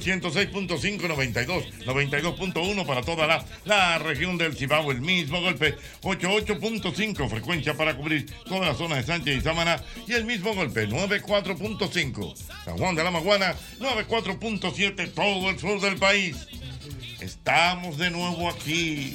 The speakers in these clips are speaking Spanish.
Sol, Sol 106.5, 92, 92.1 para toda la, la región del Cibao. El mismo golpe, 88.5 frecuencia para cubrir toda la zona de Sánchez y Samaná. Y el mismo golpe, 94.5 San Juan de la Maguana, 94.7 todo el sur del país. Estamos de nuevo aquí.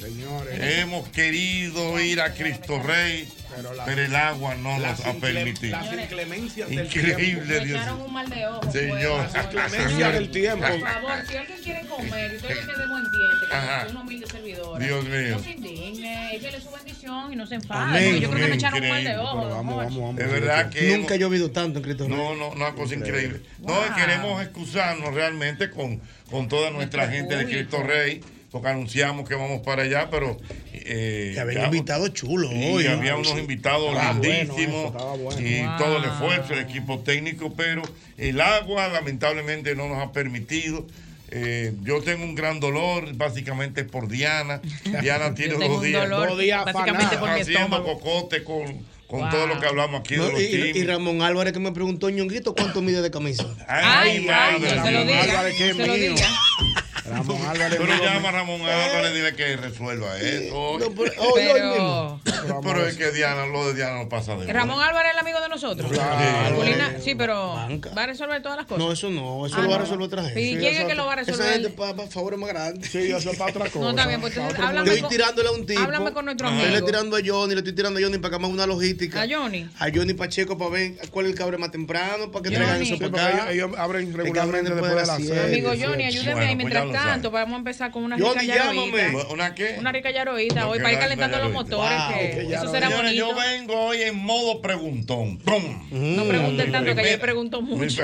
Hemos querido ir a Cristo Rey, Pero la- pero el agua no las nos ha permitido. las inclemencias del Increíble, tiempo. Dios. echaron un mal de ojo. Señor. Las inclemencias del tiempo. Por favor, si alguien quiere comer y usted le quede buen diente, Ajá. como una humilde servidora, Dios mío. no se indigne, échele su bendición y no se enfade. Yo creo que me echaron un mal de increíble. ojo. Pero don Jorge. De verdad que Nunca ha llovido tanto en Cristo Rey. No, no, una cosa increíble. No, queremos excusarnos realmente con, con toda nuestra gente de Cristo. Rey, porque anunciamos que vamos para allá, pero. Eh, Que habían invitados chulos y hoy. había Ay, unos sí. invitados Estaba lindísimos bueno. y Wow. todo el esfuerzo, el equipo técnico, pero el agua lamentablemente no nos ha permitido. Eh, yo tengo un gran dolor, básicamente es por Diana. Diana tiene Yo tengo dos un días, dolor, dos días básicamente por haciendo cocote con, con Wow. todo lo que hablamos aquí No, de los y, y- y Ramón Álvarez que me preguntó, ñonguito, ¿cuánto mide de camisa? Ay, ay, madre se lo mía. diga, Álvarez, qué se lo mío. Ramón Álvarez. Pero mío, llama a Ramón Álvarez, dile que resuelva eso. No, pero- hoy, hoy Pero mismo. Pero es que Diana, lo de Diana no pasa de Ramón Álvarez es el amigo de nosotros. Claro. Sí, pero Banca. va a resolver todas las cosas. No, eso no, eso Ah, lo va a no. resolver otra gente. ¿Y Sí, quién es que lo va a Esa resolver? gente para favores más grandes. Sí, eso es para otra cosa. No, bien, pues entonces háblame Estoy con- tirándole a un tipo. háblame con nuestro Estoy amigo. le tirando a Johnny, le estoy tirando a Johnny para que haga una logística. A Johnny. A Johnny Pacheco para ver cuál es el cabre más temprano, para que traigan eso para porque acá. ellos, abren regularmente después de las seis. Amigo Johnny, ayúdeme ahí. pues Mientras tanto, vamos a empezar con una rica Johnny, llámame. yaroita. ¿Una qué? Una rica yaroita hoy para ir calentando los motores. Que eso será Señores, yo vengo hoy en modo preguntón. ¡Pum! No pregunten tanto que ayer pregunto Muy- mucho.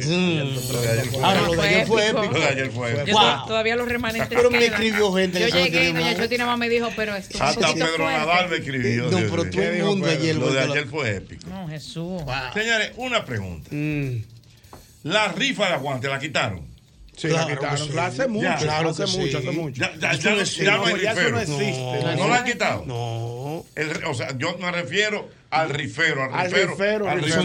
sí. Lo de ayer fue- Ahora, lo de ayer fue épico. épico. Lo de ayer fue épico. Todavía los remanentes Pero me escribió gente Yo llegué y doña. Chotina más me dijo, pero esto Hasta Pedro. Nadal me escribió. No, pero todo el mundo ayer. Lo de ayer fue épico. No, Jesús. Señores, una pregunta. Mm, La rifa de aguante la quitaron. Sí, Claro la quitaron. Hace mucho, Ya, claro hace que sí. mucho, hace mucho. Ya, ya, ya, no ya no ya eso no existe. ¿No lo han quitado? No. El- o sea, yo me refiero al rifero, al Al rifero, rifero, al rifero,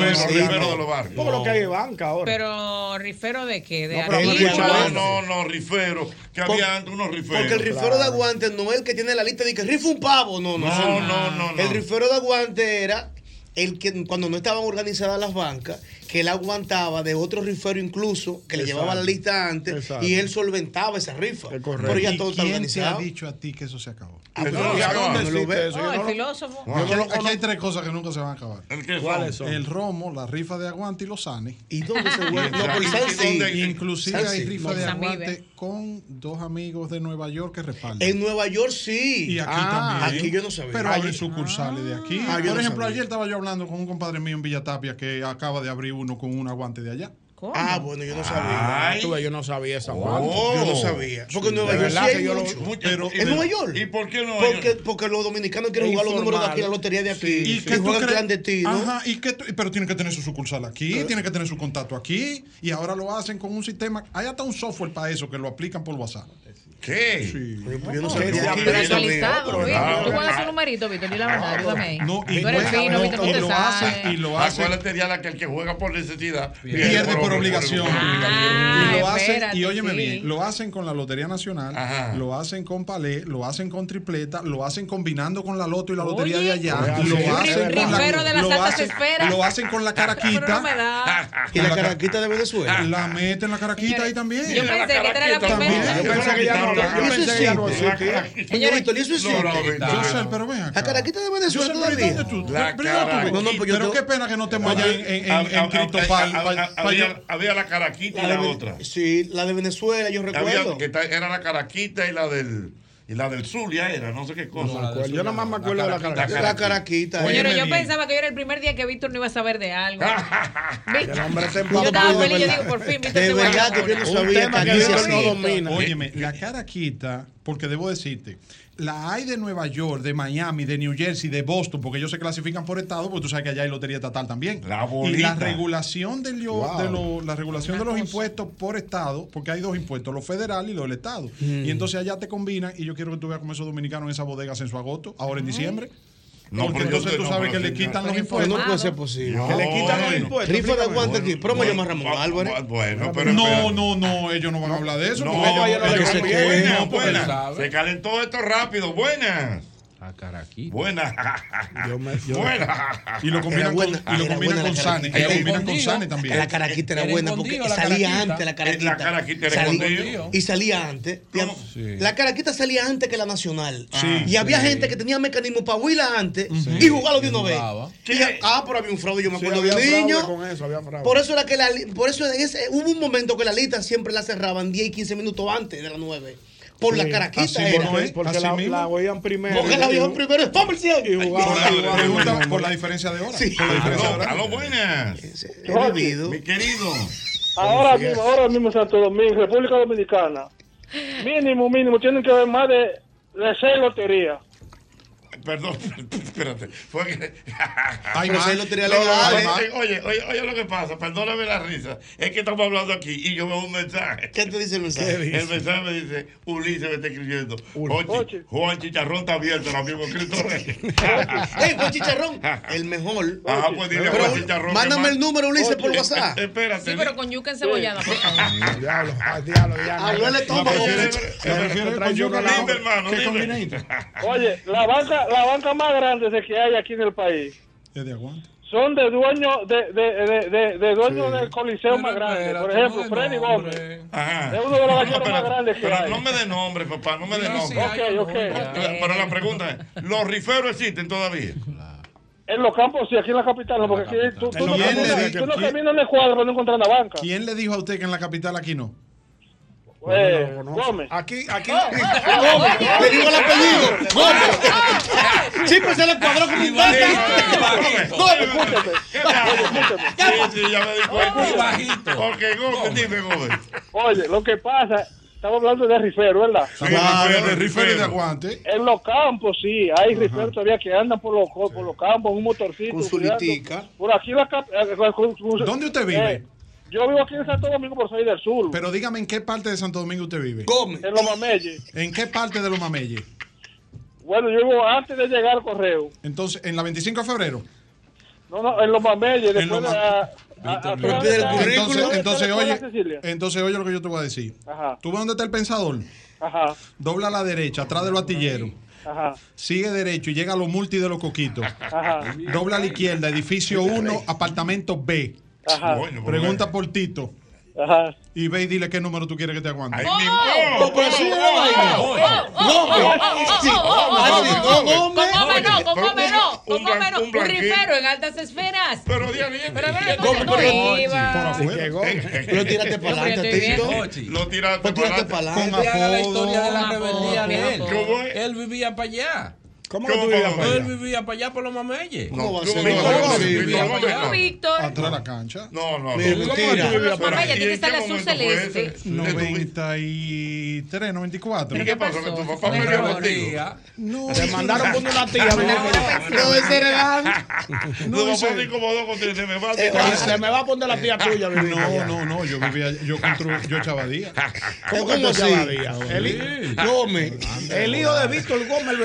de los barrios. Como lo que hay de banca ahora. Pero, ¿rifero de qué? ¿De No, No, no, no, rifero, que Por- había antes unos riferos. Porque el rifero de aguante no es el que tiene la lista de que rifa un pavo. No, no. No, no, no. El rifero de aguante era el que cuando no estaban organizadas las bancas, que él aguantaba de otro rifero incluso, que le llevaba la lista antes, Exacto. y él solventaba esa rifa. Es correcto. Pero ya ¿Y todo está quién te ha dicho a ti que eso se acabó? El filósofo. Aquí, hay tres cosas que nunca se van a acabar. ¿El qué ¿Cuáles son? El romo, la rifa de aguante y los sanes. ¿Y dónde se vuelve? No, ¿Y dónde- Inclusive hay rifa No, de aguante vive. con dos amigos de Nueva York que respaldan. En Nueva York sí. y aquí Ah, también. Aquí yo no sabía. Pero yo- sucursales de aquí. Ah, Por no ejemplo, sabía. ayer estaba yo hablando con un compadre mío en Villatapia que acaba de abrir uno con un aguante de allá. ¿Cómo? Ah, bueno, yo no sabía. Ay. Tú yo no sabía esa guante. Oh. Yo no sabía. Porque en Nueva York sí verdad hay que yo lo- mucho. Mucho- Pero- ¿En Nueva York? ¿Y por qué no? Porque, porque los dominicanos quieren jugar los números de aquí, la lotería de aquí. Sí. Y, que tú juegan clandestino. Ajá, y que pero tiene que tener su sucursal aquí, tiene que tener su contacto aquí, y ahora lo hacen con un sistema. Hay hasta un software para eso que lo aplican por WhatsApp. ¿Qué? Sí. Yo no Pero yo actualizado, sabía. Víctor. Ah, Tú juegas ah. su numerito, Víctor, di la verdad, ayúdame ahí. No, y Tú eres juega- fino, no, Víctor, tú y te lo hacen, y lo hacen. Acuérdate, Diana, que el que juega por necesidad pierde por obligación. Ah, y lo hacen, espérate, y óyeme sí. bien, lo hacen con la Lotería Nacional, Ajá. lo hacen con palé, lo hacen con tripleta, lo hacen combinando con la loto y la lotería Oye. de allá, Oye, lo hacen con la, de las lo altas hacen, esferas. lo hacen con la caraquita. Y la caraquita de Venezuela. la meten la caraquita ahí también. Yo pensé que era la primera. Yo pensé que ya Eso pensé que ya no existe. existía. Señor Víctor, ¿y eso es no, Yo sé, pero ven acá. La caraquita de Venezuela sé, pero ¿y todavía. La Pero, No, no, pues pero te- qué pena que no estemos allá en, pa- Había la caraquita y La otra. Sí, la de Venezuela, yo recuerdo. era la caraquita y la del y la del Zulia era, no sé qué cosa. Yo nada más me acuerdo de la caraquita. La caraquita. Oye, Señores, yo bien. pensaba que hoy era el primer día que Víctor no iba a saber de algo. El hombre está Yo empapado. estaba feliz, yo digo, por fin, Víctor De se verdad que yo no sabía que se no domina. Óyeme, la caraquita, porque debo decirte, la hay de Nueva York, de Miami, de New Jersey, de Boston, porque ellos se clasifican por estado, porque tú sabes que allá hay lotería estatal también. La y la regulación, Wow. de lo- la regulación Una de los cosa. impuestos por estado, porque hay dos impuestos, los federales y los del estado. Y entonces allá te combinan, y yo quiero que tú veas como esos dominicanos en esas bodegas en su agosto, ahora en diciembre. No, porque entonces tú no, sabes que le quitan los Pero no impuestos. puede ser posible. No, Que le quitan los bueno. impuestos. Rifa de guante aquí. Promo llama Ramón Álvarez. bu- Bueno, pero. No, espérate. no, no, ellos no van a hablar de eso. No, porque ellos- vaya, no sabe. Se calentó esto rápido. Buenas. A Caraquí. Buenas. Yo me- yo- Buenas. Y lo combinan buena, con, y lo combinan buena con Sane. Y lo combinan con. Sane también. La caraquita era Era buena porque salía antes la caraquita. La caraquita era Salía-. Y salía antes. La caraquita salía antes que la nacional. Sí, y había sí. gente que tenía mecanismo para huirla antes y jugarlo de una vez. Y- ah, pero había un fraude, yo me acuerdo había de fraude niño. con eso, había fraude. Por eso era que la por eso en ese- hubo un momento que la lista siempre la cerraban 10 y 15 minutos antes de las 9. Por la caraquita era. es. Porque la, la oían primero. Porque la vieron primero es comercial. Y jugaban, Por la- diferencia de hora. Sí. Por la diferencia de hora. buenas. Mi querido. Ahora mismo, ahora mismo Santo Domingo, República Dominicana, mínimo, mínimo, tienen que haber más de, de seis loterías. Perdón, espérate. Fue que. Pero más. lotería legal. oye, oye, oye, oye lo que pasa, perdóname la risa. Es que estamos hablando aquí y yo veo un mensaje. ¿Qué te dice el mensaje? El mensaje me dice, Ulises me está escribiendo. Ochi. Juan Chicharrón está abierto, el mismo escrito ¡Ey, Juan Chicharrón! El mejor. Ajá, pues dile Juan Chicharrón. mándame el número, Ulises, por WhatsApp. eh, Espérate. Sí, pero con yuca encebollada, por favor. Diablo, ay, diablo, diablo. Hablóle todo. No, pero Ochi. dime, ¿Te refieres trae con yuca la-. Oye, la banca, la banca más grande de que hay aquí en el país Es de aguante. son de dueños de, de, de, de, de dueños del coliseo más grande. Por ejemplo, Freddy Gómez. Es uno de los No, galleros pero- más grandes que Pero hay. no me dé nombre, papá, no me dé No, sí, nombre. hay Ok, ok. uno. Pero la pregunta es, ¿los riferos existen todavía? En los campos, sí, aquí en la capital, no, porque aquí tú, tú no caminas en el cuadro para no encontrar la banca. ¿Quién le dijo a usted que en la capital aquí no? Eh, No, no, Gómez. Aquí, aquí. Le digo el apellido. Gómez. Sí, pues se le cuadró como un gato. Gómez, ¿Qué pasa? Sí, sí, ya me di Muy cuenta. bajito. Ok, Gómez, dime, Gómez. Oye, lo que pasa, estamos hablando de rifero, ¿verdad? Claro, rifero, de rifero y de aguante. En los campos, sí, hay riferos todavía que andan por los, por los campos un motorcito. Con su litica. Por aquí la eh, con- con- ¿Dónde usted vive? Yo vivo aquí en Santo Domingo por salir del sur, Pero dígame en qué parte de Santo Domingo usted vive. Gómez. en los mameyes. ¿En qué parte de los Mameyes? Bueno, yo vivo antes de llegar al correo. Entonces, en la 25 de febrero. No, no, en los mameyes, En después los de... a- a- a-. Entonces, oye, Cecilia. entonces oye lo que yo te voy a decir. Ajá, Tú ves dónde está el pensador, ajá, dobla a la derecha, atrás del batillero, ajá, sigue derecho y llega a los multi de los coquitos. ajá, Dobla a la izquierda, edificio 1, apartamento B. ajá, Pregunta por Tito ajá. y ve y dile qué número tú quieres que te aguante. Ahí mismo. Oh, pero. Sí. No, no, no, un no. rifero en altas esferas. Pero día bien. Pero no. Pero tírate para adelante, Tito. Lo tiraste Pues para adelante. La historia. Él vivía para allá. ¿Cómo que ¿Cómo tú vivías para Él allá? vivía para allá por los mameyes. ¿Cómo va a ser? No, no, Víctor no, Víctor. no. No, Víctor. Atrás de la cancha. No, no, no. mentira. tú vivías Los mameyes, ¿Y tiene que en estar el azul celeste. 93, 94. ¿Y qué pasó? Que tu papá ¿Qué murió contigo. No, Te mandaron con una tía. No, ese era Tu no, papá ese- se incomodó contigo. Se me va a Eh, Se me va a poner la tía tuya. no, allá. no, no, yo vivía, yo constru- yo chavadía. ¿Cómo que llamabas? El, hi- Gómez. el hijo de Víctor Gómez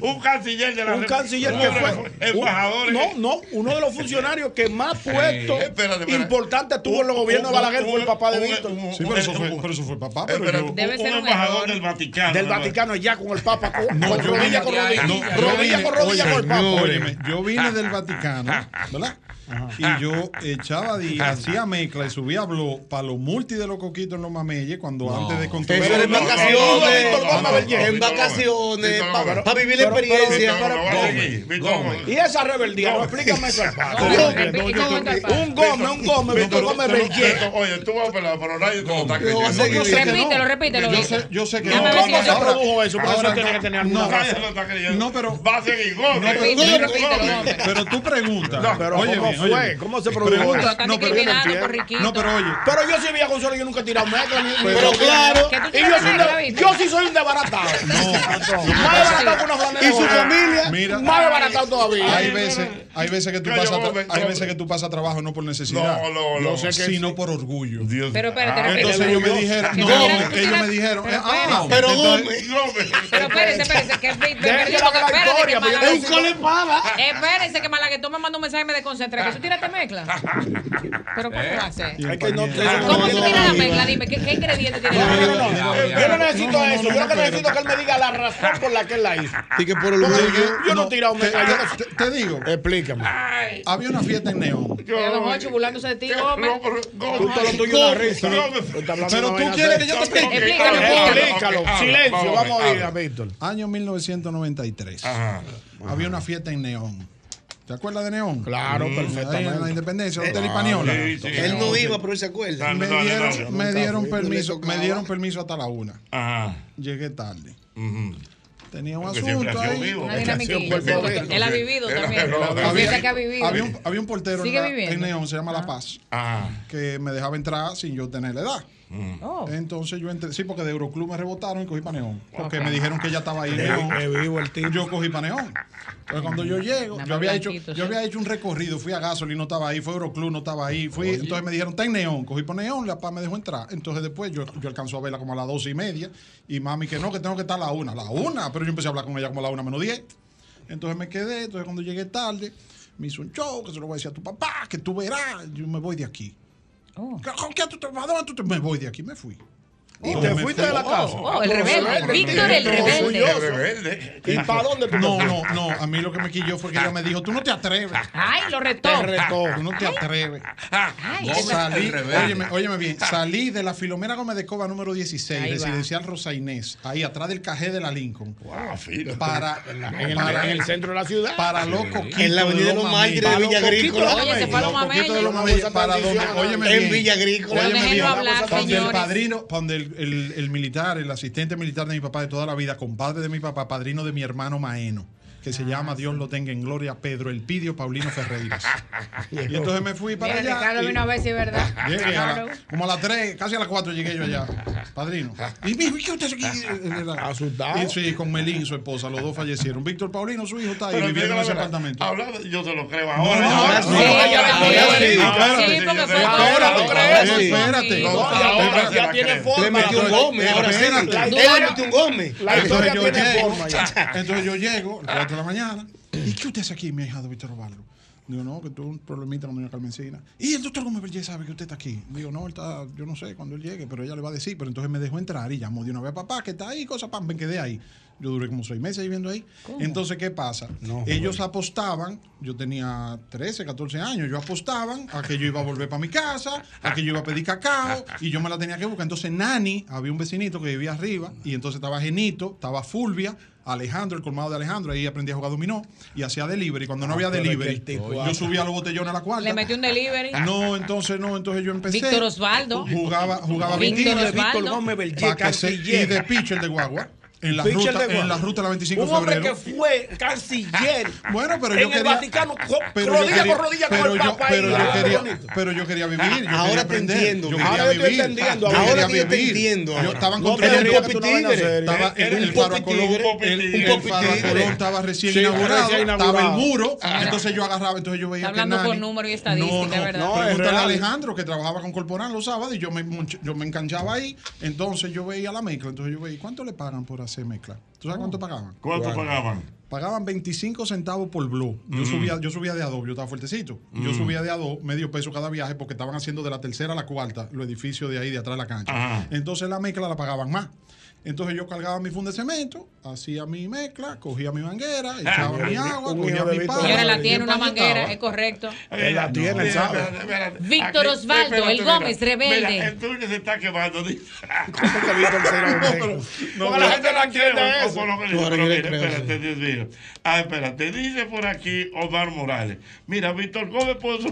Un canciller de la Un canciller que fue. Embajador. no, no, uno de los funcionarios que más puestos Espérate, espérate. importantes tuvo en los gobiernos de Balaguer fue el papá de Víctor. Sí, pero eso fue, pero eso fue papá. Pero Espérate, yo, Debe un- ser un embajador del Vaticano. Del ¿no? Vaticano allá con el Papa, con, No, con yo rodilla vine- con rodilla. rodilla vine- con rodilla oye, con el Papa. yo vine del Vaticano, ¿verdad? Y yo echaba días, hacía mezcla y subía blog para los multi de los coquitos en los mameyes cuando antes de construir. Eso era en no, no, vacaciones. no, no, no, no, no, En no, vacaciones. no, no, no. Para vivir vivir la experiencia. Y esa rebeldía, no, explícame eso. No, ¿y? Un gome, un gome, un gome no- Oye, tú vas a pelar, pero nadie te lo está no. Repítelo, repítelo, Yo sé, que Déjame ver si ¿Cómo se Ahora- produjo eso? Ahora eso tiene no, que tener alguna no. No, pero- Va a seguir Gómez. Pero tú preguntas. No, pero oye, ¿cómo bien, fue? oye. ¿Cómo se produjo Pregunta- eso? Están no, pero, Riquito. no, pero oye. Pero yo sí vía consola, yo nunca he tirado mezcla. ni- Pero claro. Y yo, soy yo sí soy un desbaratado. Más desbaratado que una flanela. Y su familia. Mira, Más desbaratado todavía. hay veces, hay veces que tú pasas, hay veces que tú pasas trabajo no por necesidad, No, no, no. Yo sé que sino sí. por orgullo. Dios. Pero espérate, Ah, repítelo. Entonces ellos me dijeron, no, no, ellos me dijeron, pero eh, ah, espérate. Pero. Pero espérense, espérense, que espérate necesito- Un. Espérense que Malaguetón me mandó un mensaje y me desconcentré. ¿Que tú tiraste mezcla? ¿Pero cómo va a ser? Es que no- ¿Cómo tú tiras la mezcla? Dime, ¿qué, qué ingrediente tiene la No, no, mezcla? no, no. Yo no necesito eso. Yo lo que no, necesito es que él me diga la razón por la que él la hizo. Y que por el yo, yo no he tirado mezcla. yo te- digo, Explícame. había una fiesta en Neón. Ocho burlándose de ti, Gómez. Tú te lo tuyo una risa. Pero tú quieres que yo te explique. Explícalo, Explícalo. Silencio, vamos a ir a Víctor. Año 1993. Ajá. Había una fiesta en Neón. ¿Te acuerdas de Neón? Claro, Ahí en la perfectamente. Independencia, Hotel Hispaniola. Sí, sí. Él no iba, pero él se acuerda. Me dieron, dale. me dieron permiso, me dieron permiso hasta la una. Ajá. Llegué tarde. Tenía un Porque asunto ahí. vivo. Una dinamiquilla. Él ha vivido Era- también. que ha vivido. Había un, había un portero en, Neón, se llama La Paz, Ajá. que me dejaba entrar sin yo tener la edad. Oh. Entonces yo entré, sí, porque de Euroclub me rebotaron y cogí para Neón. Porque me dijeron que ella estaba ahí vivo el tipo. Yo cogí para Neón. Entonces cuando yo llego, Nada yo había, hecho, yo había hecho un recorrido, fui a Gasolina, no estaba ahí, fue Euroclub, no estaba ahí. Fui, entonces me dijeron, está en Neón, cogí para Neón, la paz me dejó entrar. Entonces después yo, yo alcanzó a verla como a las doce y media y mami que no, que tengo que estar a la una. A la una, pero yo empecé a hablar con ella como a la una menos diez. Entonces me quedé, entonces cuando llegué tarde, me hizo un show, que se lo voy a decir a tu papá, que tú verás, yo me voy de aquí. Oh. ¿Con qué tú te vas? ¿A dónde tú te me voy de aquí? Me fui. Y te fuiste fui. de la casa. Oh, el rebelde. Víctor el rebelde. rebelde. ¿Y para dónde tú No, no, no. A mí lo que me quilló fue que ella me dijo, tú no te atreves. Ay, lo retó. Te retó. Tú no te atreves. Salí, el rebelde. óyeme, óyeme bien, salí de la Filomena Gómez de Cova número 16, Ahí va. residencial Rosa Inés, ahí atrás del cajé de la Lincoln, fino. para, En el, para, en el centro de la ciudad. para los coquitos En la avenida de los. Mártires de Villa Agrícola. Oye, se fue a los mamellos. Para donde, óyeme En Villa Agrícola. óyeme bien, donde el padrino, donde el, el- el militar, el asistente militar de mi papá de toda la vida, compadre de mi papá, padrino de mi hermano Maeno, que ah, se llama ah, Dios lo tenga en gloria, Pedro Elpidio Paulino Ferreiras. y entonces me fui para Mira, allá. Ricardo vino a ver si es verdad. Llegué a la, como a las 3, casi a las 4 llegué yo allá, padrino. Y me dijo, ¿qué usted aquí? Asustado. Y, sí, con Melín, su esposa, los dos fallecieron. Víctor Paulino, su hijo, está ahí, viviendo en ese apartamento. Yo se lo creo ahora. No, ahora sí. Ahora lo creo. Espérate. Ya tiene forma. Le metió un gómez. Entonces yo llego, 4 de la mañana. ¿Y qué usted hace aquí, mi hija de Víctor? Digo, no, que tuve un problemita con doña Carmencina. ¿Y el doctor Gómez Vergés sabe que usted está aquí? Digo, no, él está, yo no sé cuando él llegue, pero ella le va a decir. Pero entonces me dejó entrar y llamó de una vez a papá, que está ahí, cosa, pam, me quedé ahí. Yo duré como seis meses viviendo ahí. Entonces, ¿qué pasa? Ellos apostaban, yo tenía 13, 14 años, yo apostaban a que yo iba a volver para mi casa, a que yo iba a pedir cacao y yo me la tenía que buscar. Entonces, Nani, había un vecinito que vivía arriba y entonces estaba Genito, estaba Fulvia, Alejandro, el colmado de Alejandro, ahí aprendí a jugar dominó y hacía delivery. Cuando no había es que delivery, yo subía los botellones a la cuarta. Le metió un delivery. No, entonces no, entonces yo empecé. Víctor Osvaldo. Jugaba, jugaba Víctor Víctor Osvaldo. Víctor Gómez Bellier, Pa' que se- y de pitcher de guagua. En la, ruta, de en la ruta de la 25 Un de hombre febrero. que fue canciller. Bueno, pero en yo el quería- Vaticano, co- pero yo rodilla quería- con rodilla pero con el yo- Papa. pero yo ah, quería, pero yo quería vivir. Yo Ahora quería te aprender, entiendo, Yo Ahora yo estoy vivir. entendiendo, Yo ahora te vivir. entiendo, Yo estaba en No, contra del no vayas a hacer, Estaba el, un el Faro popi Colón, tigre, el, un el popi Faro tigre. Colón estaba recién inaugurado, estaba el muro, entonces yo agarraba, entonces yo veía hablando con números y estadística, ¿verdad? Pregúntale a. Alejandro que trabajaba con Corporán los sábados y yo me, monch- yo me enganchaba ahí, entonces yo veía la mezcla, entonces yo veía, ¿cuánto le pagan por hacer mezcla? ¿Tú sabes cuánto pagaban? ¿Cuánto pagaban? Pagaban 25 centavos por blue. Yo, subía, yo subía de a dos, yo estaba fuertecito. Yo subía de a dos, medio peso cada viaje, porque estaban haciendo de la tercera a la cuarta los edificios de ahí, de atrás de la cancha. Ajá. Entonces la mezcla la pagaban más. Entonces yo cargaba mi funda de cemento, hacía mi mezcla, cogía mi manguera, echaba mi agua, cogía mi palo. Señora, la tiene una manguera, es correcto. Él la tiene, sabe. Víctor Osvaldo, el Gómez, rebelde. Mira, el tuyo se está quemando. ¿Cómo que Víctor será No, la gente no entiende eso. Espérate, Dios mío. Ah, espérate. Dice por aquí Omar Morales. Mira, Víctor Gómez puso.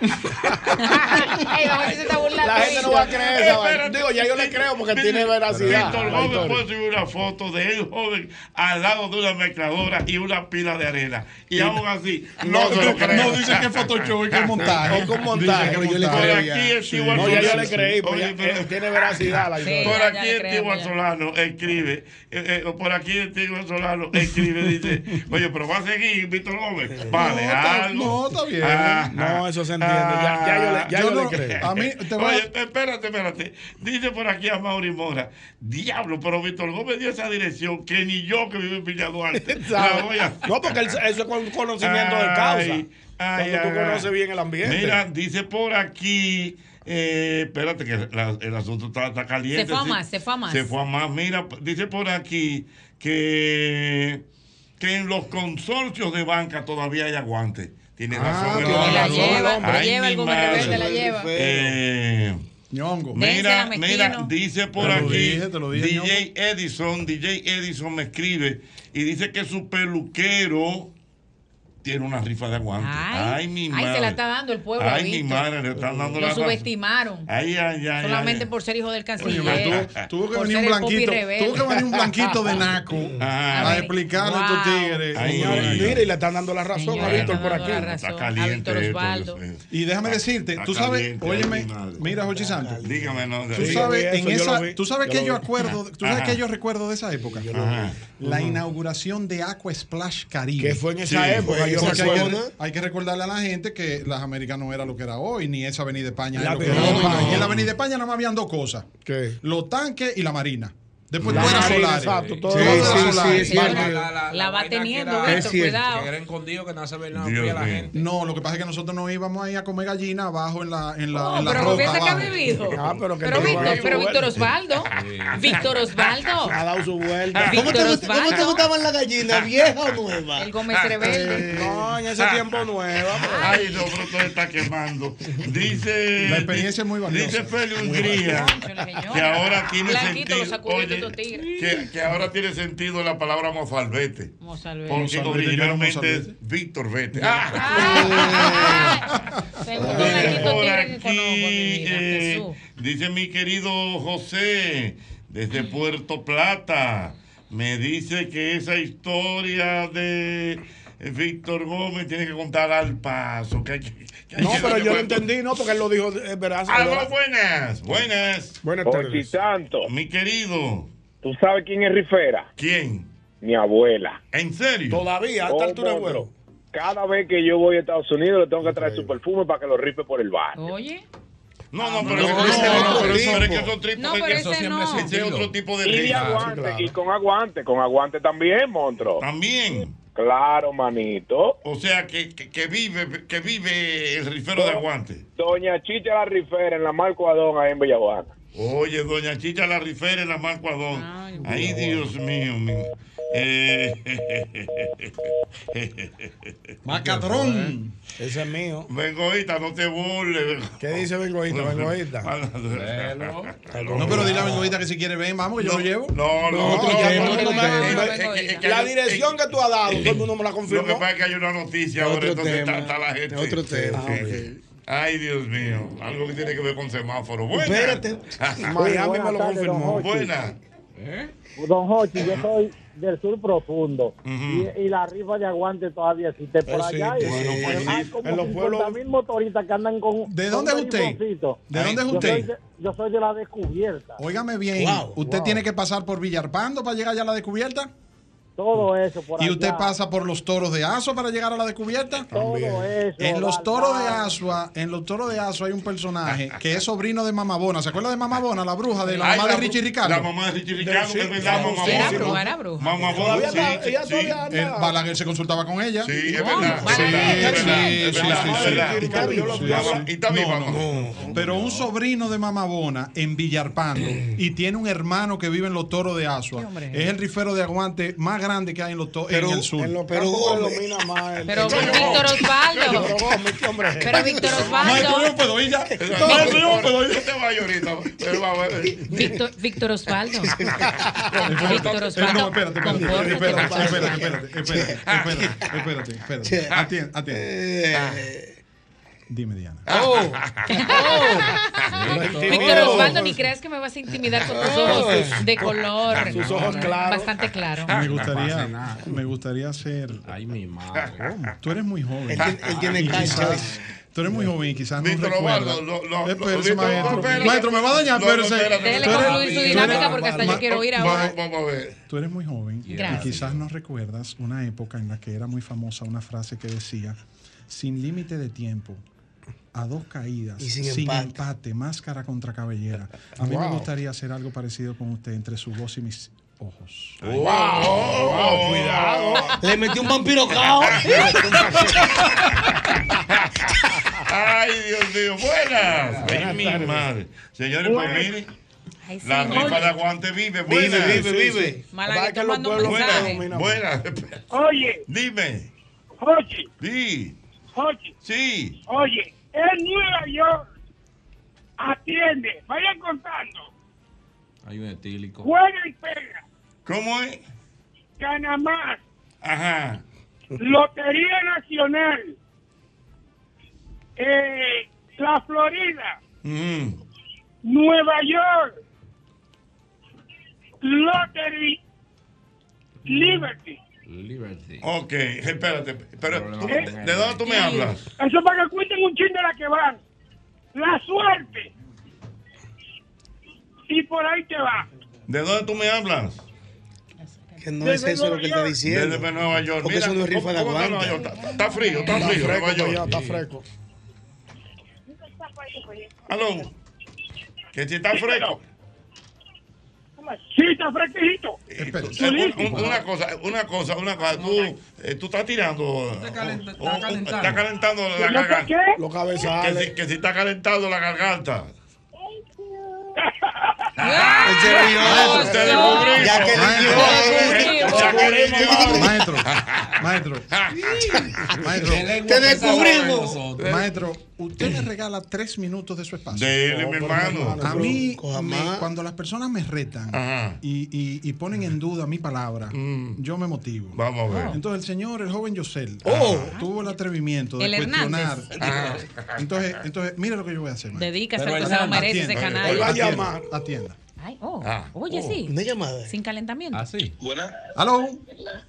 La gente se está burlando. La gente no va a creer esa. Digo, ya yo le creo porque tiene veracidad. Víctor Gómez puede subir una foto de él joven al lado de una mezcladora y una pila de arena. Y aún así, no, se lo creo. No, dice que es Photoshop y que es montaje. O con montaje, Dice que pero yo le montaje. Por aquí ya. el tío No, ya yo Solano- le creí, pero- eh, tiene veracidad la historia. Por ya, aquí ya le el. Solano escribe, eh, eh, por aquí el tío Solano escribe, dice, oye, pero va a seguir Víctor Gómez. Vale, algo. no, está bien. Ajá. No, eso se Ya, ya yo le, ya Yo yo no- le creo. A mí, te voy a- Oye, espérate, espérate. Dice por aquí a Mauri Mora, diablo, pero Víctor Gómez dio esa dirección que ni yo que vivo en Villa Duarte. la voy a- No, porque eso es con conocimiento de Ay, causa. ay, Cuando tú ay, conoces bien el ambiente. Mira, dice por aquí. eh, espérate que la- el asunto está, está caliente. Se fue a sí. más, se fue a más. Se fue a más. Mira, dice por aquí que, que en los consorcios de banca todavía hay aguante. Tiene razón. el tiene hombre. la razón, lleva, hombre. la Ay, lleva, el rebelde la lleva. Eh, Ñongo. Mira, mira, dice por Te lo aquí dije, te lo dije, DJ Edison, DJ Edison me escribe y dice que su peluquero tiene una rifa de aguante. Ay, Ay, mi ay, madre. se la está dando el pueblo a Ay, mi madre, le están dando la Lo razón. subestimaron. Ay, ay, ay. Solamente ay. por ser hijo del canciller. tuvo, tuvo que venir un blanquito, tuvo que venir un blanquito de naco Ah. a explicarle a estos tigres. Ay, ay, mira, y le están dando la razón Señora, a Víctor por aquí. la Está caliente A Víctor esto. Y déjame decirte, tú sabes, óyeme, ay, mira, Jochi Santos, Dígame, no. tú sabes, en yo esa, tú sabes que yo vi. acuerdo, tú sabes Ajá. que yo recuerdo de esa época. La inauguración de Aqua Splash Caribe. Que fue en esa época, hay, que, hay que recordarle a la gente que las Américas no era lo que era hoy, ni esa Avenida España La era lo que era hoy. En la Avenida España nada más habían dos cosas: ¿Qué? los tanques y la Marina. Después La todo era Marina, solar. exacto, todo. Sí, sí, sí. La va que teniendo, era- Víctor, Es cierto. cuidado. Que era escondido, que no se ve nada Dios a la mío. gente. No, lo que pasa es que nosotros no íbamos ahí a comer gallina abajo en la, en la, Oh, en la pero roca que ha vivido. Ah, pero que pero Víctor, pero Víctor. Osvaldo. Víctor Osvaldo. Ha dado su vuelta. ¿Cómo te. ¿Cómo te gustaban las gallinas, vieja o nueva? El Gómez rebelde. No, en ese tiempo nueva. pues. Ay, no, pero todo está quemando. Dice. La experiencia es muy valiosa. Dice Feli Hungría que ahora tiene sentido. Oye, que, que ahora tiene sentido la palabra mozalbete. Mozalbete. Porque originalmente ¿qué era es? Víctor Vete. Ah, Dice blanquito por tigre que conozco en mi aquí, eh, dice mi querido José, desde Puerto Plata, me dice que esa historia de Víctor Gómez tiene que contar al paso. Que hay que- que hay No, pero yo lo entendí, no, porque él lo dijo, es verdad. Aló, buenas, buenas. Buenas tardes. Santo, Mi querido, ¿tú sabes quién es Rifera? ¿quién? Mi abuela. ¿En serio? Todavía, a esta Oh, altura huevo. Cada vez que yo voy a Estados Unidos le tengo que traer su perfume para que lo rife por el bar. Oye. No, no, no, pero, no, ese no, es otro pero tipo. eso- Pero es que No, pero que Eso ese siempre no. es otro tipo de Y de aguante, claro. y con aguante, con aguante también, monstruo. También. Claro, manito. O sea, que, que, que vive que vive el rifero de aguante. Doña Chicha la Rifera en la Marco Adón ahí en Villaguana. Oye, doña Chicha la rifera en la Marco Adón. Ay, Ay, Dios mío. mi- Eh, Macadrón. Ese es mío. Bengoita, no te burles. ¿Qué dice Bengoita? Bengoita. No, pero dile a Bengoita que si quiere ven, vamos, que yo No, lo llevo. No, no, no, La dirección que tú has dado, todo el mundo me la Lo que confirmó. pasa es que hay una noticia ahora, entonces está, está la gente. Otro tema. Ay, Dios mío. Algo que tiene que ver con semáforo. Buena. Espérate. Miami me lo buenas confirmó. Jorge. Buena. Don Jochi, yo soy del sur profundo y, y la rifa de aguante todavía existe por Existe, allá. y- bueno, pues hay sí. como En los 50 pueblos- mil motoristas que andan con. ¿De dónde es usted? ¿De dónde es Yo soy usted? de, yo soy de la descubierta. Óigame bien, Wow, ¿usted wow. tiene que pasar por Villarpando para llegar ya a la descubierta? Todo eso por ¿Y allá. usted pasa por los toros de Asua para llegar a la descubierta? Todo eso. En los toros de Asua, en los toros de Asua hay un personaje que es sobrino de Mamabona. ¿Se acuerda de Mamabona, la bruja de la Ay, mamá de la- Richie Ricardo? La mamá de Richie Ricardo, Sí, es verdad, sí, mamá sí, Bona. era bruja, era bruja. Mamá Bona, Todavía sí, sí, ella. El Balaguer se consultaba con ella. Sí, es verdad. Sí, es verdad. Pero un sobrino de Mamabona en Villarpando y tiene un hermano que vive en los toros de Asua. Es el rifero de aguante más grande que hay en los en el sur. en los Pero Gómez. domina más. el- Pero Víctor Osvaldo. Pero Víctor Osvaldo. no puedo ir ya. Maestro, Maestro, yo no puedo ir. Usted va ahorita. Él va a ver. Víctor, Osvaldo. Víctor Osvaldo. espérate, espérate, espérate, espérate, espérate, espérate, espérate, Dime, Diana. Oh. Víctor Osvaldo, ni creas que me vas a intimidar con tus ojos de color. Sus ojos claros. Bastante claro. Me gustaría, me gustaría ser. Ay, mi madre. Tú eres muy joven. Él tiene- él tiene Y cancha. quizás- Tú eres muy joven y quizás no Víctor recuerdas. Osvaldo, lo- lo- Espérese, Víctor, maestro. me va a dañar, espérese. Déjele concluir su dinámica porque hasta yo quiero ir va- ahora. Vamos a ver. Tú eres muy joven y quizás no recuerdas una época en la que era muy famosa una frase que decía, sin límite de tiempo, a dos caídas, Y sin sin, empate. empate. máscara contra cabellera. A mí me Wow. gustaría hacer algo parecido con usted entre su voz y mis ojos. Wow, cuidado. Le metió un vampiro cao. Ay, Dios mío, buenas. Ay, mi madre. Señores, pues mire, Ay, sí, la rifa de aguante vive. Vive, Buenas. vive, vive. Que los pueblos mensaje. dominan. Buenas. Oye, Dime. oye, Sí, oye, sí. oye, en Nueva York atiende, vayan contando, Hay un etílico. juega y pega, ¿Cómo es? gana más, Ajá. Lotería Nacional, eh, la Florida, Mm. Nueva York, Lottery, Liberty. Liberty. Ok, espérate. Pero, Problema ¿tú- con ¿de dónde tú me hablas? Eso para que cuenten un chin de la que van. La suerte. Y por ahí te va. ¿De dónde tú me hablas? Que no es eso lo que él está diciendo. Desde Nueva York. Porque eso no es rifa de ¿cómo- cómo está aguante. Nueva York? Está, está frío, está Está frío, Nueva York. está fresco. Aló. Que si está fresco. Está fresquito. Espera, Eh, un- un- una cosa, una cosa, una cosa. Tú, eh, tú estás tirando. Está o- calentando. está calentando la ¿No sé garganta. Que si, que si está calentando la garganta. Ya que Maestro. Ya. Maestro, maestro, maestro, Te descubrimos. maestro, usted me regala tres minutos de su espacio. Dele, mi hermano. A mí, me- cuando las personas me retan y, y- y ponen en duda mi palabra, Mm. yo me motivo. Vamos a ver. Entonces el señor, el joven Yosel, Oh. tuvo el atrevimiento de El cuestionar. Hernández. Entonces, entonces, mire lo que yo voy a hacer. Dedícase al que se lo merece ese Él canal. va a llamar. Atienda. Ay, oh. Ah, Oye, sí. Una llamada. Sin calentamiento. Ah, sí. Buenas. Aló,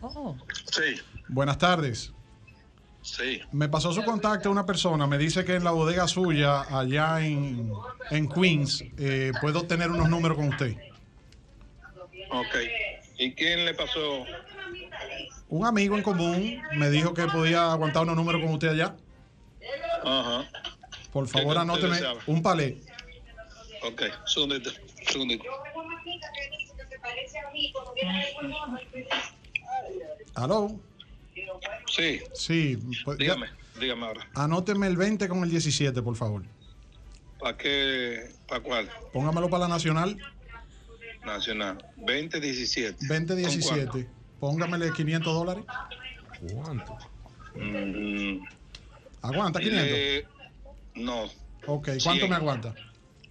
Oh, oh. Sí, buenas tardes. Sí. Me pasó su contacto una persona, me dice que en la bodega suya, allá en, en Queens, eh, puedo tener unos números con usted. Ok. ¿Y quién le pasó? Un amigo en común me dijo que podía aguantar unos números con usted allá. Ajá. Por favor, ¿Qué anóteme un palé. Ok, segundito, segundito. ¿Aló? Sí, Sí, pues, ya- dígame, dígame ahora. anóteme el 20 con el 17, por favor. ¿Para qué? ¿Para cuál? Póngamelo para la nacional, Nacional. 2017. 2017. Póngamele 500 dólares. ¿Cuánto? Mm, ¿Aguanta 500? dile- no, Ok, ¿cuánto 100. me aguanta?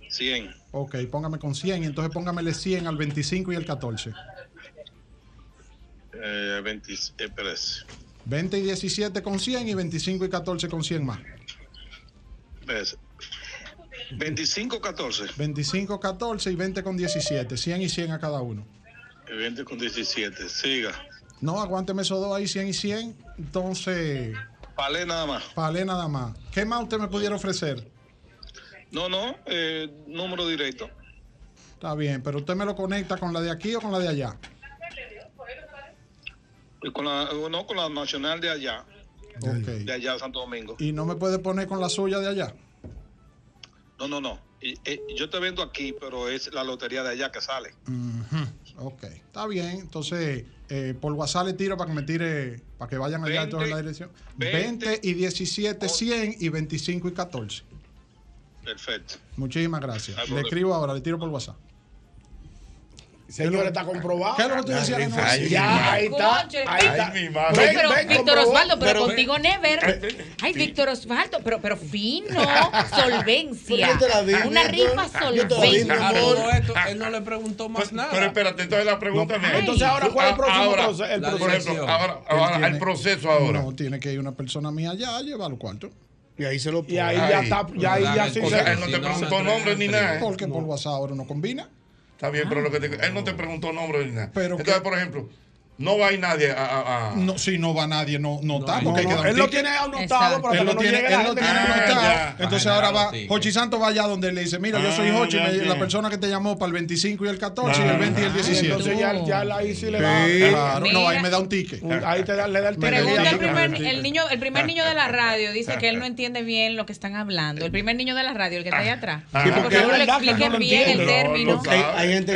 100. Ok, póngame con 100 y entonces póngamele 100 al 25 y el 14. Eh, 20, eh. 20 y 17 con 100 y 25 y 14 con 100 más. espérese. 25, 14. 25, 14 y 20 con 17. 100 y 100 a cada uno. y 20 con 17. Siga. No, aguánteme esos dos ahí, 100 y 100. Entonces, Palé nada más. palé nada más. ¿Qué más usted me pudiera ofrecer? No, no, eh, número directo. Está bien, pero usted me lo conecta con la de aquí o con la de allá. Con la, no, con la nacional de allá, de allá Santo Domingo. Y no me puede poner con la suya de allá. No, no, no. Eh, yo te vendo aquí, pero es la lotería de allá que sale. Ujú. Ok, está bien. Entonces, eh, por WhatsApp le tiro para que me tire, para que vayan allá 20, entonces en la dirección. 20, 20 y 17, 100 y 25 y 14. Perfecto. Muchísimas gracias. Le escribo ahora, le tiro por WhatsApp. Señor, está comprobado. ¿Qué es lo que tú decías? Ay, No, ay, sí. mi Ya, ahí está. Ahí está. Ay, mi madre. No, pero Ven, Víctor. Osvaldo, pero, Pero- contigo never. Ay, Víctor Osvaldo, pero, pero fino, solvencia. Pero yo te la di, Una rifa te la solvencia. Todo esto, él no le preguntó más Pues, nada. Pero espérate, entonces la pregunta mía. Entonces, ahora, ¿cuál es el próximo Ahora, proceso? El la Por proceso? ejemplo, ahora, ahora el proceso ahora. No, tiene que ir una persona mía allá a llevar los cuartos. Y ahí se lo Y ahí ya está, ya ahí ya sí O sea, se... él no te no, preguntó nombre ni nada. ¿eh? Porque por WhatsApp ahora no combina. Está bien, pero lo que te digo, él no te preguntó nombre ni nada. Pero Entonces, que- por ejemplo, no va a ir nadie a. a- a- No, si no va nadie, no, no, está. No, Porque hay que no, dar un él lo ticket. tiene anotado para Él que lo no tiene, él lo tiene Ah, anotado. ya. Entonces ahora va, los Jochi Santo va allá donde le dice, mira, yo soy Ah, me- ya. la persona que te llamó para el 25 y el 14 y Ah, el 20 y el ah, 17. Entonces ya, ya la- ahí sí le da. Sí. Claro, no, ahí me da un ticket. Ahí te da, le da el Pregunta Pregunta el primer, el niño, el primer niño de la radio dice que él no entiende bien lo que están hablando. El primer niño de la radio, el que está ahí atrás. Ah, Sí, porque no le expliquen bien el término.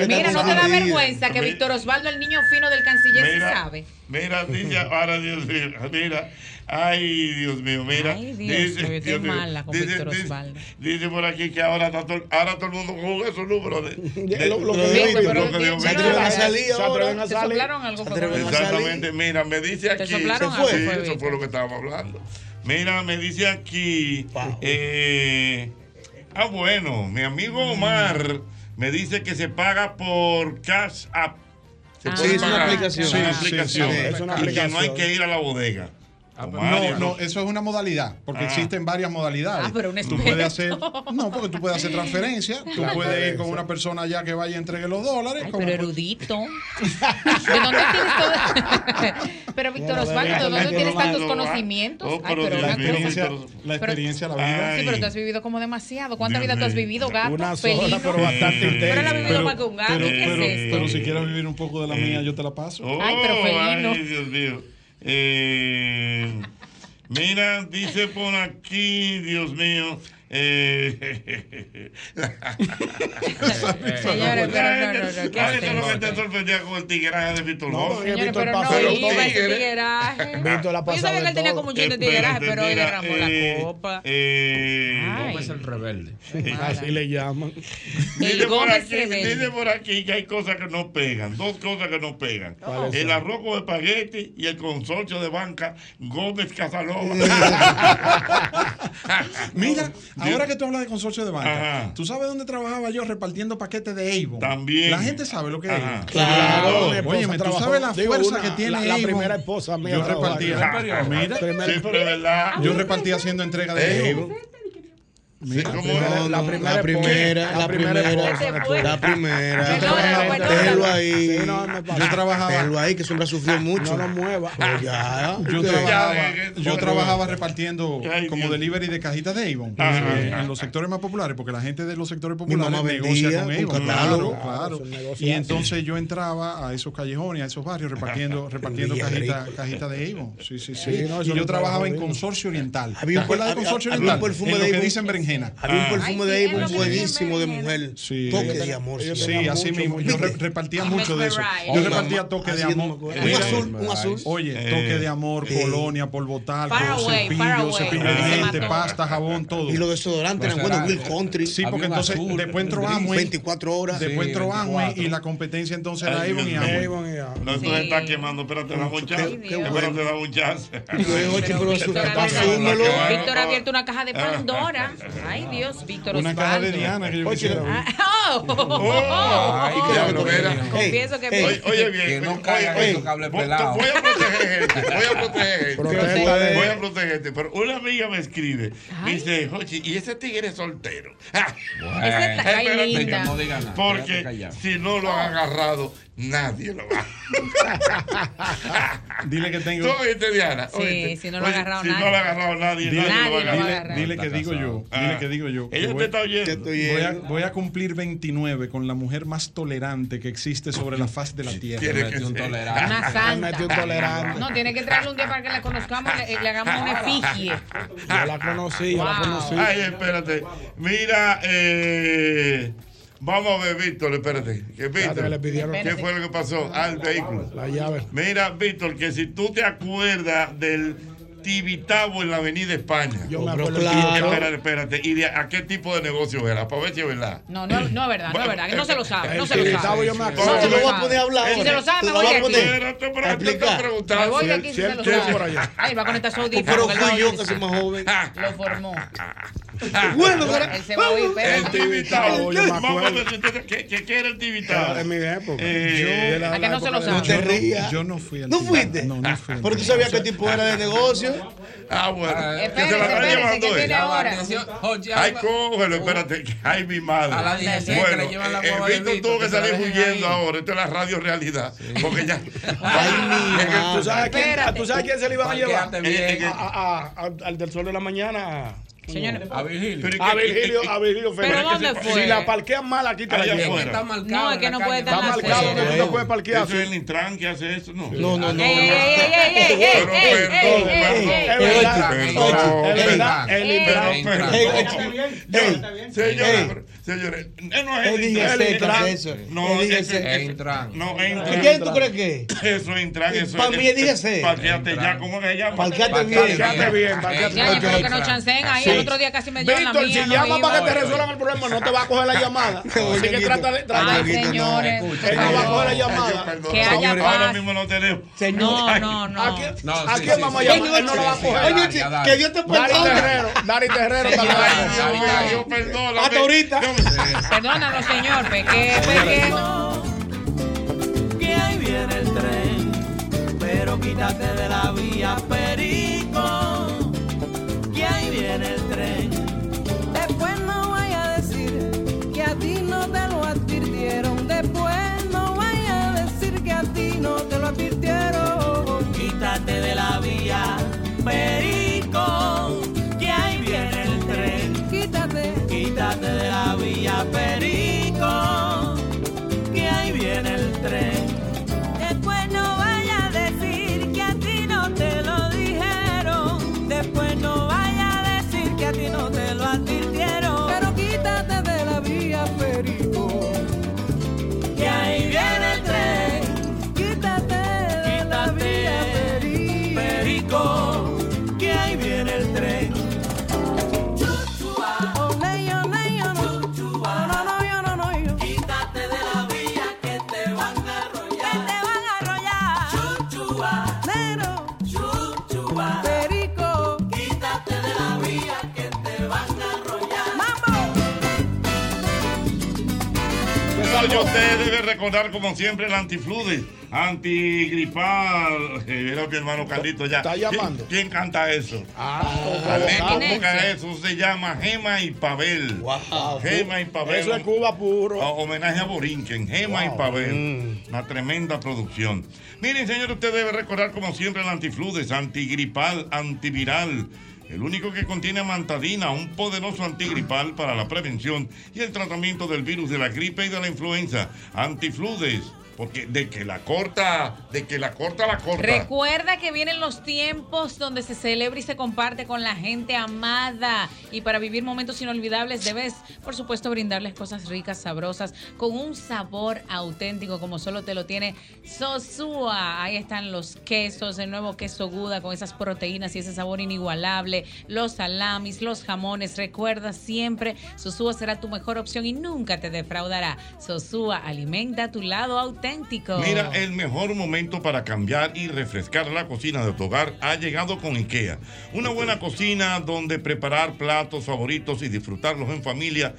Mira, no te da vergüenza que Víctor Osvaldo, el niño fino del canciller, Mira, sabe. mira, dice ahora, Dios mío, mira, ay, Dios mío, mira. Ay, Dios mío, qué Dios mío, mala con dice, Víctor dice- Osvaldo. Dice por aquí que ahora, está todo, ahora todo el mundo juega esos números de, de- Lo- lo que pero- lo que Se atreven a Se salir. Se. Exactamente, mira, me dice aquí. ¿Te soplaron Sí, algo, sí, fue, eso fue lo que estábamos hablando. Mira, me dice aquí. eh, ah, bueno, mi amigo Omar me dice que se paga por Cash App. Se Ah. puede Sí, es una aplicación. Es una Sí, sí, aplicación. sí, es una Y que no hay que ir a la bodega. Omar, No, ya no, eso es una modalidad, porque Ah. existen varias modalidades. Ah, pero un tú puedes hacer, no, porque tú puedes hacer transferencia, tú puedes ir con una persona allá que vaya y entregue los dólares. Ay, pero erudito. ¿De dónde tienes todo? pero Víctor Osvaldo, ¿de dónde tienes tantos conocimientos? Oh, Ay, pero pero la experiencia, la experiencia, la vida. Ay. Sí, pero tú has vivido como demasiado. ¿Cuánta Dios vida tú has vivido, gato? Una felino? sola, pero bastante Pero él ha intensa. vivido más que un gato. pero, ¿Qué pero- es esto? pero si quieres vivir un poco de la mía, yo te la paso. Oh, Ay, pero felino. ay, Dios mío. Eh, mira, dice por aquí, Dios mío. Eh, Señores, pero no, no, no, ¿qué es lo que te sorprendía con el tigreaje de Víctor No, Señores, pero no pasó de iba ese tigre. tigueraje. Víctor la Yo sabía que él tenía como un chin de tigueraje, pero hoy derramó la copa. eh, Ay. ¿Cómo es el rebelde? Así le llaman. Dice El por, Gómez aquí, rebelde. dice por aquí que hay cosas que no pegan, dos cosas que no pegan. ¿Cuáles El arroz con espagueti y el consorcio de banca Gómez Casanova. Mira, ahora que tú hablas de consorcio de banca, Ajá. ¿tú sabes dónde trabajaba yo repartiendo paquetes de Avon? También. La gente sabe lo que es. Claro. Óyeme, tú trabajó- sabes la digo, fuerza una- que tiene la, la Avon. primera esposa mía. Yo repartía. ahí. Mira, Primera- Sí, pero es verdad. yo repartía haciendo entrega de Avon. La primera la primera, la primera la primera. Déjelo ahí. Yo trabajaba, Déjelo ahí, que siempre ha sufrido mucho. No lo mueva. Ya. yo trabajaba, Ya, eh, yo eh, trabajaba repartiendo como delivery de cajitas de Avon eh, en los sectores más populares, porque la gente de los sectores populares negocia con Avon. Claro, claro. Y entonces yo entraba a esos callejones, a esos barrios, repartiendo, repartiendo cajitas cajitas de Avon. Sí, sí, sí. Y yo trabajaba en. Consorcio Oriental. Había ¿Te un perfume de Avon. Berenjena. Había un Ah. perfume de que buenísimo de mujer. Sí. Toque de amor. sí. Así mismo. Yo re- repartía mucho de eso. Yo repartía toque de amor. Un azul, un azul. Oye, toque de amor, colonia, polvo talco, Far away, cepillo, cepillo de dientes, pasta, jabón, todo. Y los desodorantes eran buenos, Will Country. Sí, porque entonces después entró. Amway, 24 horas. después entró Amway 24. y la competencia entonces era Avon y Amway. No, te estás quemando, pero te damos un chance. Ay, Dios. Pero te damos un chance. Yo, oye, pero eso- Víctor, ha asúmelo. abierto- Víctor ha abierto una caja de Pandora. Ay, Dios, Víctor Una Osvaldo. caja de Diana que yo Oye, quisiera ver. Ah, oh. Ay, Ay, diablo, mira. Confieso que Ey, Oye, bien. Que no caiga oye, esos cables voy- pelados. Voy a proteger gente. Voy a proteger gente. Voy a protegerte. Pero una amiga me escribe, me dice, Jochi, ¿y ese tigre es soltero? Esa está- linda. No diga nada, Porque si no lo han agarrado, nadie lo va. Dile que tengo. ¿Tú oíste, Diana? Sí, ¿Oíste? si no lo ha Oye, agarrado si nadie. no lo ha agarrado nadie, Dile, nadie, lo a agarrar. dile que digo yo. Dile Ah. que digo yo. Ella voy- te está oyendo. Voy a, oyendo. voy a cumplir 29 con la mujer más tolerante que existe sobre la faz de la tierra. Tiene que un ser. tolerante. Una santa. un tolerante. No, tiene que traerle un día para que la conozcamos y le, le hagamos una efigie. Yo la conocí, yo la Wow. conocí. Ay, espérate. Mira, eh, vamos a ver, Víctor, espérate. Que Víctor, le pidieron ¿Qué fue lo que pasó al vehículo? la llave. Mira, Víctor, que si tú te acuerdas del Tibitabo en la Avenida España. Yo me Pero acuerdo claro. Espérate, espérate. ¿Y de a qué tipo de negocio era? Para ver si es verdad. No, no, no es verdad, no es verdad. que No se lo sabe, no se lo tibitabo sabe. yo me No acuerdo. se Te lo voy a sabe. poner a hablar. Si se lo sabe, me voy a aquí. poner. Espérate, pero A te estoy explicar. Me preguntando. voy de aquí si se lo sabe. por allá. Ay, va con esta audífonos. Pero que él va a fui yo que soy más joven. Lo formó. Bueno, pero- Él se va a oír, El. Yo entonces, ¿qué, qué, qué era el Tibitabo? Era de mi época. Eh, la- ¿A que no se lo No te Yo no- rías. Yo no fui al ¿No fuiste? No, no fui. Pero tú sabías qué tipo era de negocio. Ah, bueno. Ah, que se la está llevando ¿qué él. Ay, cógelo, espérate. que- Ay, mi madre. A la 16 que le llevan la eh, guagua Víctor tuvo que salir huyendo ahora. Esto es la radio realidad. Porque ya. Ay, mi ¿Tú madre. sabes, quién, Espérate. ¿Tú sabes quién se le iban a llevar? Eh, al del sol de la mañana. Señores, A Virgilio. Pero- A Virgilio, a Virgilio ¿Pero dónde fue? Si la parquean mal, aquí te la Allá llevan. afuera. Está marcado No, es que no puede estar Está marcado no puedes parquear. Eso es el Intran que hace eso. No, No, no, no. Ey, ey, ey, ey, ey, ey, ey, Pero ey, perdón, ey, perdón. ey, ey, Es ey. verdad. El Ey. Intran. Señores, señores, eh, no es el Intran. es. No. Es Intran. No, ¿Y Intran. quién tú crees que es? Eso es Intran. Eso Pa' es- mí, dígase. Parqueate ya, ¿cómo que se llama? Parqueate bien. Parqueate bien, parqueate Ya, bien. pero que no chancen ahí. El otro día casi me dio la Víctor, mía. si no llama para que te resuelvan el problema, no te va a coger la llamada. Así que trata de. trata Ay, de- Ay, señores. Él no va a coger la llamada. Que haya paz. Ahora mismo no tenemos. No, no, no. ¿A quién, No, ¿a quién sí, vamos sí. a llamar? Él no la va a coger. Oye, que Dios te Dari perdone. Terrero, Dari Terrero, mío, Ahorita. yo perdóname. Hasta ahorita. Perdónanos, señor. Peque, peque. que ahí viene el tren, pero quítate de la vía, perico, que ahí viene el tren. Después no vaya a decir que a ti no te lo advirtieron. Quítate de la vía, perico, Usted debe recordar como siempre el antifludes, antigripal. Era mi hermano Carlito ya. Está llamando. ¿Quién, quién canta eso? Ah, toca eso, se llama Gema y Pavel. Wow. Gema y Pavel. Eso es Cuba puro. a- Homenaje a Borinquen, Gema y. Pavel. Mm. Una tremenda producción. Miren, señor, usted debe recordar como siempre el antifludes, antigripal, antiviral. El único que contiene amantadina, un poderoso antigripal para la prevención y el tratamiento del virus de la gripe y de la influenza. Antifludes, porque de que la corta, de que la corta, la corta. Recuerda que vienen los tiempos donde se celebra y se comparte con la gente amada. Y para vivir momentos inolvidables debes, por supuesto, brindarles cosas ricas, sabrosas, con un sabor auténtico como solo te lo tiene Sosúa. Ahí están los quesos, el nuevo queso Guda con esas proteínas y ese sabor inigualable, los salamis, los jamones. Recuerda siempre, Sosúa será tu mejor opción y nunca te defraudará. Sosúa alimenta tu lado auténtico. Mira, el mejor momento para cambiar y refrescar la cocina de tu hogar ha llegado con IKEA. Una buena cocina donde preparar platos favoritos y disfrutarlos en familia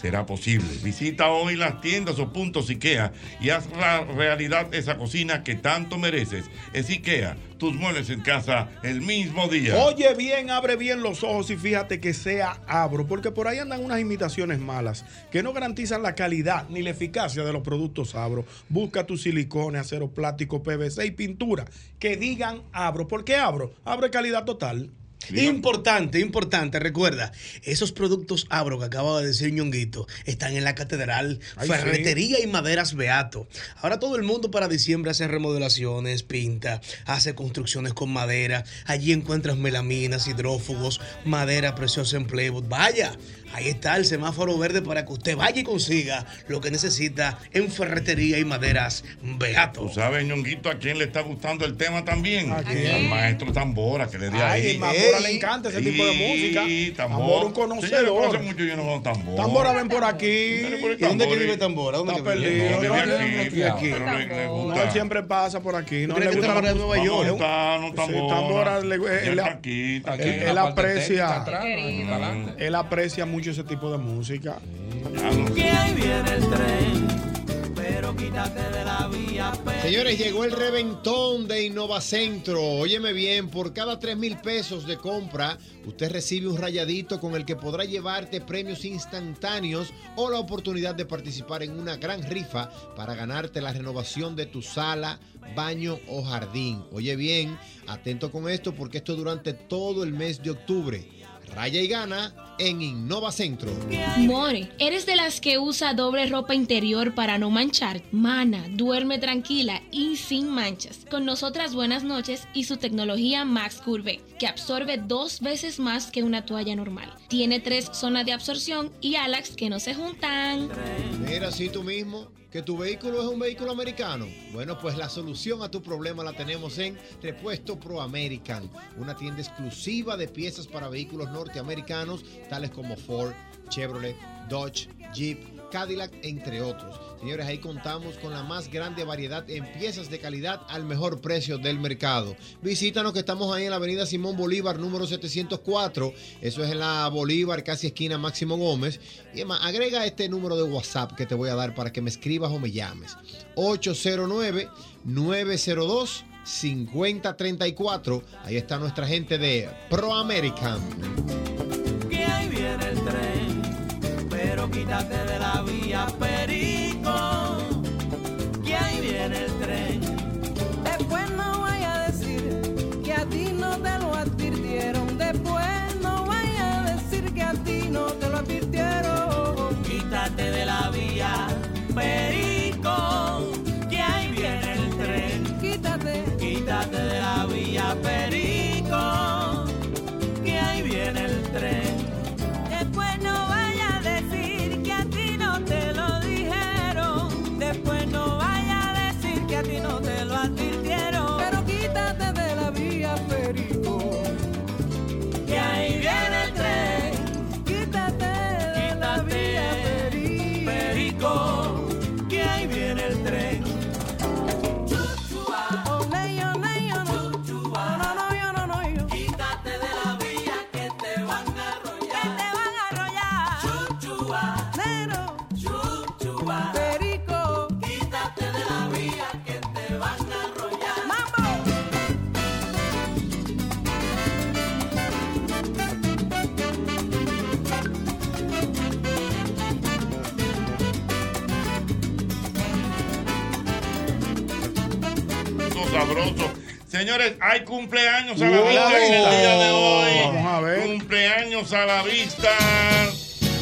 será posible. Visita hoy las tiendas o puntos IKEA y haz la realidad esa cocina que tanto mereces. Es IKEA, tus muebles en casa el mismo día. Oye bien, abre bien los ojos y fíjate que sea Abro, porque por ahí andan unas imitaciones malas que no garantizan la calidad ni la eficacia de los productos Abro. Busca tu silicone, acero plástico, PVC y pintura que digan Abro. ¿Por qué Abro? Es calidad total. Importante, importante. Recuerda, esos productos Abro que acaba de decir Ñonguito están en la Catedral, Ay, Ferretería y Maderas Beato. Ahora todo el mundo para diciembre hace remodelaciones, pinta, hace construcciones con madera. Allí encuentras melaminas, hidrófugos, madera preciosa en Playwood. Vaya, ahí está el semáforo verde para que usted vaya y consiga lo que necesita en Ferretería y Maderas Beato. ¿Tú sabes, Ñonguito, a quién le está gustando el tema también? ¿A quién? Al maestro Tambora, que le di Ay, ahí. Tambora le encanta ese tipo de música. Sí, Tambora, un Señores, conocedor. pero hace mucho yo no veo Tambora. Tambora, ven por aquí. ¿Y dónde que vive Tambora? Está No, perdido. vive No, aquí, aquí. pero le- le No, gusta. él siempre pasa por aquí. No ¿Tú le gusta Tambora de Nueva York? No, está, no, Sí, Tambora. Tambora él- está está aprecia, él aprecia mucho ese tipo de música. Que ahí viene el tren, pero quítate de la vía. Señores, llegó el reventón de Innovacentro. Óyeme bien, por cada 3 mil pesos de compra, usted recibe un rayadito con el que podrá llevarte premios instantáneos o la oportunidad de participar en una gran rifa para ganarte la renovación de tu sala, baño o jardín. Oye bien, atento con esto porque esto durante todo el mes de octubre. Raya y gana en Innovacentro. More, ¿eres de las que usa doble ropa interior para no manchar? Mana, duerme tranquila y sin manchas. Con nosotras buenas noches y su tecnología Max Curve, que absorbe dos veces más que una toalla normal. Tiene tres zonas de absorción y alax que no se juntan. Mira, si tú mismo, que tu vehículo es un vehículo americano. Bueno, pues la solución a tu problema la tenemos en Repuesto Pro American, una tienda exclusiva de piezas para vehículos norteamericanos, tales como Ford, Chevrolet, Dodge, Jeep, Cadillac, entre otros. Señores, ahí contamos con la más grande variedad en piezas de calidad al mejor precio del mercado. Visítanos que estamos ahí en la avenida Simón Bolívar, número 704. Eso es en la Bolívar, casi esquina Máximo Gómez. Y además, agrega este número de WhatsApp que te voy a dar para que me escribas o me llames. 809-902-5034. Ahí está nuestra gente de Pro American. Que ahí viene el tren, pero quítate de la vía Señores, hay cumpleaños a la Wow. vista en el día de hoy. Vamos a ver. Cumpleaños a la vista.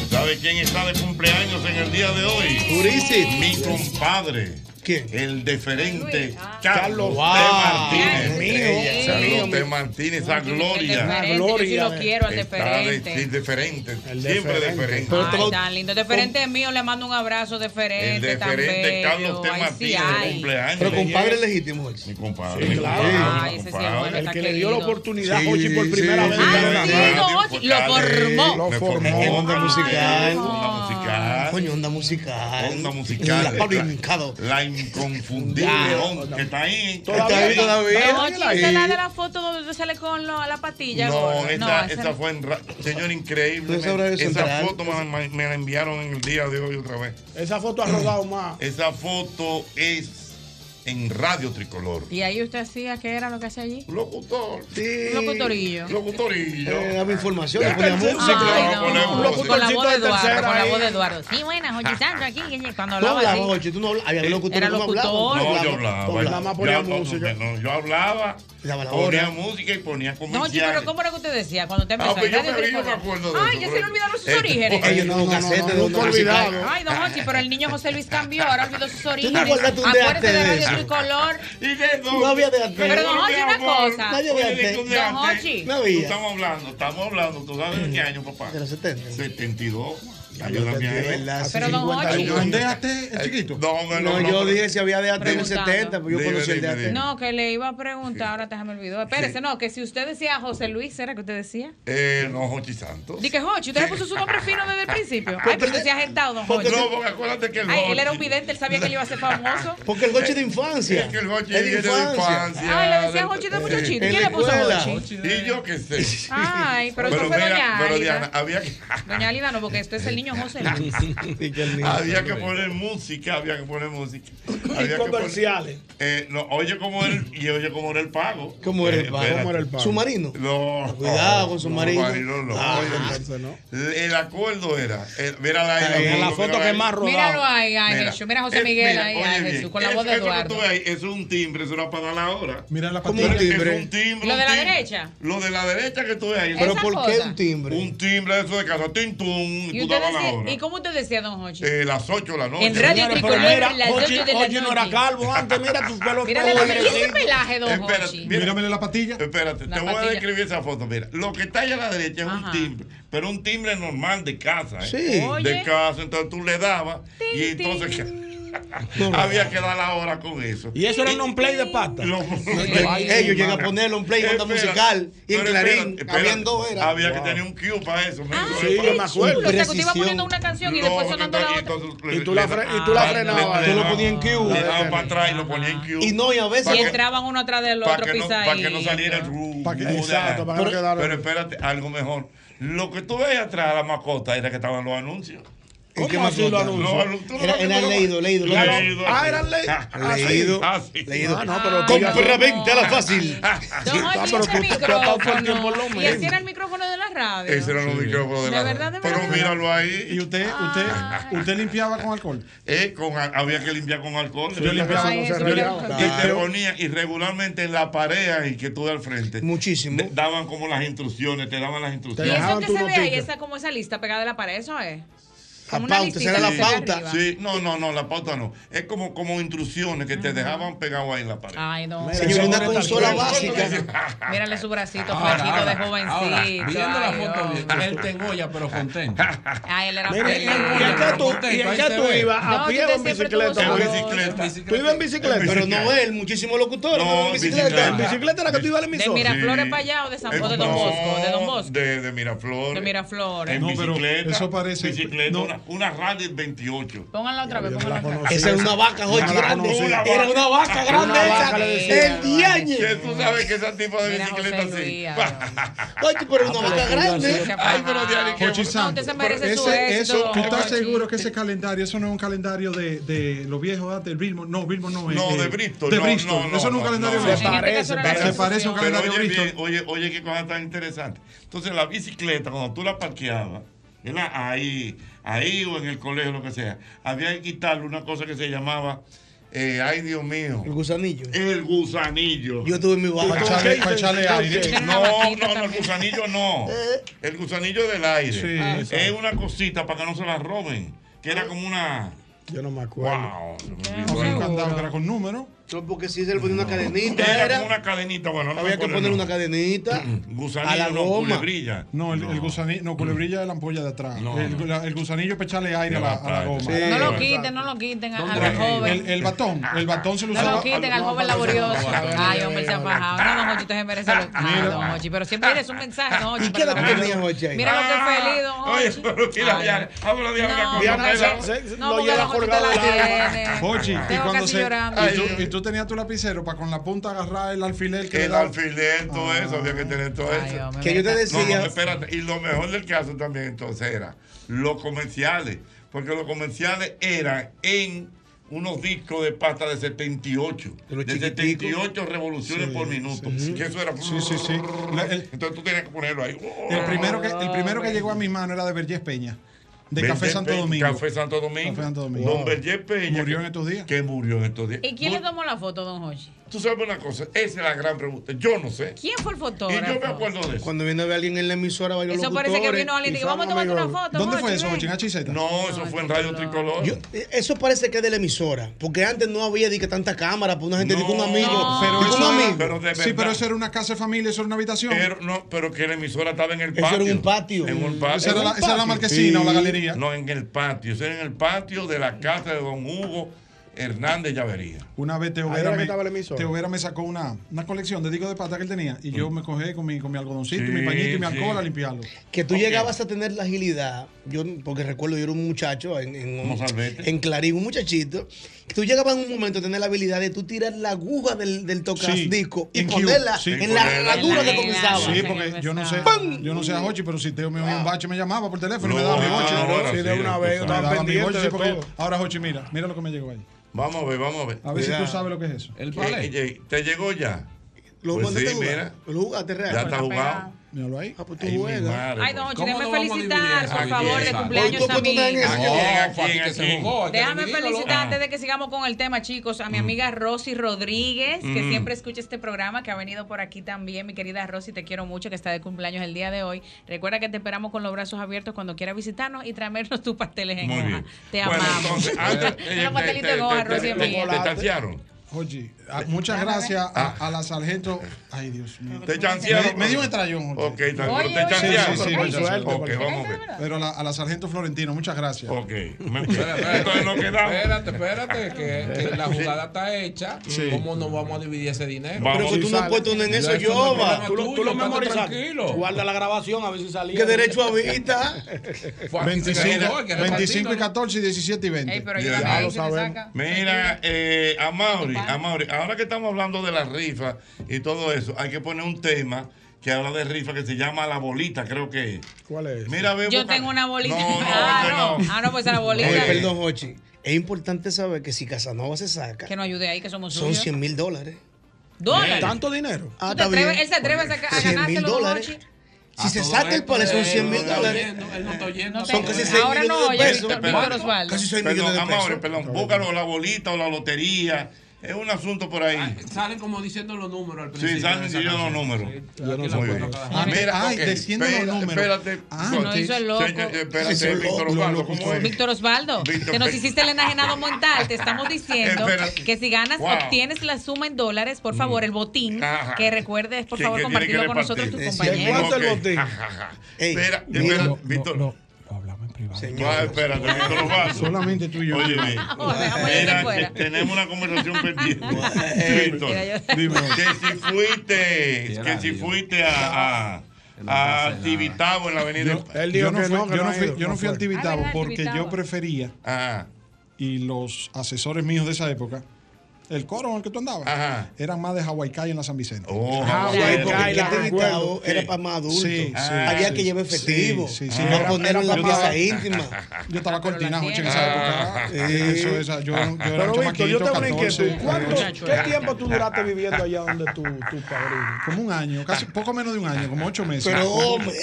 ¿Sabe quién está de cumpleaños en el día de hoy? Turisi. Mi compadre. ¿Quién? El deferente Ah. Carlos T. Wow. Martínez. Mío, Carlos. T. Martínez, esa El gloria. deferente, gloria Yo sí lo quiero de- deferente. sí, deferente. El Siempre deferente. Ay, tan lindo. Deferente mío, le mando un abrazo El deferente. tan deferente bello. Carlos T. Ay, sí, Martínez de ay. cumpleaños. Pero compadre legítimo es. Mi compadre. Sí, mi claro. compadre, mi Ay, ese sí es compadre. bueno. El que le dio la oportunidad, Sí, Ochi, por primera sí, vez. Ah, la lo formó. Lo formó. Onda musical. Onda musical. Coño, onda musical. Onda musical. La Pablincado. La inconfundible, hombre, que está ahí. Todavía, Está ahí. Pero, oye, esa es la de la foto donde sale con lo- la patilla. No, gordo. esa, esa fue en ra- señor increíble. ¿Tú sabrás eso en Esa foto me la, me la enviaron en el día de hoy otra vez. Esa foto ha rodado más. Esa foto es en Radio Tricolor. Y ahí usted hacía, ¿qué era lo que hacía allí? Locutor. Sí. Locutorillo. Locutorillo. Eh, daba información, le ponía música. No. Con la voz de Eduardo, tercera con la voz de Eduardo. Sí, buena, Jochi Sancho aquí, cuando hablaba hablabas, así. Jochi, tú no hablabas. Había locutores Era no locutor. No, yo hablaba. yo, no, hablaba, la ponía música y ponía No, comerciales. pero ¿cómo era que usted decía cuando usted Ah, empezó? pues yo me- yo me acuerdo de Ay, eso, ya se le olvidaron sus Eh, orígenes. Ellos no, No, no, no, olvidado. Ay, don Jochi, pero el niño José Luis cambió, ahora olvidó sus orígenes. Acuérdate de de Radio? Tricolor. Y de No había de antes. Pero don Jochi, una cosa. Don Jochi. No tú había. Estamos hablando, estamos hablando. ¿Tú sabes de qué año, papá? De los 70. 72. Verdad, Pero don Jochi. ¿Dónde até el chiquito? No, no, No, no, yo no, dije si había antes en el Preguntando. 70, pues yo Dime, conocí el dime. No, que le iba a preguntar, ahora te me olvidó. Espérese, no, que si usted decía José Luis, ¿era que usted decía? Eh, no, Jochi Santos. Di que Jochi, usted le puso su nombre fino desde el principio. Ay, pero usted se ha agentado, don Jochi. No, porque acuérdate que el Ay, él era un vidente, él sabía que él iba a ser famoso. Porque el Jochi de infancia. Es que el Jochi de infancia. Ay, le decía Jochi de muchachito. En ¿Quién le puso. Jochi? Y yo qué sé. Ay, pero eso fue doña pero. Diana, había que, Doña Alida no, porque este es el niño José Luis. Y el había que poner música, había que poner música. Había que comerciales. poner- eh, no, oye cómo él y oye cómo era el pago. ¿Cómo era el Eh, pago? espérate. ¿Cómo era el pago? Submarino. No. Cuidado con submarino. Submarino no. Ah, Oye, entonces no. El acuerdo era. eh, mírala ahí. En la foto que más rodado. Míralo ahí, ay Mira. Mira José es- Miguel mira, ahí, oye ay bien, Jesús, con la eso- voz de Eduardo. ahí, es un timbre, eso era para dar la hora. Mira la ¿Cómo patilla. un timbre? Es un timbre. ¿Lo de la derecha? Lo de la derecha que tú ves ahí. Pero ¿por qué un timbre? Un timbre de eso de casa, tintum, ¿Y, y tú dabas la decía. ¿Y cómo usted decía, don Jochi? Eh, las 8 de la noche. En Radio Tricolor, pero mira, las de la no era calvo antes, mira tus pelos Mira todos la patilla. ¿Y ese pelaje, don Espérate, Jochi? mira, Míramele la patilla. Espérate, La te voy a describir esa foto. Mira, lo que está allá a la derecha es Ajá. un timbre, pero un timbre normal de casa. ¿eh? Sí. Oye. De casa, entonces tú le dabas y entonces había que dar la hora con eso. Y eso era un non-play de pata. Ellos llegan a ponerlo en play, onda Espera, musical y en Clarín. Habían dos, era. Había que tener un cue para eso. Ah, Sí, me acuerdo. O sea, que tú ibas poniendo una canción y después sonando la otra. Y tú la frenabas. Tú lo ponías en cue. Le daban para atrás y lo ponías en cue. Y no, y a veces. Y entraban uno atrás del otro no, para que no saliera el de- Exacto, para que no pero espérate, algo mejor. Lo que tú ves atrás de la mascota era que estaban los anuncios. ¿En qué ¿Cómo así mascota? lo Los anuncio? anu- tú no Era- eran no- leído, leído, Leído, leído. Ah, eran ley- Ah, ah, sí. Leído. ah, sí. Leído. Ah, no, pero Ay, tú ya- Compra 20 a la fácil. Don Ah, Jochi, pero ese tú- el micrófono. Y mismo. era el micrófono de la radio. Ese era los micrófonos de De la verdad, de Pero míralo Y ahí. usted, usted, usted limpiaba con alcohol. Eh, con, había que limpiar con alcohol. Yo limpiaba con. Y te Pero- ponía, y regularmente en la pared ahí que tú al frente, Muchísimo. daban como las instrucciones, te daban las Y instrucciones. Te eso que se ve ahí, esa como esa lista pegada de la pared, eso es. La pauta, será la pauta. Sí, no, no, no, la pauta no. Es como, como instrucciones que te dejaban pegado ahí en la pared. Ay, no. Mira, Señor, una consola básica. Mírale su bracito Ahora, flachito de jovencito. ahora, viendo la foto, él te engolla, pero contento. Ay, él era Mira, ¿y qué tú, y ibas? No, ¿A pie o en bicicleta? ¿Tú ibas en bicicleta? Pero no él, muchísimos locutores. No, en bicicleta. ¿En bicicleta era que tú ibas al De emisor? Miraflores para allá o de San de Bosco, de Don Bosco. De, de Miraflores. De Miraflores. En bicicleta. eso parece- Bicicleta. Una, una radio 28. Pónganla otra vez, pónganla otra vez. Esa es una vaca, la grande. Era una vaca grande Una esa. vaca le decía. El diañe. Que tú sabes que ese tipo de bicicleta así. Luis, Jochi, pero una vaca grande. Ay, pero Diana, ¿qué Jochi No, Santos. usted se merece su Ese- éxito, eso, ¿Tú estás seguro que ese calendario, eso no es un calendario de, de los viejos antes, del Billboard? No, Billboard no es. No, eh, de Bristol. De Bristol. eso no es un calendario de Se Bristol. parece, parece. Se parece a un calendario oye, Bristol. oye, oye, qué cosa tan interesante. Entonces, la bicicleta, cuando tú la parqueabas, ¿verdad? ahí, ahí o en el colegio, lo que sea, había que quitarle una cosa que se llamaba, eh, ay Dios mío, El gusanillo. el gusanillo. Yo tuve mi Para vaca. echarle, para echarle aire. Tiene una No, no, no, el gusanillo no. El gusanillo del aire. Sí, es exacto. una cosita para que no se la roben. Que era como una. Yo no me acuerdo. Wow. No que era con números. No, porque si se le ponía una cadenita, Era era. como una cadenita, bueno, no Había que poner una cadenita Gusanillo, a la no, goma. culebrilla. No, el, el gusanillo, no, culebrilla es la ampolla de atrás. No, el, no. la- el gusanillo es para echarle aire a la, a la goma. No lo quiten, no lo quiten a- al joven. El, el batón, el batón se lo No usaba. lo quiten al joven laborioso. Ay, hombre, se ha bajado. No, don Hochi, usted se merece lo Ay, don Hochi. Pero siempre eres un mensaje, don Hochi. ¿Y qué perdón. tenía Hochi ahí? Mira lo que es feliz, don Oye, pero mira, Diana, No, con No, lo lleva don colgado te la. Hochi, y cuando se, llorando. y, tú, tenías tu lapicero para con la punta agarrar el alfiler que El alfiler, todo eso, había que tener todo Ay, eso. Que yo te No, decía. no, espérate. Y lo mejor del caso también entonces era los comerciales. Porque los comerciales eran en unos discos de pasta de 78. De los De chiquiticos. 78 revoluciones por minuto. Que eso era. Sí, sí, sí. Entonces tú tenías que ponerlo ahí. el primero que, el primero que llegó a mis manos era de Vergés Peña, de Café Vergés Santo Peña, Domingo. Café Santo Domingo. Café Santo Domingo. Don Vergés Peña. Murió que- en estos días. Que murió en estos días. ¿Y quién le tomó la foto, don Hochi? Tú sabes una cosa, esa es la gran pregunta. Yo no sé. ¿Quién fue el Y yo me fotógrafo? acuerdo de eso. Cuando viene a ver a alguien en la emisora, varios Eso parece que vino alguien y dijo, vamos a tomarte una foto. ¿Dónde fue eso, HZ? No, eso fue en Radio Tricolor. Yo- eso parece que es de la emisora, porque antes no había di que tanta cámara, pues una gente dijo un amigo. Pero eso amigo. Pero de Sí, pero eso era una casa de familia, eso era una habitación. Pero, no, pero que la emisora estaba en el Eso patio. era un patio. En un patio. esa, era la, un esa era la patio. marquesina o la galería. No, en el patio. Eso era en el patio de la casa de don Hugo Hernández Llavería. Una vez que me, Vera me sacó una, una colección de discos de pata que él tenía y yo me cogí con mi, con mi algodoncito, y mi pañito y mi sí. alcohol a limpiarlo. Que tú llegabas a tener la agilidad, yo porque recuerdo yo era un muchacho en, en, en Clarín, un muchachito, tú llegabas en un momento a tener la habilidad de tú tirar la aguja del, del tocas Sí, disco y en Q, ponerla sí. en la herradura que comenzaba. Sí, porque yo no sé, yo no sé a Hochi, pero si Teo me un bache me llamaba por teléfono y me daba mi no, boche. no, era Sí, de una vez, yo estaba pendiente de todo. ahora Hochi, mira, mira lo que me llegó ahí. Vamos a ver, vamos a ver. A ver si tú sabes lo que es eso. El Eh, palé. eh, ¿Te llegó ya? Lo Pues sí, mira. Lo jugaste real. Ya está jugado. Míralo ahí. Ah, pues tú Ay, mi juegas. madre, Ay, pues. don ¿Cómo déjame felicitar, por favor, de cumpleaños a que Déjame felicitar antes de que sigamos con el tema, chicos, a mi amiga Rosy Rodríguez, que Mm. siempre escucha este programa, que ha venido por aquí también. Mi querida Rosy, te quiero mucho, que está de cumpleaños el día de hoy. Recuerda que te esperamos con los brazos abiertos cuando quieras visitarnos y traernos tus pasteles en hoja. Te amamos. Los eh, pastelitos te- en hoja, Rosy, te- Oye, ah, muchas gracias a, a la sargento. Ay, Dios mío. ¿Te chancearon? Me, me dio un estrellón. Jorge. Ok, te chancearon. sí, sí, sí, suerte, Ok, por vamos a ver. Pero a la, a la sargento Florentino, muchas gracias. Ok. Entonces nos quedamos. Espérate, espérate, que, que la jugada está hecha. Sí. ¿Cómo no vamos a dividir ese dinero? Vamos. Pero que tú no has puesto en eso, Eso no es Yoba. Tú lo, tú lo memorizas. Guarda la grabación a ver si salía. ¿Qué derecho habita? Fue aquí que se 25, jugó, hay que 25 y repartirlo. 14 y 17 y 20. Ey, pero Ya, lo sabemos. Mira, eh, a Mauri, a Mauri, ahora que estamos hablando de la rifa y todo eso, hay que poner un tema que habla de rifa que se llama La Bolita, creo que es. ¿Cuál es? Mira, ve, Yo tengo una bolita. No, no, ah, no. no. Ah, no, pues la bolita. Oye, Eh, perdón, Hochi. Es importante saber que si Casanova se saca, Que nos ayude ahí, que somos son suyos. 100 mil dólares. ¿Dólares? ¿Tanto dinero? Ah, ¿Tú te está bien. atreves- él se atreve a, sacar, a 100 mil dólares. Si A se saca el palé son él 100 mil no dólares. Él no está oyendo. No Son casi 6 Ahora no, millones de pesos. Víctor, Víctor Osvaldo. Casi 6 Perdón, millones de pesos. perdón, búscalo la bolita o la lotería. Es un asunto por ahí. Ah, Salen como diciendo los números al principio. Sí, salen diciendo los números. Sí, Yo no cuento bien. Ah. Mira, ay, ok, descienden los espérate, números. Espérate. Ah, Se nos hizo el loco. Señor, espérate, Víctor Osvaldo, lo- ¿cómo es? Víctor Osvaldo, Víctor, que nos hiciste el enajenado mental, te estamos diciendo Espérate. que si ganas, Wow. obtienes la suma en dólares, por favor, el botín, Ajá. que recuerdes, por favor, compartirlo con nosotros, tus compañeros. ¿Cuánto el botín? Espera, espera, no, Víctor. En privado. Ah, espérate, Víctor. Solamente tú y yo. Oye, mira, tenemos una conversación pendiente. Víctor, Mira, yo- Dime. que si fuiste, que si fuiste a, a, a Tibitabo en la avenida. Yo, Él dijo yo no que fui, no, que yo no fui, ido, yo no fui al. Tibitabo Ah, porque Tibitabo. yo prefería, Ajá, y los asesores míos de esa época, el coro en el que tú andabas, Ajá. eran más de Hawaii en la San Vicente. Oh, Sí, Hawaii. porque la recuerdo. invitado era Sí. para más adultos. Sí, sí, Había sí, que llevar sí, efectivo. sí, sí. no la yo pieza íntima. Yo estaba cortinajo en esa época. Sí. Eso, esa, yo, yo era un Pero Víctor, yo tengo una 14, inquietud. ¿Cuánto, Muchacho, ¿Qué tiempo tú duraste viviendo allá donde tu, tu padrino? como un año, casi poco menos de un año, como ocho meses. Pero, hombre,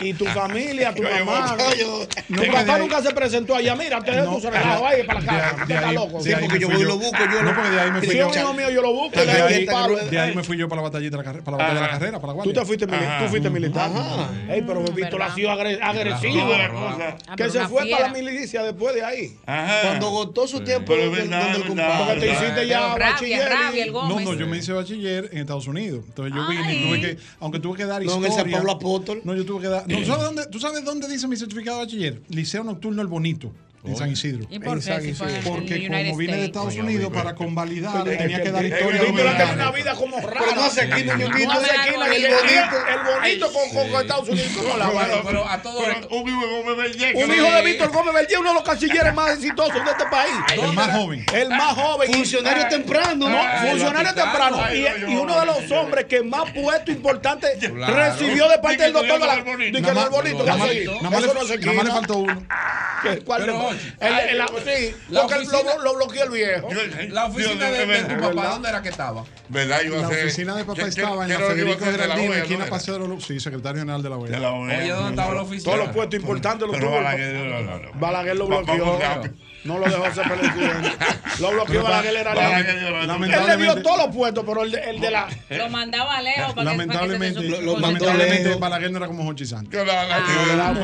Y tu familia, tu mamá. yo- Tu No, de papá ahí- nunca se presentó allá. Mira, te dejo tu ahí para la de me fui si yo. Si un mío, yo lo busco. De ahí, de ahí, me fui yo para la batallita, para la batalla de la carrera, para la. Tú te fuiste, Ajá. tú fuiste militar. Ey, pero me visto la sido agresivo. Que se fue para la milicia después de ahí. Cuando agotó su tiempo. Pero Porque te hiciste ya bachiller. No, no, yo me hice bachiller en Estados Unidos. Entonces yo vine y tuve que, aunque tuve que dar historia. No, en San Pablo Apóstol. No, yo tuve que dar. ¿Tú sabes dónde dice mi certificado de bachiller? Liceo Nocturno El Bonito. En San Isidro. Porque como United vine de Estados Unidos para convalidar, Pero tenía que eh, dar eh, historia. Eh, el dominicano tiene una vida como rara. Pero no hace aquí, no, no hace aquí, el, bonito. Con, Estados Unidos. Un hijo de Víctor Gómez Berger, uno de los cancilleres más exitosos de este país. El más joven. El más joven. Funcionario temprano. Ah, Funcionario temprano. Y uno de los hombres que más puesto importante recibió de parte del doctor Dice que el bonito. Nada más le faltó uno. ¿Cuál le faltó? El, sí, la porque oficina, lo, lo bloqueó el viejo. Eh, la oficina de, de, tu papá, ¿verdad? ¿dónde era que estaba? ¿Verdad? Yo la sé. oficina de papá estaba en la Federico Geraldino, esquina Paseo de los Luz. Sí, secretario general de la OEA. Oye, ¿dónde estaba la oficina? Todos los puestos importantes los tuvo. Balaguer lo bloqueó. No lo dejó ser presidente. Lo bloqueó Balaguer era Él le dio todos los puestos, pero el de, el de la. Lo mandaba lejos para lamentablemente, para que lo, Lamentablemente, Balaguer no era como Jonchi Sánchez. Ah.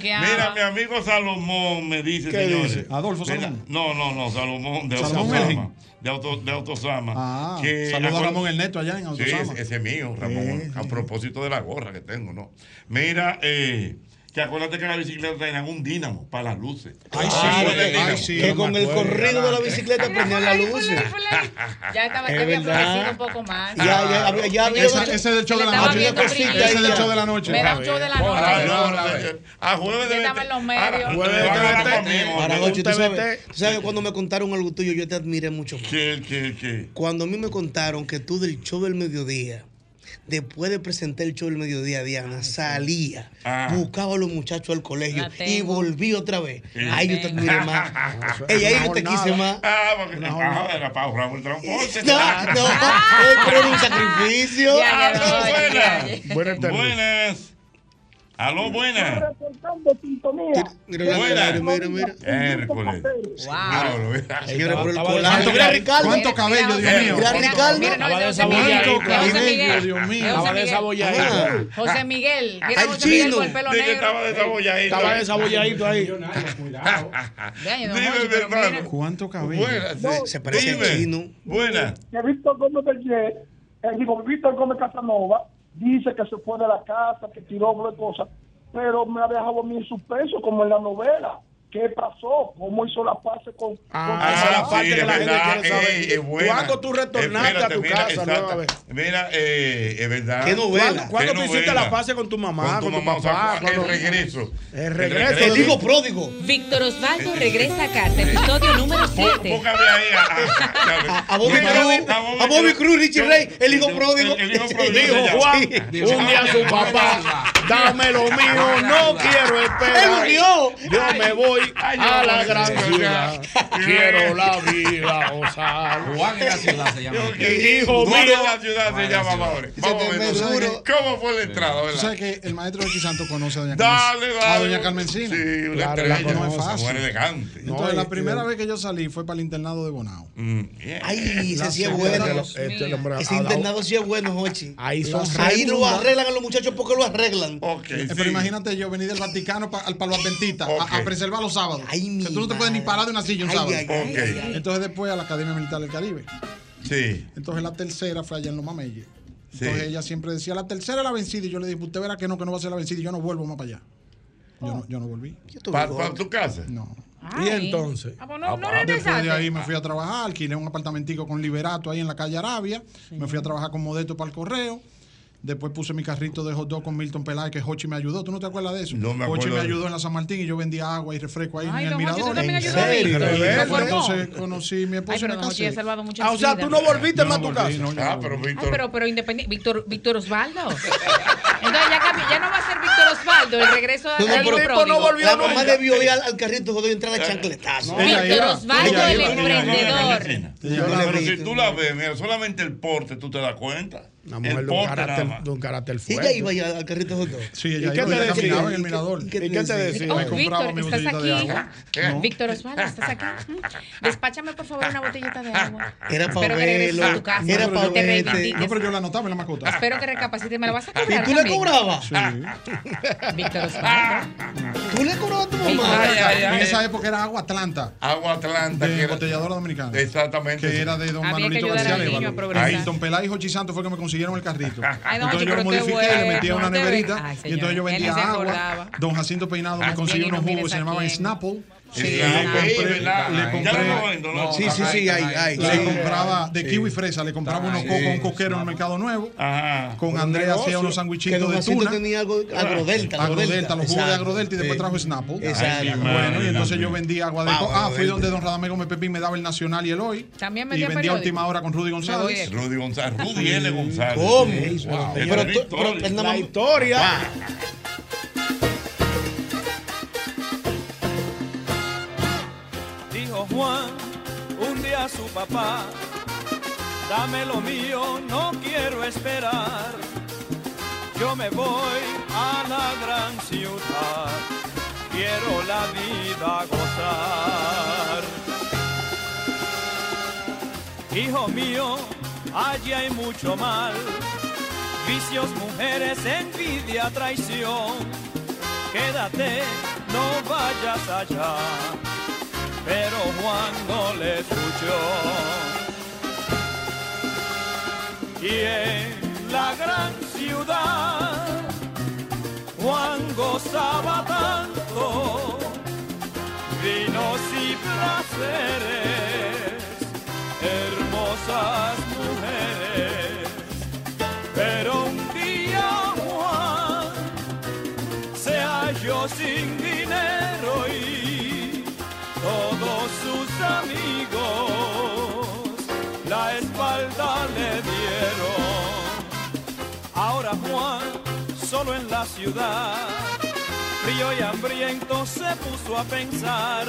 Mira, mi amigo Salomón me dice, ¿Qué señores. Dice? Adolfo Salomón. No, no, no, Salomón de Autosama. De, auto, de Autosama. Ah, que saluda a Ramón Ernesto allá en Autosama. Sí, ese es mío, Ramón. A propósito de la gorra que tengo, ¿no? Mira, eh. Que acuérdate que la bicicleta traían un dínamo para las luces. Ay, ah, sí, ay, sí que con el corrido de la bicicleta prendían las luces. Ya estaba es había un poco más. Ya, ya, ya, ya había ese, es el show de la noche. Ese es el show de la noche. Me da un show de la noche. A jueves de estaba en los medios. Jueves de tú sabes, cuando me contaron algo tuyo, yo te admiré mucho más. ¿Qué, qué, qué? Cuando a mí me contaron que tú del show del mediodía después de presentar el show del mediodía, Diana, salía, buscaba a los muchachos al colegio y volví otra vez. Sí. Ahí yo te más. Ella ahí yo te quise más. Ah, porque no, no. No, no, pero era un sacrificio. Buenas. Aló, buena. Buena. Mira, mira, ¿Cuánto, cabello, Dios mío? Mira, Ricardo. ¿Cuánto cabello, Dios mío? Estaba. José Miguel. José Miguel con el pelo. Estaba desabolladito. Estaba ahí. ¿Cuánto cabello? Se parece al chino. Buena. He visto cómo te El Víctor Gómez Casanova dice que se fue de la casa, que tiró cosas, pero me ha dejado a mí en suspenso, como en la novela. ¿Qué pasó? ¿Cómo hizo la paz con, ah, con esa parte es la gente quiere saber? ¿Cuándo tú retornaste a tu casa? Mira, eh, es verdad. ¿Qué novela? ¿Cuándo, tú hiciste la paz con tu mamá, con tu, mamá, papá? O el, regreso, el regreso. El hijo pródigo. Víctor Osvaldo regresa a casa, episodio número 7. A, Bobby Cruz, a Bobby Cruz, Richie Rey, el hijo pródigo. El hijo pródigo. Un día su papá, dame lo mío, no quiero esperar. Él. Yo me voy a la gran ciudad. Quiero la vida gozar. Juan en la ciudad se llama. Hijo mío en la ciudad se llama Maure. ¿Cómo fue la entrada? Tú sabes que el maestro de Santo conoce a doña Carmen. A doña Carmencina. Sí, una estrella. No es fácil. elegante. Entonces, la primera vez que yo salí fue para el internado de Bonao. Mm, Ay, ese sí es bueno. Este, ese internado sí es bueno, Jochi. Ahí son Ahí lo arreglan a los muchachos porque lo arreglan. Eh, pero imagínate yo venir del Vaticano para los Adventistas a preservar los los sábados. Ay, que tú no te puedes ni parar de una silla un sábado. Ay, okay. Entonces después a la Academia Militar del Caribe. Sí. Entonces la tercera fue allá en Los Mameyes. Entonces ella siempre decía, la tercera la vencida. Y yo le dije, usted verá que no, que no va a ser la vencida. Y yo no vuelvo más para allá. Yo, no, yo no, volví. ¿Para, tu casa? No. Y entonces, ah, bueno, no ah, ah, después de ahí me fui a trabajar, alquilé un apartamentico con Liberato ahí en la calle Arabia, me fui a trabajar con Modesto para el correo, Después puse mi carrito de hot dog con Milton Peláez, que Hochi me ayudó. ¿Tú no te acuerdas de eso? No me acuerdo. Hochi me ayudó en la San Martín y yo vendía agua y refresco ahí Ay, en el mirador. ¿En serio? Entonces conocí mi esposa. Ay, pero Hochi salvado muchas Ah, o sea, tú no volviste no, más a tu casa. No, ah, pero Víctor. Ay, pero, pero independiente. Víctor, Víctor Osvaldo. Entonces ya, cambié, ya no va a ser Víctor Osvaldo el regreso a la no, pero no volvió La mamá debió ir al, al carrito de y entrar a eh, chancletazo. Víctor Osvaldo, el emprendedor. Pero si tú la ves, mira, solamente el porte tú te das cuenta. Una mujer de un, carácter, de un carácter Y fuerte. ella iba ya al carrito dog. Sí, ¿Y ella qué iba, te ella decía? caminaba en el ¿Y qué- mirador. y qué te decía? Me compraba Víctor, mi ¿estás botellita de aquí? agua. Víctor Osvaldo, ¿estás aquí? Despáchame, por favor, una botellita de agua. Era pa' Espero que regreses a verlo, tu casa. era y pa' te verte. No, pero yo la anotaba en la mascota. Espero que recapacites. ¿Me la vas a ¿Y cobrar tú le cobrabas? Víctor Osvaldo. ¿Tú le cobrabas a tu mamá? en esa época era agua Atlanta. Agua Atlanta. De embotelladora dominicana. Exactamente. Que era de don Manolito García Lévalo. progresar. Ahí Don Pelá y Jochi Santos fue que me consiguieron el carrito. Ay, don entonces yo lo modifiqué, le metí a bueno, una neverita. Ay, y entonces yo vendía agua. Don Jacinto Peinado me consiguió unos no jugos que se llamaban. Snapple. Sí, le sí. Sí, sí, sí, hay, hay. le sí. compraba de Sí. kiwi fresa, le compraba unos cocos un coquero en el Mercado Nuevo. Ajá. Con Un Andrea hacía unos sandwichitos de tuna. tenía algo agrodelta. Agrodelta, los jugos de agrodelta y después trajo Snapple. Exacto. Bueno, y entonces yo vendía agua de Ah, coco. Ah, fui agrodelta. donde don Radamés Gómez Pepín me daba el Nacional y el Hoy. También Y vendía vendía periódico. última hora con Rudy González. Rudy González. Rudy L. González. ¿Cómo? Pero La historia. Un día su papá, dame lo mío, no quiero esperar. Yo me voy a la gran ciudad, quiero la vida gozar. Hijo mío, allí hay mucho mal, vicios, mujeres, envidia, traición. Quédate, no vayas allá pero Juan no le escuchó. Y en la gran ciudad, Juan gozaba tanto, vinos y placeres, hermosas mujeres. Pero un día Juan se halló sin la ciudad, frío y hambriento se puso a pensar.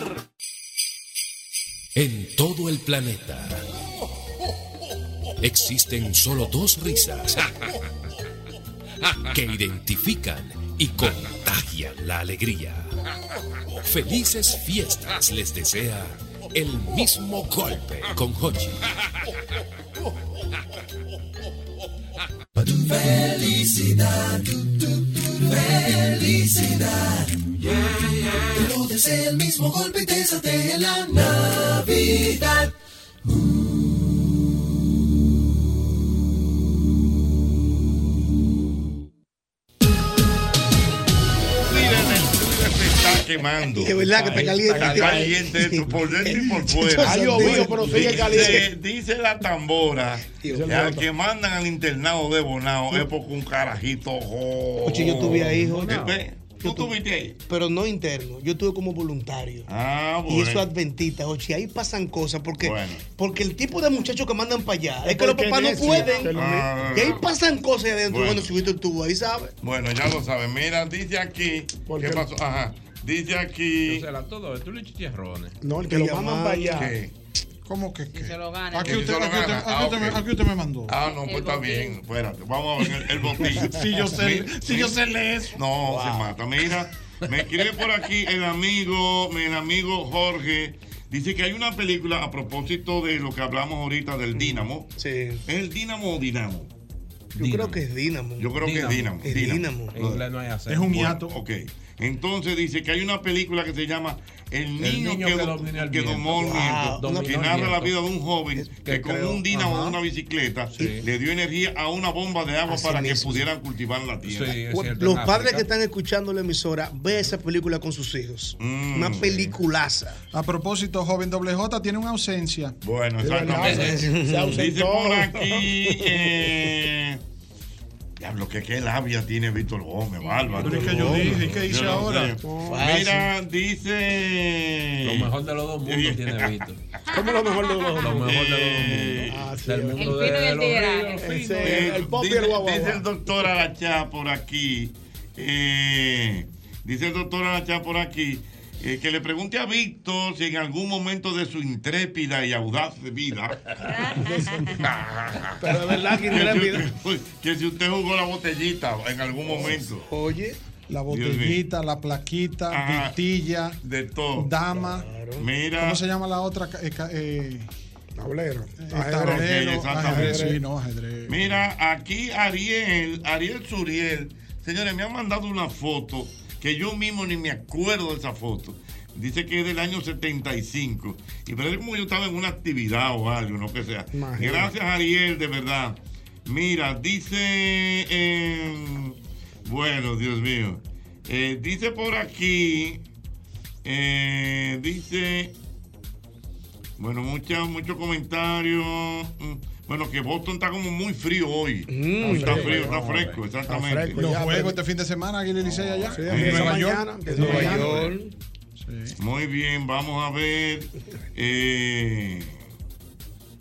En todo el planeta existen solo dos risas que identifican y contagian la alegría. Felices fiestas les desea el mismo golpe con Hochi. Felicidad, felicidad. Lo desea el mismo golpe y te satea la Navidad. Mírame, quemando. De verdad que está caliente. Está caliente esto, por dentro y por fuera. Ha llovido, pero sigue Dice- caliente. Dice la tambora que al que mandan al internado de Bonao es porque un carajito. Oye, yo tuve ahí, hijo. Ve, ¿Tú estuviste ahí? Pero no interno, yo estuve como voluntario. Ah, Y bueno. eso adventista, oye, ahí pasan cosas porque, Bueno. porque el tipo de muchachos que mandan para allá Es que los papás no pueden. que lo- Ah. Y ahí pasan cosas adentro. Bueno. Bueno, si Víctor estuvo ahí, ¿sabes? Bueno, ya lo saben. Mira, dice aquí. ¿Qué pasó? Ajá. Dice aquí. O sea, todo, tú le chicharrones. No, el que lo mandan para allá. ¿Qué? ¿Cómo que qué? Se lo. Aquí Que usted, se lo aquí usted- gana. aquí Ah, usted me- ok. aquí usted me mandó. Ah, no, pues está bien. Espérate, vamos a ver el, el botín. Si yo sé- Mi- si mi- yo sé leer eso. No, se mata. Mira, me escribe por aquí el amigo, el amigo Jorge. Dice que hay una película a propósito de lo que hablamos ahorita del Dínamo. Sí. ¿Es el Dínamo o Dinamo? Yo creo que es Dínamo. Yo creo que es Dínamo. Es Dínamo. En inglés no hay acento. Es un Bueno, hiato. Ok. Entonces dice que hay una película que se llama El niño, niño que, que do- el que viento. domó el Wow, viento, que narra la vida de un joven que, que con un dínamo de una bicicleta Sí. le dio energía a una bomba de agua Así para que pudieran cultivar la Sí, tierra. es cierto, Los padres que están escuchando la emisora, ve esa película con sus hijos. Mm. Una peliculaza. A propósito, joven doble J tiene una ausencia. Bueno, exactamente. se- Dice ausentó. por aquí. Eh, Diablo, que qué labia tiene Víctor Gómez, bárbaro. Pero es que yo dije, ¿y qué hice Yo no ahora? Fácil. Mira, dice. Lo mejor de los dos mundos tiene Víctor. ¿Cómo lo mejor de los dos? Lo mejor de los dos mundos. Ah, El fino y el el pop y dice, el guau, dice el doctor Arachá por aquí. eh, dice el doctor Arachá por aquí eh, que le pregunte a Víctor si en algún momento de su intrépida y audaz vida. Pero es verdad que si intrépido. usted- que si usted jugó la botellita en algún momento. Oye. La botellita, la plaquita, Ajá. vitilla, De todo. dama. Mira. ¿Cómo se llama la otra? eh, eh, Tablero. eh, tablero, exactamente. ajedrez, sí, no, ajedrez. Mira, aquí Ariel, Ariel Suriel, señores, me han mandado una foto que yo mismo ni me acuerdo de esa foto. Dice que es del año 75. Y parece como yo estaba en una actividad o algo, no que sea. Imagínate. Gracias, Ariel, de verdad. Mira, dice. eh, bueno, Dios mío. Eh, dice por aquí. eh, dice. Bueno, muchos muchos comentarios. Bueno, que Boston está como muy frío hoy. Mm, está frío, frío, está fresco, exactamente. Los juegos este fin de semana, aquí en el Licey allá. Sí, en Nueva York. Nueva. York. Muy bien, vamos a ver. eh,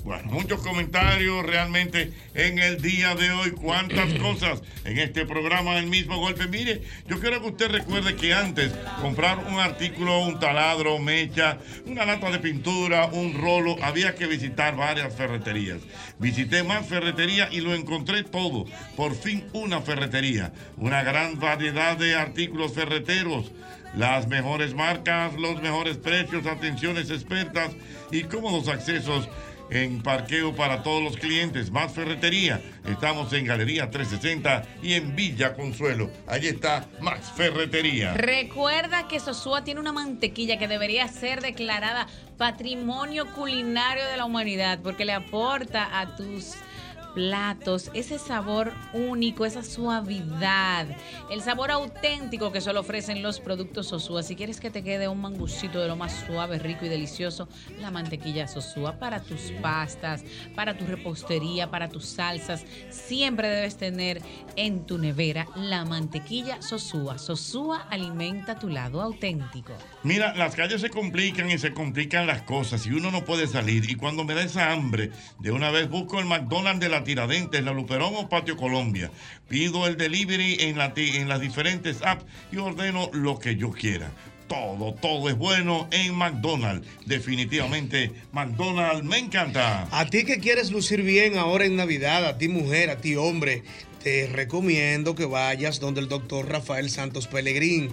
bueno, muchos comentarios realmente en el día de hoy. Cuántas cosas en este programa del mismo golpe. Mire, yo quiero que usted recuerde que antes comprar un artículo, un taladro, mecha, una lata de pintura, un rolo, había que visitar varias ferreterías. Visité más ferreterías y lo encontré todo. Por fin una ferretería. Una gran variedad de artículos ferreteros. Las mejores marcas, los mejores precios, atenciones expertas y cómodos accesos en parqueo para todos los clientes. Más ferretería. Estamos en Galería 360 y en Villa Consuelo. Allí está Max Ferretería. Recuerda que Sosúa tiene una mantequilla que debería ser declarada patrimonio culinario de la humanidad porque le aporta a tus platos ese sabor único, esa suavidad, el sabor auténtico que solo ofrecen los productos Sosúa. Si quieres que te quede un mangucito de lo más suave, rico y delicioso, la mantequilla Sosúa para tus pastas, para tu repostería, para tus salsas, siempre debes tener en tu nevera la mantequilla Sosúa. Sosúa alimenta tu lado auténtico. Mira, las calles se complican y se complican las cosas y uno no puede salir. Y cuando me da esa hambre, de una vez busco el McDonald's de la Tiradentes, la Luperón o Patio Colombia. Pido el delivery en, la en las diferentes apps y ordeno lo que yo quiera. Todo, todo es bueno en McDonald's. Definitivamente, McDonald's me encanta. A ti que quieres lucir bien ahora en Navidad, a ti mujer, a ti hombre, te recomiendo que vayas donde el doctor Rafael Santos Pellegrín.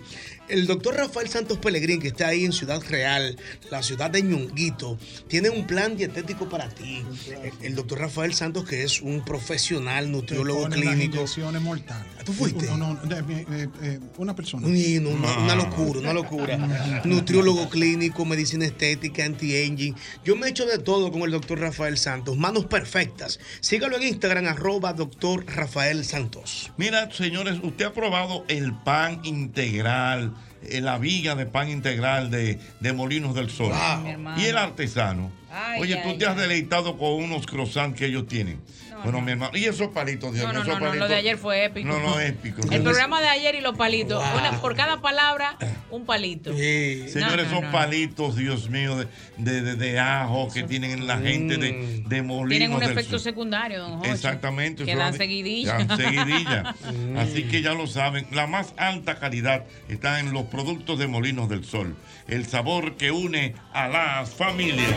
El doctor Rafael Santos Pellegrín, que está ahí en Ciudad Real, la ciudad de Ñonguito, tiene un plan dietético para ti. El, el doctor Rafael Santos, que es un profesional nutriólogo las clínico. inyecciones mortales. ¿Tú fuiste? No, no, de- una persona. Uy, no, una, una locura, una locura. Nutriólogo clínico, medicina estética, anti-aging. Yo me he hecho de todo con el doctor Rafael Santos. Manos perfectas. Sígalo en Instagram, arroba doctor Rafael Santos. Mira, señores, usted ha probado el pan integral, la viga de pan integral de, de Molinos del Sol. Hermano. y el artesano. Ay, Oye, ay, tú te has deleitado con unos croissants que ellos tienen. Bueno, mi hermano. Y esos palitos, Dios No, mío, no, esos no, no, palitos. lo de ayer fue épico. No, no, épico. El programa de ayer y los palitos. Wow. Una, por cada palabra, un palito. Señores, No, no, esos no. palitos, Dios mío, de, de, de- de ajo que tienen la gente de, de Molinos Tienen un del efecto secundario, don Jocho. Exactamente. Que dan seguidilla. dan seguidilla. Así que ya lo saben. La más alta calidad está en los productos de Molinos del Sol. El sabor que une a las familias.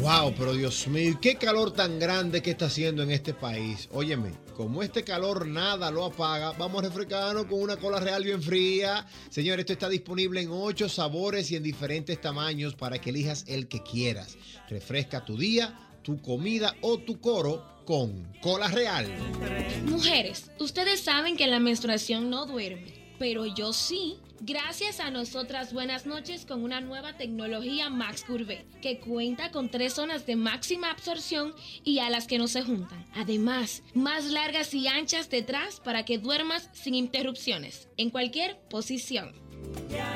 Wow, pero Dios mío, ¿y qué calor tan grande que está haciendo en este país. Óyeme, como este calor nada lo apaga, vamos a refrescarnos con una cola real bien fría. Señor, esto está disponible en ocho sabores y en diferentes tamaños para que elijas el que quieras. Refresca tu día, tu comida o tu coro con cola real. Mujeres, ustedes saben que la menstruación no duerme, pero yo sí. Gracias a nosotras buenas noches con una nueva tecnología Max Curve, que cuenta con tres zonas de máxima absorción y alas que no se juntan. Además, más largas y anchas detrás para que duermas sin interrupciones, en cualquier posición.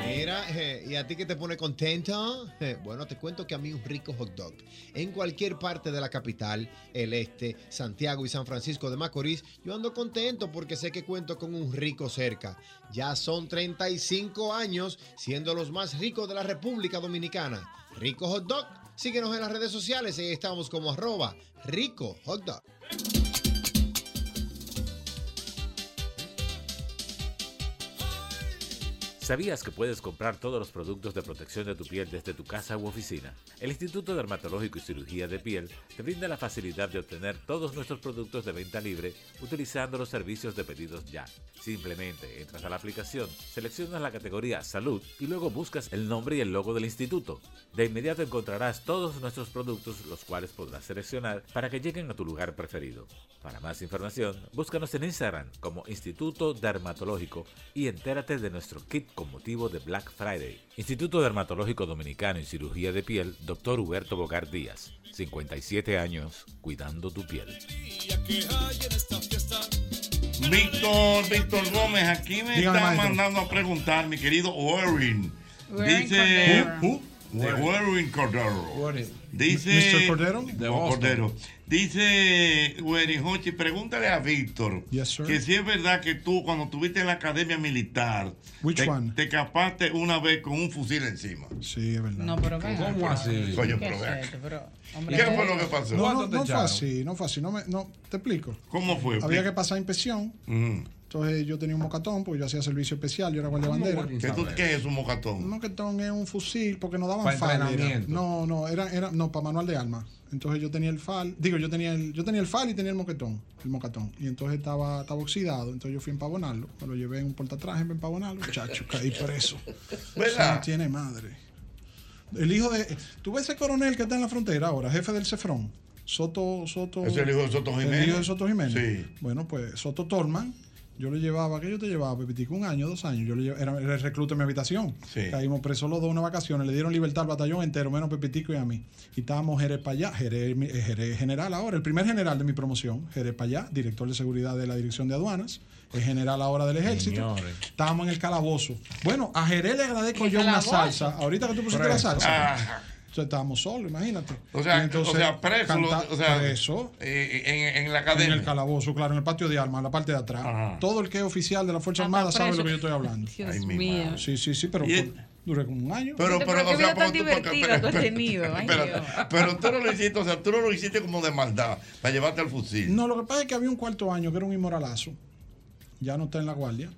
Mira, eh, ¿y a ti qué te pone contento? Eh, bueno, te cuento que a mí un rico hot dog en cualquier parte de la capital, el este, Santiago y San Francisco de Macorís, yo ando contento porque sé que cuento con un rico cerca. Ya son 35 años siendo los más ricos de la República Dominicana. Rico hot dog. Síguenos en las redes sociales, ahí estamos como arroba rico hot dog. ¿Sabías que puedes comprar todos los productos de protección de tu piel desde tu casa u oficina? El Instituto Dermatológico y Cirugía de Piel te brinda la facilidad de obtener todos nuestros productos de venta libre utilizando los servicios de pedidos ya. Simplemente entras a la aplicación, seleccionas la categoría Salud y luego buscas el nombre y el logo del instituto. De inmediato encontrarás todos nuestros productos los cuales podrás seleccionar para que lleguen a tu lugar preferido. Para más información, búscanos en Instagram como Instituto Dermatológico y entérate de nuestro kit con motivo de Black Friday. Instituto Dermatológico Dominicano en Cirugía de Piel, Dr. Huberto Bogar Díaz, 57 años, cuidando tu piel. Víctor, Víctor Gómez, aquí me Dígame, está maestro. mandando a preguntar, mi querido Warren. Dice. Cordero. Who? De Warren Cordero. Dice. Mr. Cordero? De Cordero. Dice Warren Hochi, pregúntale a Víctor Yes, que si es verdad que tú, cuando estuviste en la academia militar, Which te, one? te escapaste una vez con un fusil encima. Sí, es verdad. No, pero ¿Cómo acá. así? Coño, ¿Qué pero hombre, ¿Qué fue lo que pasó? No, no, no fue así, no fue así. No, me, no te explico. ¿Cómo fue? Había que pasar inspección. Ujú. Entonces yo tenía un mocatón, porque yo hacía servicio especial, yo era guardia bandera. ¿Qué, tú- qué es un mocatón? Un mocatón es un fusil, porque no daban fal. No, no, era, era, no, para manual de armas. Entonces yo tenía el fal, digo, yo tenía el, yo tenía el fal y tenía el moquetón, el mocatón. Y entonces estaba, estaba oxidado, entonces yo fui a empavonarlo. Me lo llevé en un portatraje para empavonarlo. Chacho, caí preso. ¿Verdad? Eso no tiene madre. El hijo de. ¿Tú ves ese coronel que está en la frontera ahora, jefe del Cefrón? Soto, Soto. Es el hijo de Soto Jiménez. El hijo de Soto Jiménez. Sí. Bueno, pues Soto Torman, yo le llevaba, ¿qué yo te llevaba, Pepitico? Un año, dos años. Yo le llevaba, era, era el recluta en mi habitación. Sí. Caímos presos los dos unas vacaciones, le dieron libertad al batallón entero, menos Pepitico y a mí. Y estábamos Jerez para allá, Jerez, mi- eh, Jerez general ahora, el primer general de mi promoción, Jerez para allá, director de seguridad de la dirección de aduanas, el general ahora del ejército. Señores. Estábamos en el calabozo. Bueno, a Jerez le agradezco ¿El yo una salsa. Ahorita que tú pusiste la salsa. Ah. Entonces estábamos solos, imagínate. O sea, entonces, o sea preso, canta- o sea, preso. eh, en, en la En academia. el calabozo, claro, en el patio de armas, en la parte de atrás. Todo el que es oficial de la Fuerza Armada sabe lo que yo estoy hablando. Dios Ay, mío. Sí, sí, sí, pero por- duré como un año. Pero, Pero pero, o sea, tan porque tú- porque- tú has espera, tenido. Ay, pero tú no lo hiciste, o sea, tú no lo hiciste como de maldad, para llevarte al fusil. No, lo que pasa es que había un cuarto año que era un inmoralazo. Ya no está en la guardia.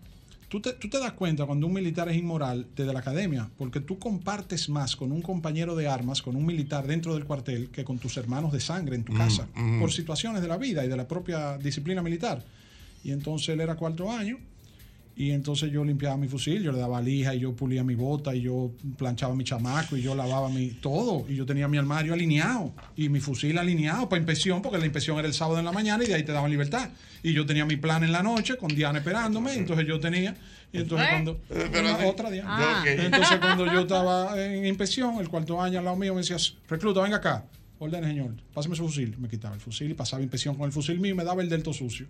Tú te, tú te das cuenta cuando un militar es inmoral desde la academia, porque tú compartes más con un compañero de armas, con un militar dentro del cuartel, que con tus hermanos de sangre en tu Mm, casa, mm. por situaciones de la vida y de la propia disciplina militar. Y entonces él era cuarto año, y entonces yo limpiaba mi fusil, yo le daba lija, y yo pulía mi bota, y yo planchaba mi chamaco, y yo lavaba mi todo, y yo tenía mi armario alineado, y mi fusil alineado para inspección, porque la inspección era el sábado en la mañana, y de ahí te daban libertad. Y yo tenía mi plan en la noche, con Diana esperándome, entonces yo tenía, y entonces ¿Eh? cuando... Eh, pero una- sí. otra Diana. Ah. Entonces cuando yo estaba en inspección, el cuarto año al lado mío me decía, recluta, venga acá. Orden, señor, pásame su fusil. Me quitaba el fusil y pasaba inspección con el fusil mío y me daba el delto sucio.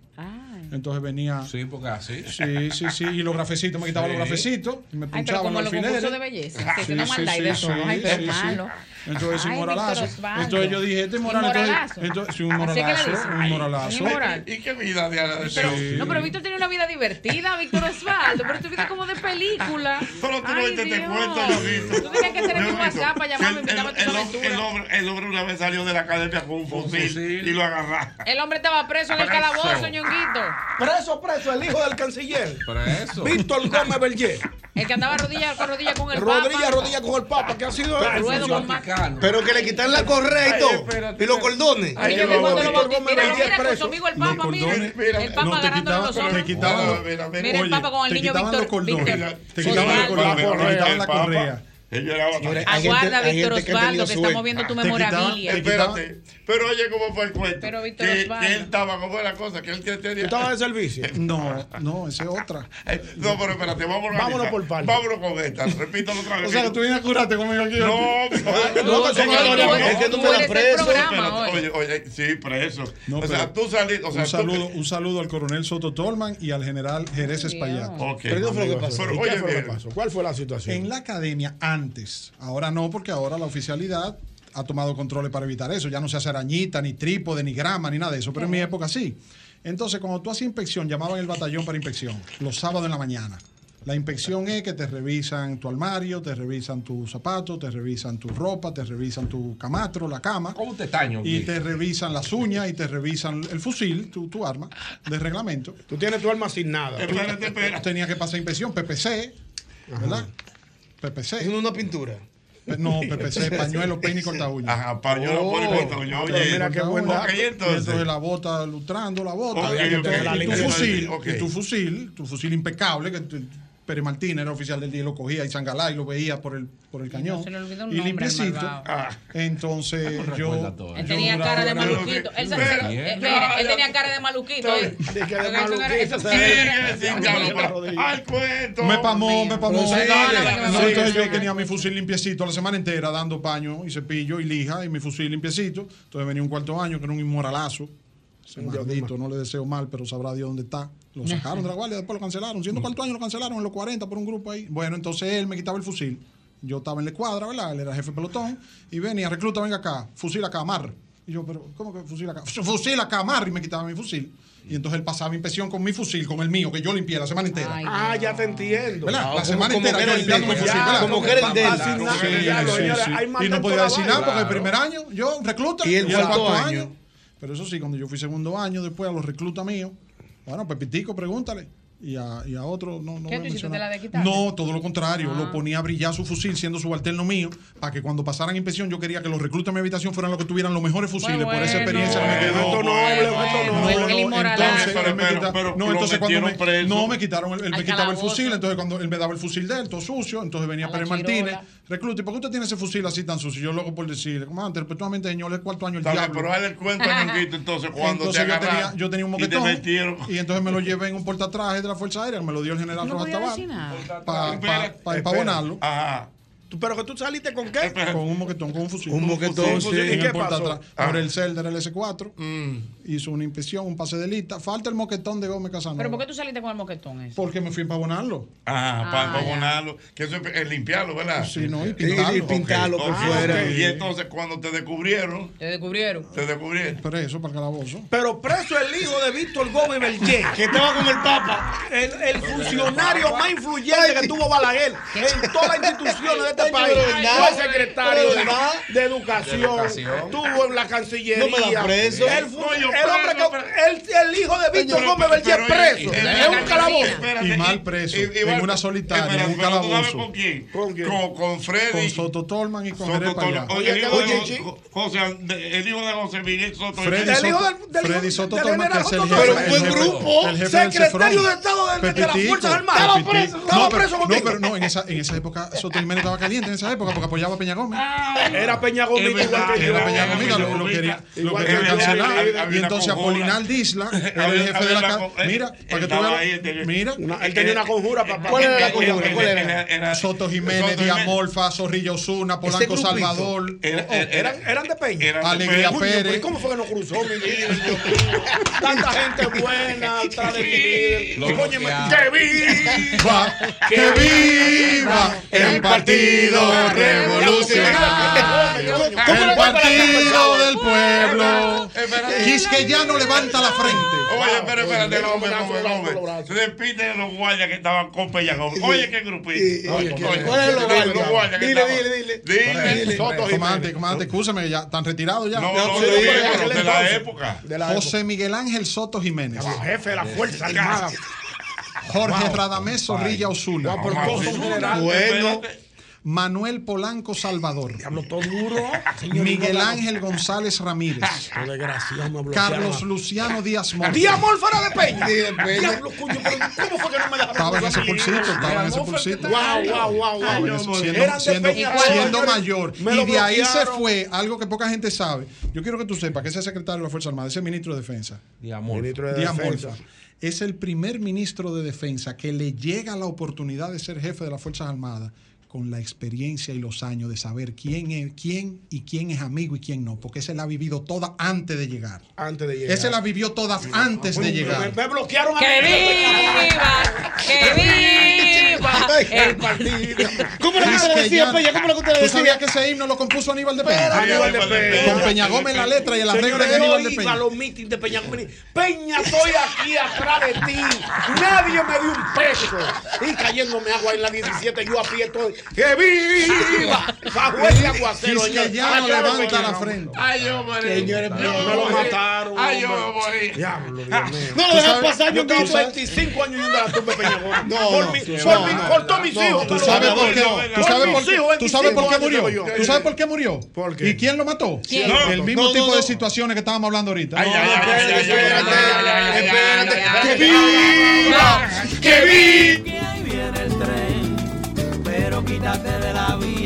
Entonces venía. Sí, porque así. Sí, sí, sí. Y los grafecitos, me quitaba Sí. los grafecitos y me Ay, punchaban los alfileres. de belleza, que tiene maldad y de todo. Ay, pero malo. Entonces, un Ay, moralazo. Víctor Osvaldo. Entonces yo dije, este moral. Entonces, entonces, sí, un moralazo. Un Ay, moralazo. inmoral. ¿Y qué vida, de Pero, Sí. No, pero Víctor tiene una vida divertida, Víctor Osvaldo. Pero tu vida como de película. Pero tú no Ay, Dios. cuento. Tú tenías que tener vi. WhatsApp para llamarme, invitarme a tu el hombre una vez salió de la academia con un fusil, y lo agarraron. El hombre estaba preso en el calabozo, ñonguito. Preso, preso, el hijo del canciller. Preso. Víctor Gómez Berger. El que andaba rodilla con rodilla con el Rodilla, papa. rodilla con el papa, que ha sido más- Pero que le quitan la correa y todo. Y los cordones. Ay, yo vi cuando lo bautizó. Mira, mira, con preso. su amigo el papa, mira. El papa no, quitaban, los ojos. Mira, mira, Mira el papa con el te niño quitaban Víctor. los cordones. Víctor. Te quitaban los cordones, te quitaban la El correa. Señores, Aguarda, gente- hay Víctor que Osvaldo, que suerte. estamos viendo tu quitaban- memorabilia. Espérate, pero oye cómo fue el cuento. Pero Víctor que, Osvaldo. que él estaba, ¿cómo fue la cosa? Que él que tenía. ¿Tú estabas de servicio? No, no, esa es otra. Eh, No, pero espérate, vamos a Vámonos organizar. por partes. Vámonos con esta. Repítalo otra vez. O sea, que tú vienes a curarte conmigo aquí. No, ¿no? no, No, que es que tú me das preso. Oye, oye, sí, preso. O sea, tú saliste, o sea, un, saludo, un saludo al coronel Soto Tolman y al general Jerez Espaillat. Ok. ¿Pero qué fue lo que pasó? Pero, ¿Y oye, qué fue lo que? ¿Cuál fue la situación? En la academia antes, antes. Ahora no, porque ahora la oficialidad ha tomado controles para evitar eso. Ya no se hace arañita, ni trípode, ni grama, ni nada de eso. Pero en mi época sí. Entonces, cuando tú hacías inspección, llamaban el batallón para inspección, los sábados en la mañana. La inspección es que te revisan tu armario, te revisan tus zapatos, te revisan tu ropa, te revisan tu camatro, la cama. ¿Cómo te taño? Y te revisan las uñas y te revisan el fusil, tu, arma, de reglamento. Tú tienes tu arma sin nada. Tenía que pasar inspección, PPC, ¿verdad? PPC. Es una pintura. No, PPC, pañuelo, peine y cortaúñas. Ajá, pañuelo, oh, peine y cortaúñas. Oye, mira qué buen dato. Okay, entonces. entonces. la bota, lustrando la bota. Okay, tu fusil, y tu fusil, tu fusil impecable, que Pérez Martínez era oficial del día y lo cogía y Sangalá y lo veía por el, por el cañón. Se le olvidó el y limpiecito. Entonces yo. Él tenía cara de maluquito. Él, tenía cara de maluquito. De Al cuento. Me pamó, me pamó. Entonces yo tenía mi fusil limpiecito la semana entera dando paño y cepillo y lija y mi fusil limpiecito. Entonces venía un cuarto año que era un inmoralazo. Ese no le deseo mal, pero sabrá Dios dónde está. Lo sacaron de la guardia, después lo cancelaron. Siendo cuarto año lo cancelaron en los 40 por un grupo ahí. Bueno, entonces él me quitaba el fusil. Yo estaba en la escuadra, ¿verdad? Él era jefe de pelotón. Y venía, recluta, venga acá, fusil acá, mar. Y yo, pero, ¿cómo que fusil acá? Fusil acá, mar. Y me quitaba mi fusil. Y entonces él pasaba mi inspección con mi fusil, con el mío, que yo limpié la semana entera. Ah, ya te entiendo. ¿Verdad? la semana entera yo limpiando mi fusil. Como que era el de él. Y no podía decir nada porque el primer año, yo recluta, y el cuarto año. Pero eso sí, cuando yo fui segundo año, después a los reclutas míos, bueno, Pepitico, pregúntale y a, y a otro no, no ¿Qué voy a. La de? No, todo lo contrario, ah. lo ponía a brillar su fusil siendo subalterno mío, para que cuando pasaran inspección yo quería que los reclutas de mi habitación fueran los que tuvieran los mejores fusiles, bueno, por esa experiencia bueno, me quedó. No, no, no, entonces cuando me, preso. no me quitaron, él, me quitaba el fusil, entonces cuando él me daba el fusil de él, todo sucio, entonces venía Pérez Martínez, recluta, ¿y por qué usted tiene ese fusil así tan sucio? Yo loco por decirle, comandante, respetuosamente señor, es cuarto año el diablo. Pero él cuenta, entonces cuando te yo tenía un moquetón y entonces me lo llevé en un portatraje de la Fuerza Aérea, me lo dio el general no Rojas Tabar, para pa, pa, pa, pa, abonarlo. Ajá. Pero que tú saliste con qué? Con un moquetón, con un fusil. Un moquetón, sí. ¿Y qué pasó? Por ah. el CEL del S4. Hizo una inspección, un pase de lista. Falta el moquetón de Gómez Casanova. ¿Pero por qué tú saliste con el moquetón ese? Porque me fui a empavonarlo. Ah, para ah, empavonarlo. Que eso es limpiarlo, ¿verdad? Sí, no, y pintarlo. Y, pintarlo por ah, fuera. Y entonces, cuando te descubrieron... Te descubrieron. Te descubrieron. Preso para el calabozo. Pero preso el hijo de Víctor Gómez Belché. que estaba con el Papa. El, funcionario más influyente que tuvo Balaguer en toda la institución de este este país fue secretario de, educación, tuvo en la Cancillería. No me da preso. El, hijo de Víctor Gómez Belchir preso. Es un calabozo. Y mal preso. En una solitaria, un calabozo. ¿Con quién? Con Freddy. Con Soto Tolman y con Jerez Oye, José, el hijo de José Miguel Soto. Freddy Soto Tolman, que es el grupo. Secretario de Estado de las Fuerzas Armadas. Estaba preso. Estaba preso. No, pero no, en esa época Soto Jiménez estaba independiente en esa época porque apoyaba a Peña Gómez. Ah, era Peña Gómez igual que yo. Era Peña Gómez, lo, lo quería, lo quería cancelar. Y entonces Apolinar Disla, el jefe de la casa. Mira, para que tú veas. Mira. Él tenía una conjura. ¿Cuál era la conjura? ¿Cuál era? Soto Jiménez, Diamorfa, Zorrillo Osuna, Polanco Salvador. Oh, oh. Eran de Peña. Alegría Pérez. ¿Cómo fue que nos cruzó, mi Tanta gente buena, tras de ¡Que viva! ¡Que viva! ¡El partido! Partido Revolucionario. El Partido del Pueblo. que ya no levanta la frente. Oye, pero espérate, Gómez, Gómez, Gómez. Repite los guayas que estaban con Pellagón. Oye, qué grupito. ¿cuál es los guayas? Dile, dile, dile. Dile. Comandante, comandante, escúchame, ya están retirados ya. No, no, de la época. José Miguel Ángel Soto Jiménez. Jefe de la Fuerza este Armada. Jorge Radamés Zorrilla Osuna. Bueno. Manuel Polanco Salvador. Diablo, todo duro. Miguel Ángel González Ramírez. Ah, Carlos Luciano Díaz Mor. Díaz fuera de Peña. Diablo, cuño, ¿cómo fue que no me dejaron? Estaba en ese cursito, estaba en ese cursito. Wow, wow, wow, wow. Siendo, siendo, siendo mayor. Y de ahí se fue algo que poca gente sabe. Yo quiero que tú sepas que ese secretario de la Fuerza Armada, ese ministro de Defensa. Díaz Ministro de es el primer ministro de defensa que le llega la oportunidad de ser jefe de las Fuerzas Armadas con la experiencia y los años de saber quién es quién y quién es amigo y quién no, porque ese la ha vivido toda antes de llegar. Antes de llegar. Ese la vivió todas antes de llegar. Me, bloquearon a ¡Que viva! ¡Que viva! El partido. ¿Cómo le es que decía Peña? ¿Cómo le gusta decir? ¿Tú sabías que ese himno lo compuso Aníbal de Peña? Aníbal de Peña. Con Peña Gómez la letra y el arreglo de Aníbal de Peña. Yo iba a los mítines de Peña Gómez. Peña, estoy aquí atrás de ti. Nadie me dio un peso. Y cayéndome agua en la 17, yo a pie estoy ¡Que viva! Bajo ese aguacero. Y si ya no levanta la frente. Ay, yo morí. Señores, me lo mataron. Ay, yo me morí. Diablo, No lo dejan pasar. Yo tengo 25 años yendo a la tumba de Peñagón. No, Cortó mis hijos. ¿Tú sabes por qué? ¿Tú sabes por qué murió? ¿Tú sabes por qué murió? ¿Y quién lo mató? El mismo tipo de situaciones que estábamos hablando ahorita. Ay, ay, ay, espérate, espérate. ¡Que viva! ¡Que viva! Quítate de la vía,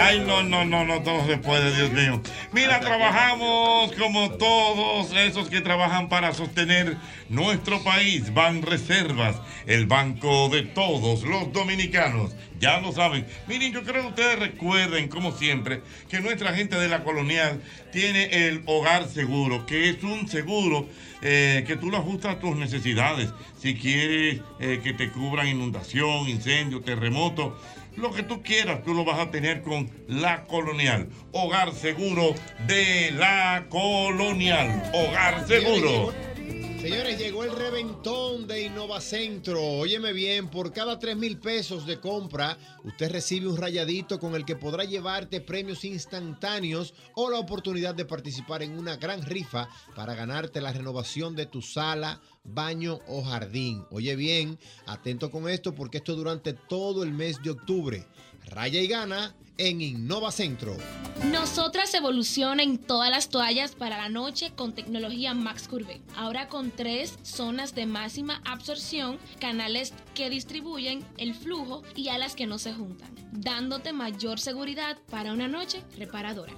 Ay, no, no, no, no, todo se puede, Dios mío. Mira, trabajamos como todos esos que trabajan para sostener nuestro país. Ban Reservas, el banco de todos los dominicanos. Ya lo saben. Miren, yo creo que ustedes recuerden, como siempre, que nuestra gente de la colonial tiene el hogar seguro, que es un seguro eh, que tú lo ajustas a tus necesidades. Si quieres eh, que te cubran inundación, incendio, terremoto, lo que tú quieras, tú lo vas a tener con La Colonial. Hogar seguro de La Colonial. Hogar seguro. Señores, llegó el reventón de Innovacentro. Óyeme bien, por cada 3 mil pesos de compra, usted recibe un rayadito con el que podrá llevarte premios instantáneos o la oportunidad de participar en una gran rifa para ganarte la renovación de tu sala, baño o jardín. Oye bien, atento con esto porque esto durante todo el mes de octubre. Raya y gana en Innovacentro. Nosotras evoluciona en todas las toallas para la noche con tecnología Max Curve. Ahora con tres zonas de máxima absorción, canales que distribuyen el flujo y alas que no se juntan, dándote mayor seguridad para una noche reparadora.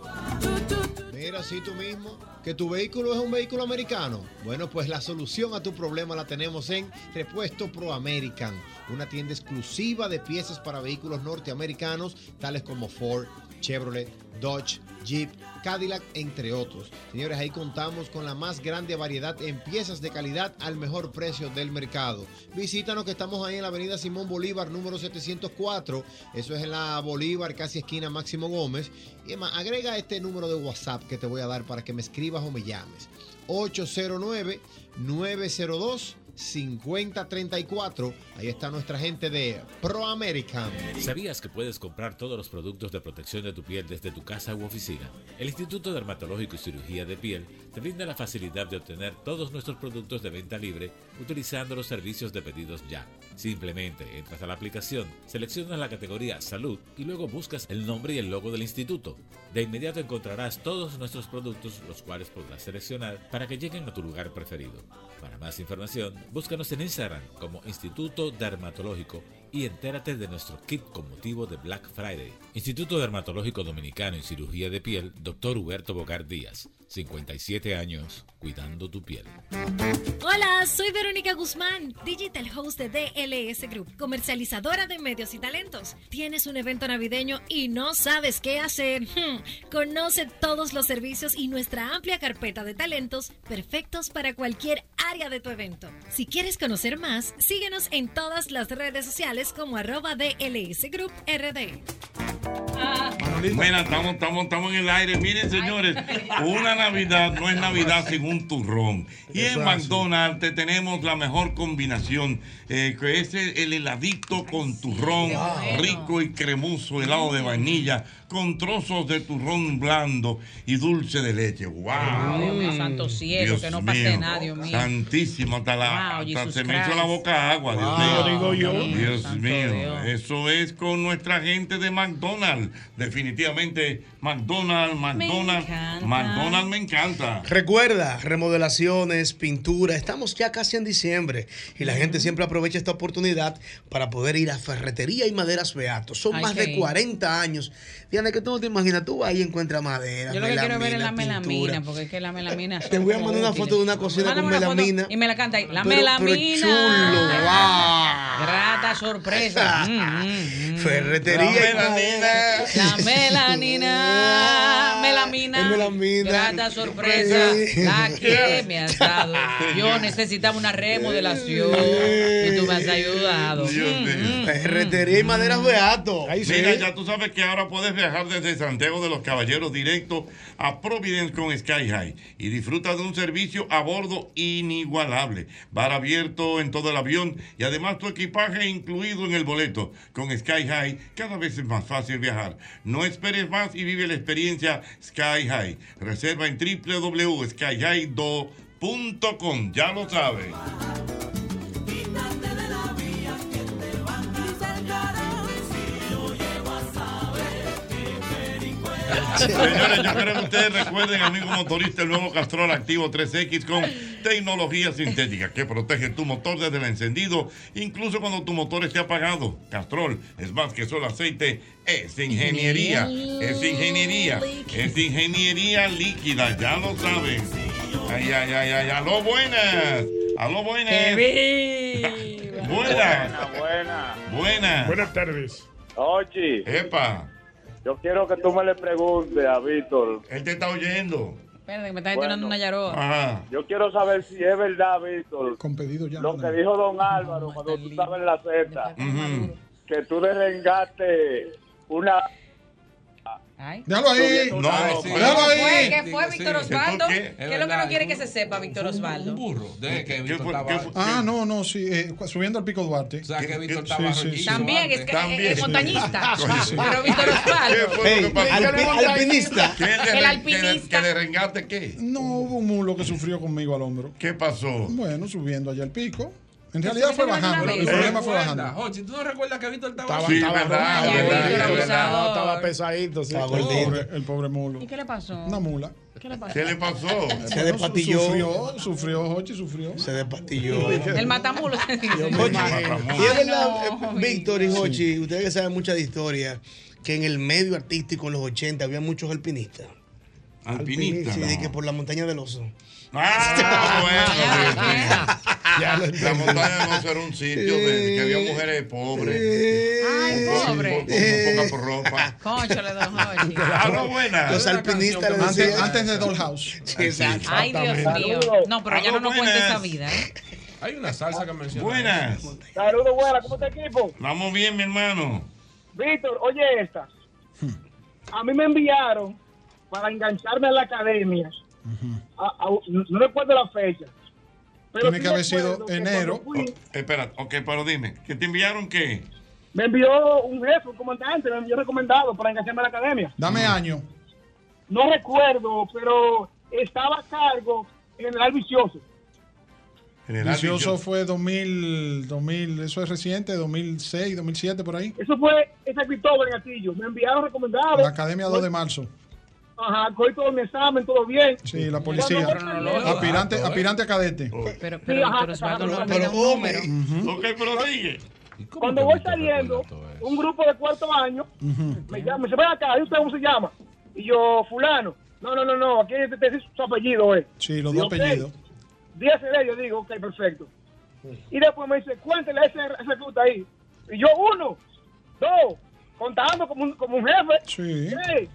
Mira, si tú mismo, que tu vehículo es un vehículo americano. Bueno, pues la solución a tu problema la tenemos en Repuesto Pro American, una tienda exclusiva de piezas para vehículos norteamericanos, tales como Ford, Chevrolet, Dodge, Jeep, Cadillac, entre otros. Señores, ahí contamos con la más grande variedad en piezas de calidad al mejor precio del mercado. Visítanos que estamos ahí en la avenida Simón Bolívar, número 704. Eso es en la Bolívar, casi esquina Máximo Gómez. Y además, agrega este número de WhatsApp que te voy a dar para que me escribas o me llames. 809 902 5034. Ahí está nuestra gente de Pro American. ¿Sabías que puedes comprar todos los productos de protección de tu piel desde tu casa u oficina? El Instituto Dermatológico y Cirugía de Piel te brinda la facilidad de obtener todos nuestros productos de venta libre utilizando los servicios de pedidos ya. Simplemente entras a la aplicación, seleccionas la categoría Salud y luego buscas el nombre y el logo del instituto. De inmediato encontrarás todos nuestros productos, los cuales podrás seleccionar para que lleguen a tu lugar preferido. Para más información, búscanos en Instagram como Instituto Dermatológico y entérate de nuestro kit con motivo de Black Friday. Instituto Dermatológico Dominicano y Cirugía de Piel, Dr. Huberto Bogar Díaz, 57 años, cuidando tu piel. Hola, soy Verónica Guzmán, Digital Host de DLS Group, comercializadora de medios y talentos. ¿Tienes un evento navideño y no sabes qué hacer? Hmm, Conoce todos los servicios y nuestra amplia carpeta de talentos perfectos para cualquier área de tu evento. Si quieres conocer más, síguenos en todas las redes sociales como arroba DLS Group RD. Mira, estamos, estamos, estamos en el aire. Miren, señores, una Navidad no es Navidad sin un turrón. Y en McDonald's te tenemos la mejor combinación, eh, que es el, el heladito con turrón, rico y cremoso, helado de vainilla, con trozos de turrón blando y dulce de leche. ¡Wow! Dios mío, santo cielo, Dios que no pase mío, nada, Dios mío. Santísimo, hasta, la, Wow, hasta se me hizo la boca agua, Dios Wow, mío. digo yo. Dios mío, Dios. eso es con nuestra gente de McDonald's. Definitivamente, McDonald's, McDonald's. McDonald's me encanta. Recuerda, remodelaciones, pintura, estamos ya casi en diciembre y la gente siempre aprovecha esta oportunidad para poder ir a Ferretería y Maderas Beatos. Son más de lindo. 40 años. Diana, que tú no te imaginas, tú ahí encuentras madera, Yo lo que quiero ver es la melamina, pintura. porque es que la melamina. Te voy a mandar una foto de una cocina con melamina. Y me la canta ahí. La Pero- pero melamina. chulo, wow. Grata sorpresa. Mm, mm, mm. Ferretería y La Maderas. La melanina, melamina, Es melamina. grata sorpresa, la que me has dado. Yo necesitaba una remodelación y tú me has ayudado. Dios Mm, mm. Ferretería y Maderas sí. Mira, ya tú sabes que ahora puedes viajar desde Santiago de los Caballeros directo a Providence con Sky High y disfruta de un servicio a bordo inigualable. Bar abierto en todo el avión y además tu equipaje incluido en el boleto. Con Sky High cada vez es más fácil viajar. No esperes más y vive la experiencia Sky High. Reserva en www.skyhigh2.com. Ya lo sabes. Señores, yo creo que ustedes recuerden, amigo motorista, el nuevo Castrol Activo 3X con tecnología sintética que protege tu motor desde el encendido, incluso cuando tu motor esté apagado. Castrol es más que solo aceite, es ingeniería, es ingeniería, es ingeniería líquida, ya lo saben. Ay, ay, ay, ay, aló, buenas, aló, buenas. Buenas, Buena. buenas. Buenas tardes. Oye, Epa, yo quiero que tú me le preguntes a Víctor. él te está oyendo. Espérate, que me está tirando una yaroa. Ajá. Yo quiero saber si es verdad, Víctor, Con pedido ya. lo que dijo don Álvaro cuando tú estabas en la Z, que tú derrengaste una... Déjalo ahí. No, Déjalo ¿Qué fue? ahí. ¿Qué fue, Víctor Osvaldo? ¿Qué? ¿Qué es lo que no quiere que se sepa, Víctor Osvaldo? De que Víctor estaba. Ah, no, no, sí, eh, subiendo al Pico Duarte. O sea, que Víctor estaba También, es que es, es montañista. Sí. Pero Víctor Osvaldo. Alpinista. ¿Qué le- El alpinista. ¿Que le rengaste qué? No, hubo un mulo que sufrió conmigo al hombro. ¿Qué pasó? Bueno, subiendo allá al pico. En ¿Eso realidad fue bajando. El ¿Te problema fue bajando. Jochi, ¿tú no recuerdas que Víctor estaba Sí, estaba verdad, estaba- pesadito. Sí. El pobre, el pobre mulo. ¿Y qué le pasó? Una mula. ¿Qué le pasó? ¿Qué le pasó? Se despatilló. Sufrió, sufrió, Jochi sufrió. Se despatilló. El matamulo y es verdad, eh, Víctor y Jochi, ustedes que saben mucha de historia, que en el medio artístico en los 80 había muchos alpinistas. Alpinistas. Sí, que por la montaña del oso. Ah, bueno. Ya lo La montaña de Oso era un sitio de que había mujeres pobres. Ay, pobre. Con, con poca ropa. Cónchale, don Jochi. Ah, no, buena. Los alpinistas Antes, antes de Dollhouse. Sí, exacto. Ay, Dios mío. No, pero ya no nos cuenta esa vida. ¿eh? Hay una salsa que menciona. Buenas. Saludos, buenas, ¿cómo está el equipo? Vamos bien, mi hermano. Víctor, oye esta. A mí me enviaron para engancharme a la academia. A- a- no, no recuerdo la fecha. Pero Tiene sí que haber sido enero. fui, Espera, ok, pero dime, ¿qué te enviaron qué? me envió un jefe, un comandante, me envió recomendado para engancharme a la academia. Dame año. No recuerdo, pero estaba a cargo General Vicioso. General Vicioso Vicioso. fue 2000, 2000, eso es reciente, 2006, 2007 por ahí. Eso fue ese Cristóbal en Gatillo. Me enviaron recomendado. La Academia 2 de marzo. Ajá, cogí todo mi examen, todo bien. Sí, la policía. Aspirante, aspirante a cadete. Pero, pero número. Ok, pero sigue. Cuando voy saliendo, un grupo de cuarto año me llama, me dice, ven acá, ¿y usted cómo se llama? Y yo, fulano. No, no, no, no, aquí te, te dice su apellido, eh. Sí, los dos apellidos. Díaz de yo digo, ok, perfecto. Y después me dice, cuéntele a ese, ese ahí. Y yo, uno, dos, contando como un, como un jefe. Sí.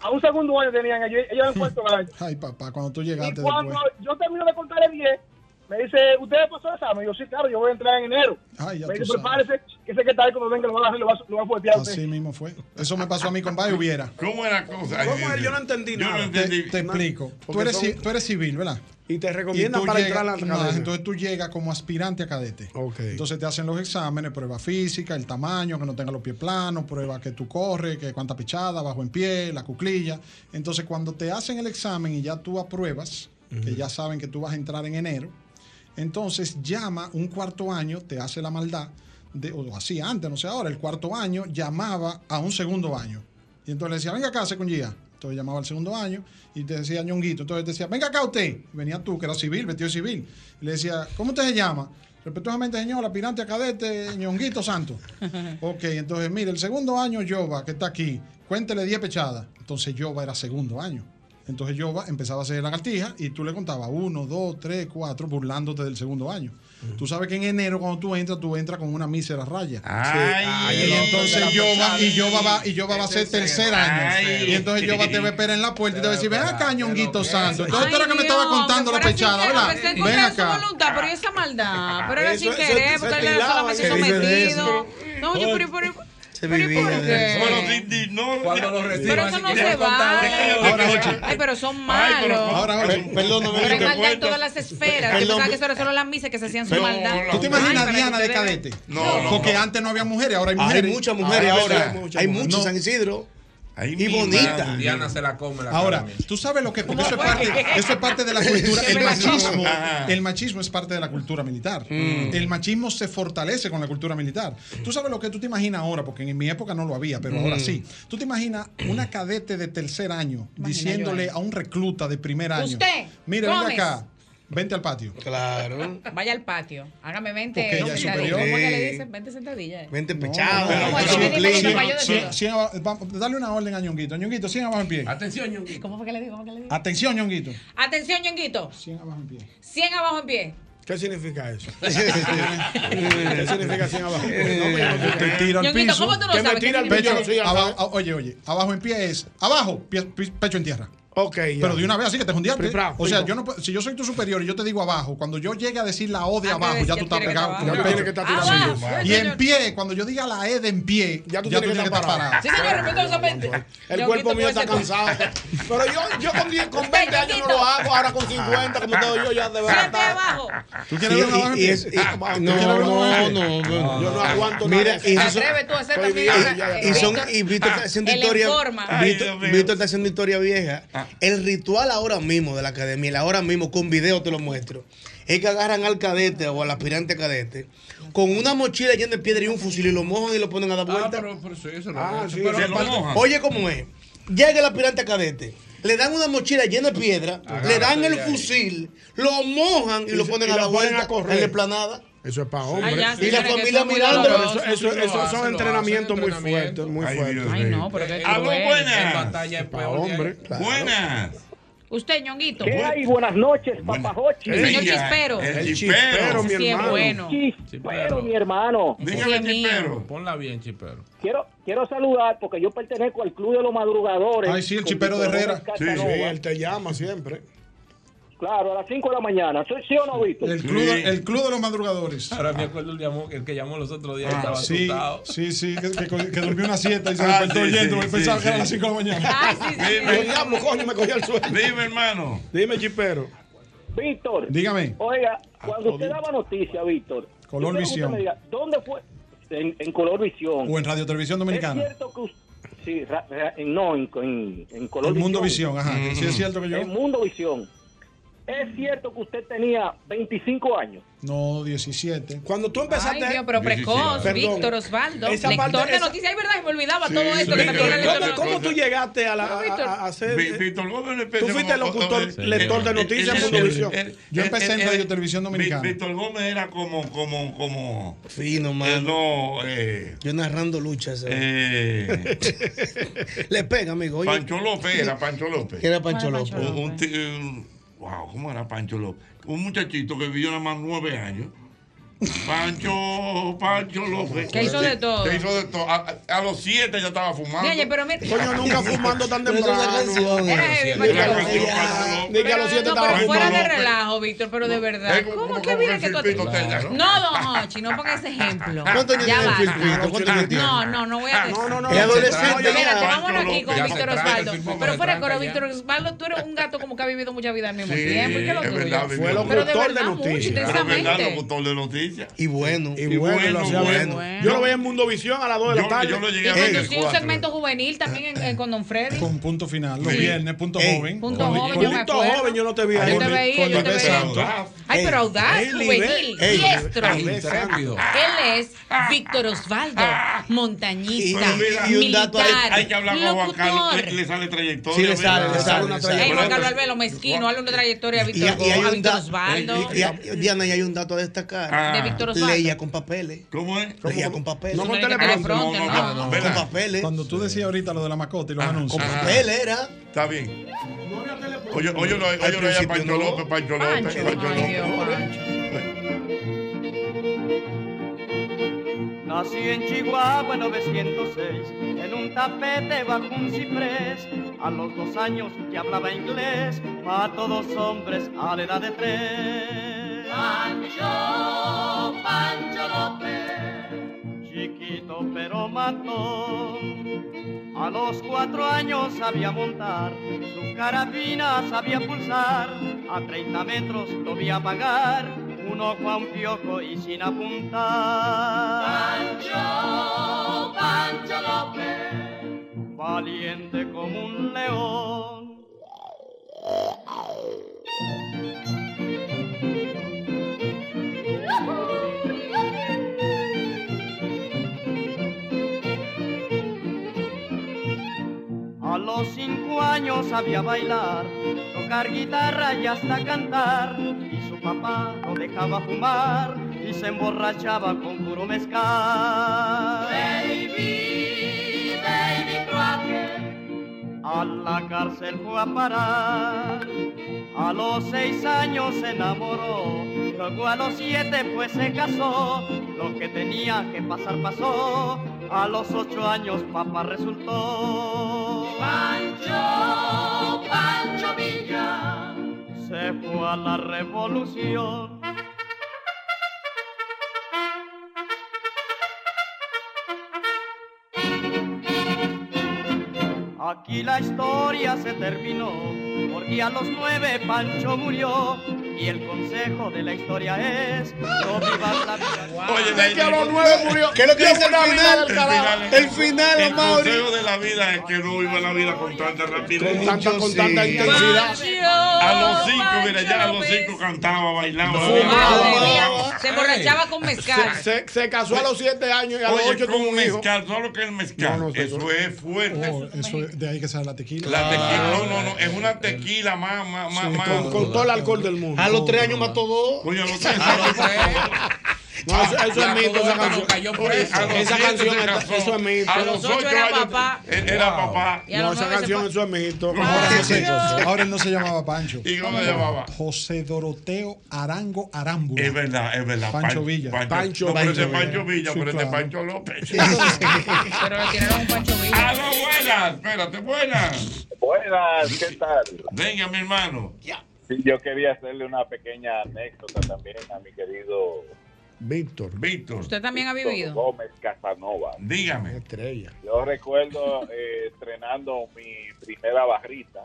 A un segundo año tenían ellos, ellos en cuarto año. Ay, papá, cuando tú Y llegaste cuando después. yo termino de contar el 10, me dice, ¿usted pasó el examen? Yo, sí, claro, yo voy a entrar en enero. Ay, ya me dice, prepárese, que ese que tal cuando venga lo va a lo va, a- lo va a usted. Así mismo fue. Eso me pasó a mí con Bayo Hubiera. ¿Cómo era la cosa? ¿Cómo es? Yo no entendí Yo no nada. entendí. Te, te explico. Tú eres, son- tú eres civil, ¿verdad? Y te recomiendan para llegas- entrar a la no, entonces tú llegas como aspirante a cadete. Entonces te hacen los exámenes, prueba física, el tamaño, que no tenga los pies planos, prueba que tú corres, que cuánta pichada, bajo en pie, la cuclilla. Entonces cuando te hacen el examen y ya tú apruebas, que ya saben que tú vas a entrar en enero, entonces llama un cuarto año, te hace la maldad, de, o así antes, no sé ahora, el cuarto año llamaba a un segundo año. Y entonces le decía, venga acá, guía. Entonces llamaba al segundo año y te decía ñonguito. Entonces decía, venga acá usted. Y venía tú, que era civil, vestido civil. Y le decía, ¿cómo usted se llama? Respetuosamente, señor, aspirante a cadete, ñonguito santo. ok, entonces, mire, el segundo año Yoba, que está aquí, cuéntele 10 pechadas. Entonces Yoba era segundo año. Entonces Yoba empezaba a hacer lagartija y tú le contabas uno, dos, tres, cuatro, burlándote del segundo año. Tú sabes que en enero cuando tú entras, tú entras con una mísera raya. Ay, y el entonces hombre de la Yoba, y. Yoba va, y Yoba va a ser tercer año. Ay. Y entonces te va a esperar en la puerta y te va a decir, ven acá, ñonguito santo. Entonces tú Ay, era que me estaba contando la pechada, ¿verdad? Ven su acá. voluntad, pero ¿y esa maldad? Pero era sin querer, porque él solamente sometido. No, yo, pero, pero, Se pero, ¿y vivía de? Bueno, di- di- no, Cuando lo Pero reciban, eso si no se contar, vale. Ahora, Jochi. Ay, pero son Ay, pero- malos. Ahora. Perdóname, Pero hay maldad en todas las esferas. Yo pensaba que eso era solo las misas que se hacían su maldad. ¿Tú te imaginas Diana de cadete? No, no, Porque no. antes no había mujeres, ahora hay Hay mujeres. muchas mujeres Ah, ahora. Hay muchas, No. San Isidro. Ahí y bonita. Se la come. La Ahora, tú sabes lo que. Porque eso es, parte, de la cultura. El machismo, ah. el machismo es parte de la cultura militar. Mm. El machismo se fortalece con la cultura militar. Tú sabes lo que tú te imaginas ahora, porque en mi época no lo había, pero ahora mm. sí. Tú te imaginas una cadete de tercer año diciéndole a un recluta de primer año: Usted, Mire, ven acá 20 al patio. Claro. Vaya al patio. Hágame 20. Porque ella superior. ¿Cómo que le dicen 20 sentadillas? 20 pechados. Dale una orden a Ñonguito. Ñonguito, 100 abajo en pie. Atención, Ñonguito. ¿Cómo fue que le digo? Atención, Ñonguito. Atención, Ñonguito. 100 abajo en pie. 100 abajo en pie. ¿Qué significa eso? ¿Qué significa 100 abajo? Eh, te eh. tiro al piso. ¿Cómo tú lo sabes? me tira al pecho. Oye, oye. Abajo en pie es abajo, pecho en tierra. Ok. Pero de una vez así que te jundiaste. O sea, yo no, si yo soy tu superior y yo te digo abajo, cuando yo llegue a decir la O de abajo, ya tú estás pegado. Ya que estar tirando. Y en pie, cuando yo diga la E de en pie, ya tú tienes que estar parado. Sí, señor, respeto esa respetuosamente. El cuerpo mío está cansado. Pero yo con 20 años no lo hago, ahora con 50, como todo yo ya de verdad. ¿Tú quieres ver una baja? Ah, no, no, no. Yo no aguanto nada. Atrévete tú a hacer también. Y Víctor está haciendo historia. Víctor está haciendo historia vieja. Ah. El ritual ahora mismo de la academia, ahora mismo con video te lo muestro, es que agarran al cadete o al aspirante cadete con una mochila llena de piedra y un fusil y lo mojan y lo ponen a dar vuelta. Ah, pero, sí, eso. Oye, ¿cómo es? Llega el aspirante cadete le dan una mochila llena de piedra, le dan el fusil, lo mojan y, lo ponen a la vuelta a correr. en la planada. Eso es para hombres. Ay, ya, y la familia mirando. Eso, eso, eso son entrenamientos muy fuertes, muy fuertes. Ay, no, pero que eh, Algo buenas. Es para pues, hombres, claro. Buenas. Usted, ñonguito. ¿Qué hay? Buenas noches, papajochi. El Señor Chispero. El Chispero, mi hermano. Bueno. Chispero, mi hermano. Dígame, Chispero. Ponla bien, Chispero. Quiero, quiero saludar porque yo pertenezco al Club de los Madrugadores. Ay, sí, el Chipero de Herrera. Sí, sí, él te llama siempre. Claro, a las 5 de la mañana. ¿Sí o no, Víctor? El club, sí. el club de los madrugadores. Ahora me acuerdo el, llamó, el que llamó los otros días. Ah, estaba sí, asustado. sí, sí, que, que, que durmió una siesta y se ah, despertó sí, yendo. Sí, pensaba que era a las 5 de la mañana. Ah, sí, Dime, coño, me el sueño. Dime, hermano. Dime, chipero. Víctor. Dígame. Oiga, ah, cuando usted daba noticia, Víctor. Color Visión. Diga, ¿Dónde fue? En, en, Color Visión. O en Radio Televisión Dominicana. ¿Es cierto que usted Sí, ra, ra, no, en, en, en Color El Mundo Visión, ajá. Mm -hmm. Sí, es mm. cierto que yo. El Mundo Visión ¿Es cierto que usted tenía 25 años? No, 17. Cuando tú empezaste. Ay, Dios, pero precoz, Víctor Osvaldo, lector de noticias, es verdad, me olvidaba todo esto. Sí, que Víctor, ¿cómo, ¿Cómo tú llegaste a, la, no, a, a ser. Víctor Gómez empezó. Tú fuiste como, locutor, lector de eh, noticias eh, en eh, Yo empecé en Radio Televisión Dominicana. Víctor Gómez era como. como, como Fino, mano. Yo narrando luchas. Eh, Le pega, amigo. Pancho López era Pancho López. Era Pancho López. Un wow, ¿cómo era Pancho López? Un muchachito que vivió nada más nueve años, Pancho, Pancho López. Que hizo de todo. Que hizo de todo. A, a, los siete ya estaba fumando. Oye, pero mira. Coño, nunca fumando tan temprano. Era heavy, Ni que a los siete estaba fumando. Fuera de relajo, Víctor, pero de verdad. ¿Cómo que mira que tú No, don Hochi, no pongas ese ejemplo. Ya No, no, no voy a decir. No, no, no. Espérate, vámonos aquí con Víctor Osvaldo. Pero fuera de coro, Víctor Osvaldo, tú eres un gato como que ha vivido mucha vida al mismo tiempo. Fue locutor de noticias. Fue locutor de noticias. Y bueno. Y, bueno, Yo lo veía en Mundovisión a las 2 de la tarde. Yo lo llegué a eh, ver. Un segmento juvenil también en, con Don Freddy. Con punto final. Los viernes, punto joven. Punto joven. Yo punto joven, yo no te vi. Ahí. Yo te veía, yo te veía. Ay, pero audaz, juvenil, diestro. Él es Víctor Osvaldo, montañista. Y un hay que hablar con Juan Carlos. Le sale trayectoria. Sí, le sale, le sale una trayectoria. Juan Carlos Albelo, mezquino, habla una trayectoria a Víctor Osvaldo. Diana, y hay un dato a destacar. Ah, de Víctor ah. Osvaldo. Leía con papeles. ¿Cómo es? Leía con papeles. No con teléfono. No, no, no, Con papeles. Cuando tú decías ahorita lo de la mascota y los ah, anuncios. Con ah, papeles era. Está bien. No había teléfono. Oye, oye, no era Pancho López, Pancho López, Pancho López. Nací en Chihuahua en 906, en un tapete bajo un ciprés. A los dos años ya hablaba inglés, para todos hombres a la edad de tres. Pancho, Pancho López. Chiquito pero matón. A los cuatro años sabía montar, su carabina sabía pulsar. A 30 metros lo vi apagar, un ojo a un piojo y sin apuntar. Pancho, Pancho López. valiente como un león. Sabía bailar, tocar guitarra y hasta cantar. Y su papá no dejaba fumar y se emborrachaba con puro mezcal. A la cárcel fue a parar. A los seis años se enamoró, luego a los siete pues se casó. Lo que tenía que pasar pasó, a los ocho años papá resultó. Pancho, Pancho Villa, se fue a la revolución. Aquí la historia se terminó, porque a los nueve Pancho murió. Y el consejo de la historia es, no vivas la vida. Oye, De que a los nueve murió. ¿Qué es lo que dice el final? El final, El Amaury. consejo de la vida es que no viva la vida con tanta rapidez. Con tanta, con tanta intensidad. A los cinco, mira, ya a los cinco cantaba, bailaba. Fumaba, Se emborrachaba con mezcal. Se, se, se casó a los siete años y a los Oye, ocho con tuvo un hijo. mezcal, ¿sabes lo que es el mezcal? No, no eso no. es fuerte. Oh, eso es, de ahí que sale la tequila. La tequila, no, no, no, es una tequila más, más, más, más. Con, con todo el alcohol del mundo. A los tres años mató dos. Oye, a los tres No, eso, eso es mito, esa canción. Oye, a los Esa canción, eso es mito. A los ocho era papá. Era papá. No, esa canción, eso es mito. Ahora, no se, ahora él no se llamaba Pancho. ¿Y cómo se llamaba? José Doroteo Arango Arámbula. Es verdad, es verdad. Pancho Pan- Villa. Pancho, Pancho no, pero es Villa. Pancho Villa, pero este es claro. Pancho López. Pero le tiraron un Pancho Villa. ¡Aló, buenas! Espérate, buenas. Buenas, ¿qué tal? Venga, mi hermano. Sí, yo quería hacerle una pequeña anécdota también a mi querido Víctor. Víctor, Usted también ha vivido. Gómez Casanova. dígame. Estrella. Yo recuerdo eh, estrenando mi primera barrita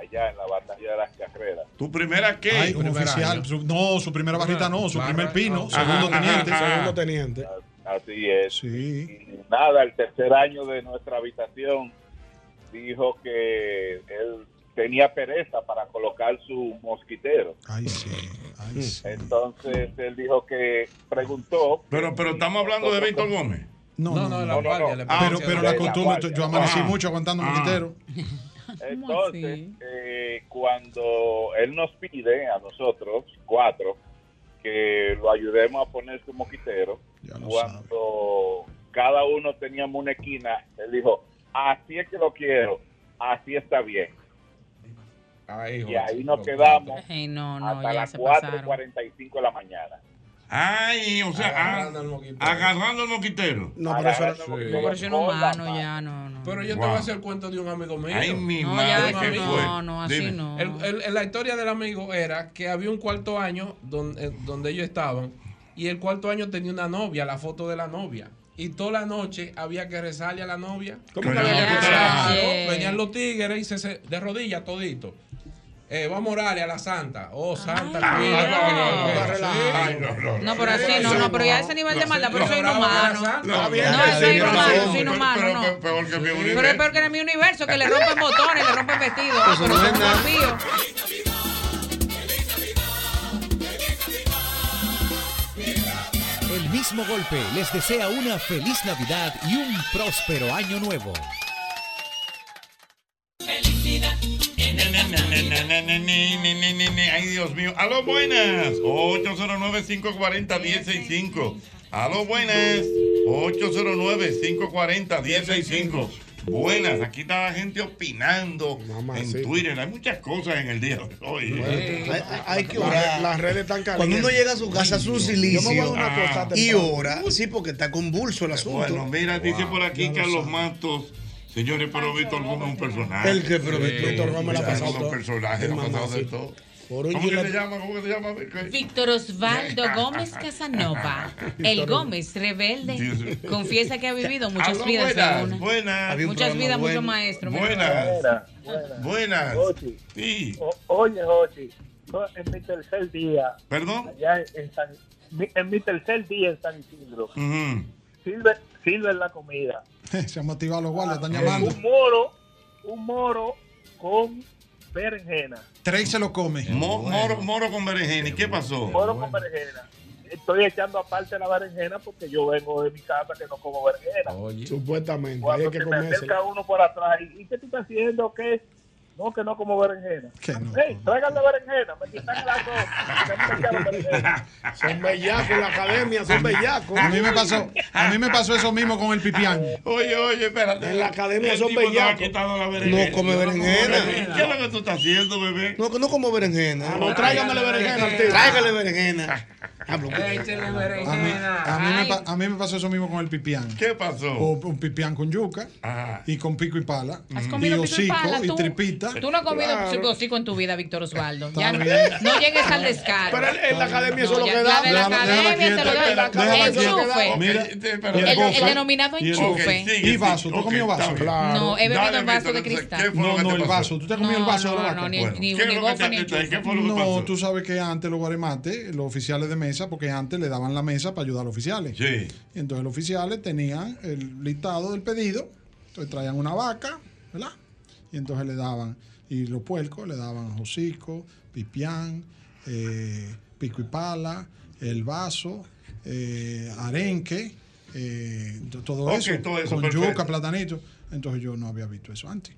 allá en la batalla de las carreras. ¿Tu primera qué? Ay, un oficial. Su- no, su primera barrita no, su Barra, primer pino, segundo ajá, teniente. ajá. Segundo teniente. Así es. Sí. Y nada, el tercer año de nuestra habitación dijo que él tenía pereza para colocar su mosquitero. Ay, sí. Ay, sí. Entonces él dijo que preguntó. Pero, pero estamos hablando de Víctor Gómez. No, No, no, de la no, guardia. no. Ah, Pero, pero la- la costumbre, guardia. yo amanecí Ajá. mucho aguantando Ah. moquitero. Entonces, eh, cuando él nos pide a nosotros, cuatro, que lo ayudemos a poner su lo cuando cada uno teníamos una esquina, él dijo, así es que lo quiero, así está bien. Ay, Y ahí nos quedamos Ay, no, no, hasta ya las se pasaron. 4.45 de la mañana. Ay, o sea, ah, Agarrando el moquitero. agarrando el moquitero. No, pero eso era- Sí. No, pero la humano mano. ya, no, no. Pero yo te voy a hacer el cuento de un amigo mío. Ay, mi No, madre, ya, ¿qué eso fue? no, no, así Dime. no. El- el- la historia del amigo era que había un cuarto año donde, donde ellos estaban y el cuarto año tenía una novia, la foto de la novia. Y toda la noche había que rezarle a la novia. ¿Cómo que había rezarle? Venían los tigres y se, se- de rodillas todito. Eh, vamos a orarle a la santa. Oh, santa. Ay, no. no, no, No, pero así no, no, pero ya ese nivel de maldad, pero soy No, inhumano. no, tiene inhumano, soy inhumano, pero, no. pero peor que mi Pero es peor que en mi universo, que le rompen botones, le rompen vestidos. Ah, Eso pero no es nada. confíos. El mismo golpe les desea una feliz Navidad y un próspero año nuevo. Ay, Dios mío. Aló, buenas. 809-540-1065. Aló, buenas. 809-540-1065. Buenas, aquí está la gente opinando Mamá, en sí. Twitter. Hay muchas cosas en el día de hoy. Hay, hay- hay que orar. Las redes están calientes. Cuando uno llega a su casa, su Yo me voy a silicio dar una cosa y ora, sí, porque está convulso el asunto. Bueno, mira, dice por aquí Carlos. Matos. Señores, pero Víctor Gómez es un personaje. El que, pero Víctor- Gómez la ha Víctor pasado todo. un personaje, El la ha pasado de mamacita. todo. Por un ¿Cómo que se llama? ¿Cómo que se llama? Víctor Osvaldo Gómez Casanova, el Gómez rebelde, confiesa que ha vivido muchas vidas buenas, buenas. Muchas vidas, bueno. maestros. mira. Buenas. Buenas, buenas. Sí. o- oye, Ochi, yo en mi tercer día, ¿Perdón? allá en, San, mi- en mi tercer día en San Isidro, Ujú. sirve, sirven la comida. Se han motivado los guardias, están llamando. Un moro, un moro con berenjena. Trey se lo come. Mo- moro, moro con berenjena. ¿Y qué pasó? Moro con berenjena. Estoy echando aparte la berenjena porque yo vengo de mi casa que no como berenjena. Supuestamente, hay Cuando que se me acerca uno por atrás, ¿y y qué tú estás haciendo? ¿Qué? No, que no como berenjena. Que no. Hey, tráiganle berenjena, me quitan las dos. no berenjena. Son bellacos en la academia, son bellacos. A mí me pasó, a mí me pasó eso mismo con el pipián. Oye, oye, espérate. En la academia El son bellacos. la berenjena. No come berenjena. ¿Qué es lo que tú estás haciendo, bebé? No, que no como berenjena. no, tráigamele berenjena al tipo. Tráigale berenjena. A mí, berenjena. a mí me, a mí me pasó eso mismo con el pipián. ¿Qué pasó? O un pipián con yuca Ah. y con pico y pala. ¿Has y comido pico y hocico pala, y tú? Tú no has comido Claro. en tu vida, Víctor Osvaldo. Ya no, llegues al descaro. Pero en la academia eso No, lo que da. de la Déjala- déjala academia te lo. Enchufe. Pero- y el El, el denominado el- enchufe. Y vaso, ¿tú has comido vaso? No, he bebido en vaso de cristal. No, no, el vaso. ¿Tú te has comido el vaso de la no, ni- ni- ¿Qué es ni lo que gofre te- ni te- enchufe. ¿qué fue lo que No, tú sabes que antes los guaremates, los oficiales de mesa, porque antes le daban la mesa para ayudar a los oficiales. Sí. Y entonces los oficiales tenían el listado del pedido, entonces traían una vaca, ¿verdad? Y entonces le daban, y los puercos le daban hocico, pipián, eh, pico y pala, el vaso, eh, arenque, eh, to- todo, eso, todo eso, con perfecto. yuca, platanito. Entonces yo no había visto eso antes.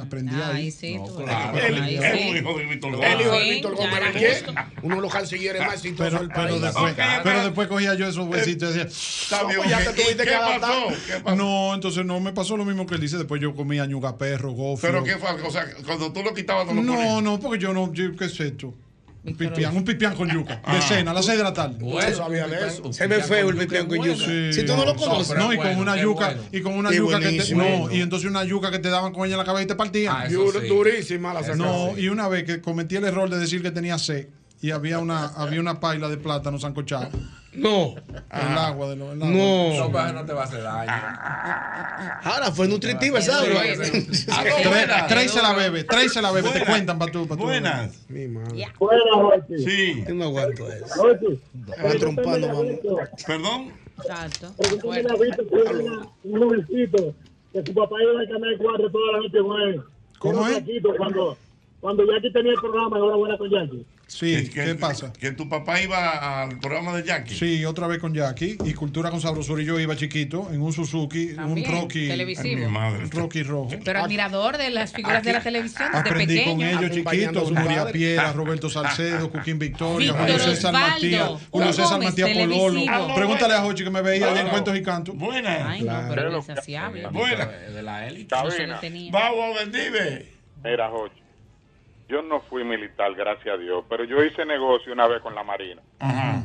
Aprendí Ahí ahí. sí, tú claro. Él- Ahí es sí. un hijo de Víctor El Gómez. hijo de Víctor Gómez uno de los cancilleres más exitosos Pero, pero, país. después, pero después cogía yo esos huesitos y decía, Está bien, No, pues ya te tuviste ¿Y que ¿Qué adaptar. pasó? ¿Qué pasó? No, entonces no me pasó lo mismo que él dice. Después yo comía ñuga perro, gofio. Pero qué fue, o sea, cuando tú lo quitabas, no lo No, ponías. no, porque yo no, yo, ¿qué es esto? Un pipián, un pipián con yuca. Ah. De cena, a las 6 de la tarde. Bueno, sabía de eso. Se ve feo el pipián con yuca. Sí. Si tú no lo conoces. No, y con una yuca, bueno. y con una yuca que te, no, y entonces una yuca que te daban con ella en la cabeza y te partían. Ah. Durísima la no, y una vez que cometí el error de decir que tenía sed y había una, había una paila de plátano sancochado. No. El agua de lo, el agua. No. No, no te va a hacer daño. Ahora fue nutritiva esa agua. Aló, Tres, se la bebe, tres se la bebe, te cuentan para tú, para tú. Buenas. Mi madre. Buenas noches. Sí. Yo no aguanto eso. Va trompando, vamos. Perdón. Exacto. Una- un jovencito que su papá iba al canal 4 toda la noche, güey. ¿Cómo es? Cuando, cuando Jackie tenía el programa, ahora buena con Jackie. Sí, ¿qué pasa? Que tu papá iba al programa de Jackie. Sí, otra vez con Jackie y Cultura con Sabrosura y yo iba chiquito en un Suzuki, También, un Rocky, televisivo. Mi madre. un Rocky rojo. Pero admirador de las figuras de la televisión desde Aprendí con pequeño. ellos chiquitos, Nuria. Piedra, Roberto Salcedo, Cuquín Victoria, Julio César Matías, Julio César Matías Pololo. televisivo. Pregúntale a Jochi que me veía allá en Claro. Cuentos y Cantos. Buenas. Ay, no, pero insaciable. Buenas. De la élite. Vamos, bendive. Mira, Jocho, yo no fui militar, gracias a Dios, pero yo hice negocio una vez con la Marina Ajá.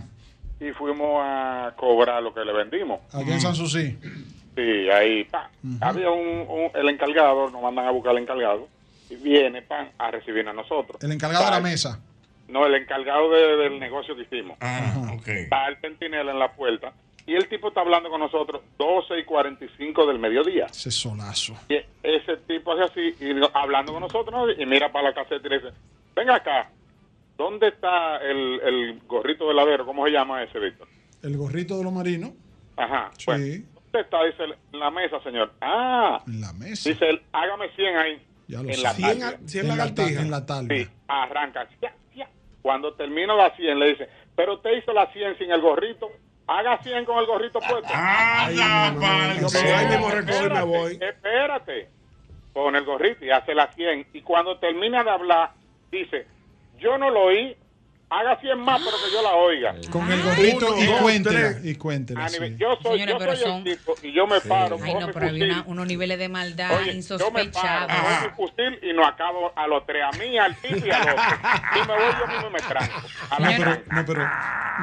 y fuimos a cobrar lo que le vendimos. Allá en San Susi. Sí, ahí, pa. Había un, un- el encargado, nos mandan a buscar al encargado y viene, pan, a recibirnos a nosotros. El encargado de la mesa. No, el encargado de- del negocio que hicimos. Ah, ok. Está el centinela en la puerta y el tipo está hablando con nosotros 12 y 45 del mediodía. Ese solazo. Y ese tipo hace así, y hablando con nosotros, ¿no? y mira para la caseta y le dice, venga acá, ¿dónde está el, el gorrito de ladero? ¿Cómo se llama ese, Víctor? El gorrito de los marinos. Ajá. Sí. Bueno, ¿dónde está? Dice en la mesa, señor. Ah, En la mesa. dice él, hágame 100 ahí. Ya lo en sé. la Cien tarde. a- cien En la, ta- lagartijas. en la tarde. Sí, arranca. Ya, ya. Cuando termina la 100, le dice, pero usted hizo la 100 sin el gorrito. Haga 100 con el gorrito puesto. Anda, ahí mismo recojo y me Espérate, voy. Espérate. Pone el gorrito y hace la 100. Y cuando termina de hablar, dice, yo no lo oí. Haga 100 más, pero que yo la oiga. Con el gorrito Uno, y dos, cuéntela. tres. Y cuéntela. Sí. nivel- yo soy, Señores, yo pero soy son- el tipo y yo me paro, Ay, no, pero había una- unos niveles de maldad Oye, yo me paro, insospechados. mi fusil y no acabo a los tres, a mí, al tipo y al otro. Y me voy yo mismo y me tranco. A la No, pero, no, pero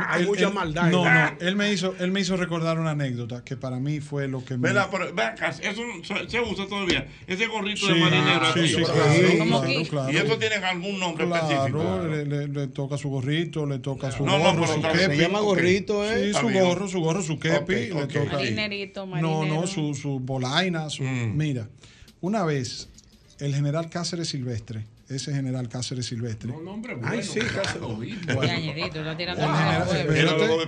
Hay él- mucha él- maldad. No, no, él me hizo, él me hizo recordar una anécdota que para mí fue lo que me. ¿Verdad? Pero acá, eso se- usa todavía. Ese gorrito Sí, de marinero. sí, sí, Sí. claro. Y eso tiene algún nombre específico. Claro, le, le- le toca su gorrito, le toca su No, no, gorro, pero su claro, kepi. Se llama gorrito, ¿eh? Sí, su gorro, su gorro, su kepi, Ok, le toca. Marinerito, No, marinero. no, su, su bolaina, su. Mm. Mira, una vez el general Cáceres Silvestre ese general Cáceres Silvestre. nombre Ay, sí, Cáceres. Tirando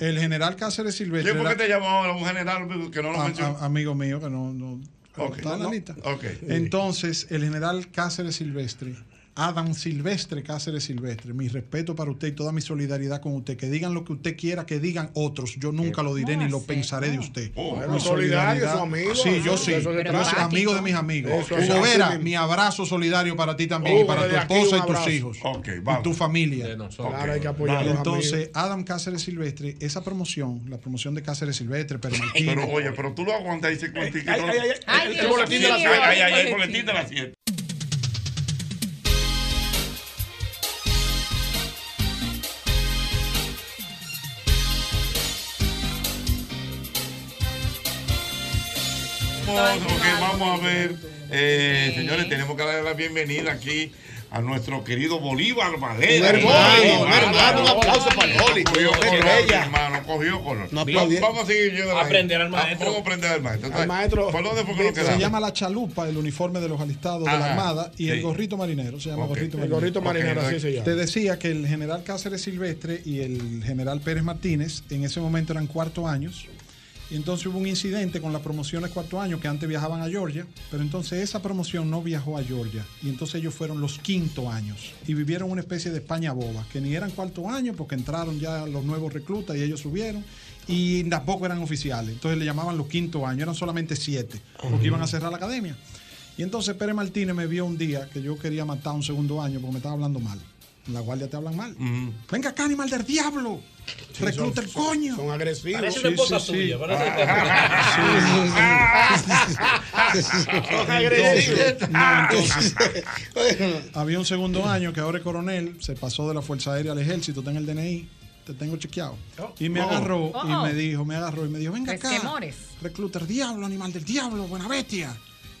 El general, Cáceres Silvestre. ¿Quién fue que era- te llamó ahora? Un general que no lo mencionó. amigo mío que no, no Ok. está en la No, lista. ok. Entonces, el general Cáceres Silvestre, Adam Silvestre Cáceres Silvestre, mi respeto para usted y toda mi solidaridad con usted. Que digan lo que usted quiera, que digan otros. Yo nunca lo diré ni lo pensaré de usted. Oh, mi solidario, solidaridad. Su amigo, sí, yo sí. Yo amigo de mis amigos. Eso, Hugo mi abrazo solidario para ti también oh, y para tu esposa y tus hijos. Y tu familia. De nosotros. Claro, hay que apoyar vale. Entonces, Adam Cáceres Silvestre, esa promoción, la promoción de Cáceres Silvestre, permitida. Pero oye, pero tú lo aguantas y se cuenta. El boletín de las 7. Ok, vamos a ver, eh, señores, tenemos que darle la bienvenida aquí a nuestro querido Bolívar Valera. Un hermano, un Ay, hermano, un aplauso para el Boli. Cogió color, hermano, cogió color. No. Vamos a seguir yendo Aprender al maestro. Vamos a aprender al maestro. Al maestro. ¿Por dónde fue que nos Se quedamos? llama la chalupa, el uniforme de los alistados de Ajá, la Armada, y el sí. gorrito marinero. Se llama Ok. gorrito El marinero. gorrito marinero, así se llama. Te decía que el general Cáceres Silvestre y el general Pérez Martínez en ese momento eran cuarto años. Y entonces hubo un incidente con las promociones cuarto año que antes viajaban a Georgia, pero entonces esa promoción no viajó a Georgia. Y entonces ellos fueron los quinto años y vivieron una especie de España boba, que ni eran cuarto año porque entraron ya los nuevos reclutas y ellos subieron. Y tampoco eran oficiales. Entonces le llamaban los quinto años, eran solamente siete, porque iban a cerrar la academia. Y entonces Pérez Martínez me vio un día que yo quería matar un segundo año porque me estaba hablando mal. En la guardia te hablan mal. Venga acá, animal del diablo. Recluta el coño. Son agresivos. Parece una esposa tuya, parece- Son agresivos. No, entonces, había un segundo año que ahora es coronel, se pasó de la Fuerza Aérea al Ejército, está en el DNI, te tengo chequeado. Y me Oh. agarró Oh. y me dijo, me agarró y me dijo, venga acá. temores. Recluta el diablo, animal del diablo, buena bestia.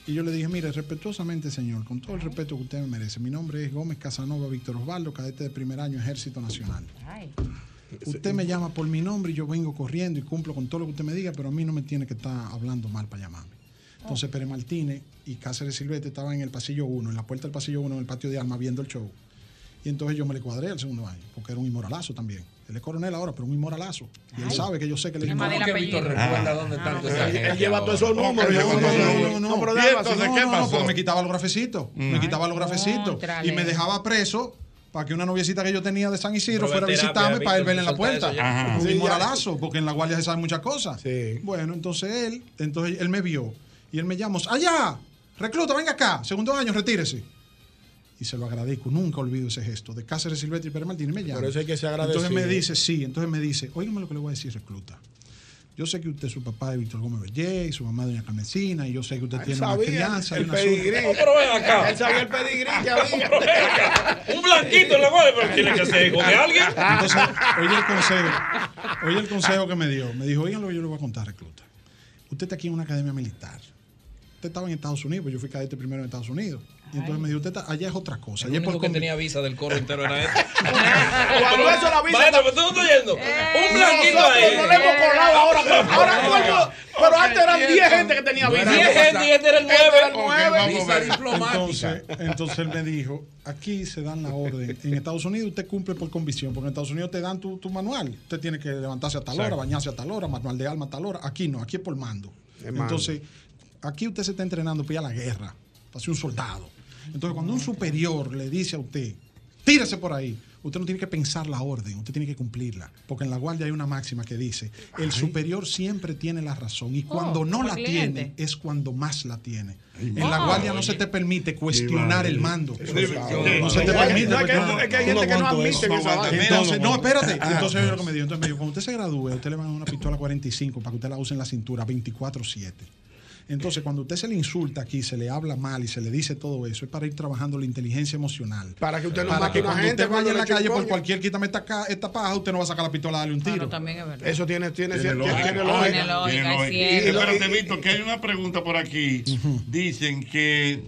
Y yo le dije, mire, respetuosamente, señor, con todo el respeto que usted me merece, mi nombre es Gómez Casanova Víctor Osvaldo, cadete de primer año Ejército Nacional. Usted me llama por mi nombre y yo vengo corriendo y cumplo con todo lo que usted me diga, pero a mí no me tiene que estar hablando mal para llamarme. Entonces Pérez Martínez y Cáceres Silvestre estaban en el pasillo 1, en la puerta del pasillo 1, en el patio de armas, viendo el show. Y entonces yo me le cuadré al segundo año, porque era un inmoralazo también. Él es coronel ahora, pero un inmoralazo. Y él Ay. sabe que yo sé que le ¿Cómo que Víctor recuerda Ah. dónde Ah. esa Él- gente él lleva todos esos números, no, no, no, me quitaba los grafecitos. Me quitaba los grafecitos. Y me dejaba preso para que una noviecita que yo tenía de San Isidro fuera a visitarme para él verle en la puerta. Ajá. Un inmoralazo, porque en la guardia se saben muchas cosas. Bueno, entonces él, entonces él me vio y él me llamó, allá, recluta, venga acá, segundo año, retírese. Y se lo agradezco, nunca olvido ese gesto. De Cáceres Silvestre y Pérez Martínez me llama. Por eso hay que ser Entonces me agradecido. dice, sí, entonces me dice, óigame lo que le voy a decir, recluta. Yo sé que usted, su papá es Víctor Gómez Bellé y su mamá es Doña Carmencina, y yo sé que usted Él tiene una crianza. y el una pedigrí. suerte. pero ven acá. Él sabía el pedigrí que había. Un blanquito en la guardia, pero tiene que ser hijo de alguien. Entonces, oye el consejo, oye el consejo que me dio. Me dijo, oigan lo que yo le voy a contar, recluta. Usted está aquí en una academia militar. Usted estaba en Estados Unidos, pues yo fui cadete primero en Estados Unidos. Y entonces me dijo, usted está, allá es otra cosa. El Allá único por que tenía visa del coro entero era este. Cuando eso la visa. Maestro, ¿me estás oyendo? Un blanquito ahí. no le hemos colado ahora. pero Ahora todo Pero antes eran 10 gente que tenía visa. 10 gente y este era el Este era el 9. nueve. Visa diplomática. Entonces, entonces él me dijo, aquí se dan la orden. En Estados Unidos usted cumple por convicción, porque en Estados Unidos te dan tu, tu manual. Usted tiene que levantarse a tal hora, bañarse a tal hora, manual de alma a tal hora. Aquí no, aquí es por mando. Entonces, aquí usted se está entrenando para ir a la guerra, para ser un soldado. Entonces, cuando un superior le dice a usted, tírese por ahí, usted no tiene que pensar la orden, usted tiene que cumplirla. Porque en la guardia hay una máxima que dice, el superior siempre tiene la razón y cuando Oh, no como la cliente. tiene es cuando más la tiene. En la guardia no se te permite cuestionar el mando. No se te No, es permite. que- es que- porque- es que hay gente que no admite. Entonces, no, espérate. Ah. Entonces, oye lo que me dijo. Entonces me dijo, cuando usted se gradúe, usted le van a dar una pistola 45 para que usted la use en la cintura 24-7. Entonces, cuando usted se le insulta aquí, se le habla mal y se le dice todo eso, es para ir trabajando la inteligencia emocional. Para que usted no Para mate que cuando gente. usted vaya en la calle por cualquier quítame esta, esta paja, usted no va a sacar la pistola a darle un tiro. Claro, también es verdad. Eso tiene, tiene, Tiene lógica. tiene Tiene lógica. Tiene lógica. Espérate, Víctor, que hay una pregunta por aquí. Dicen que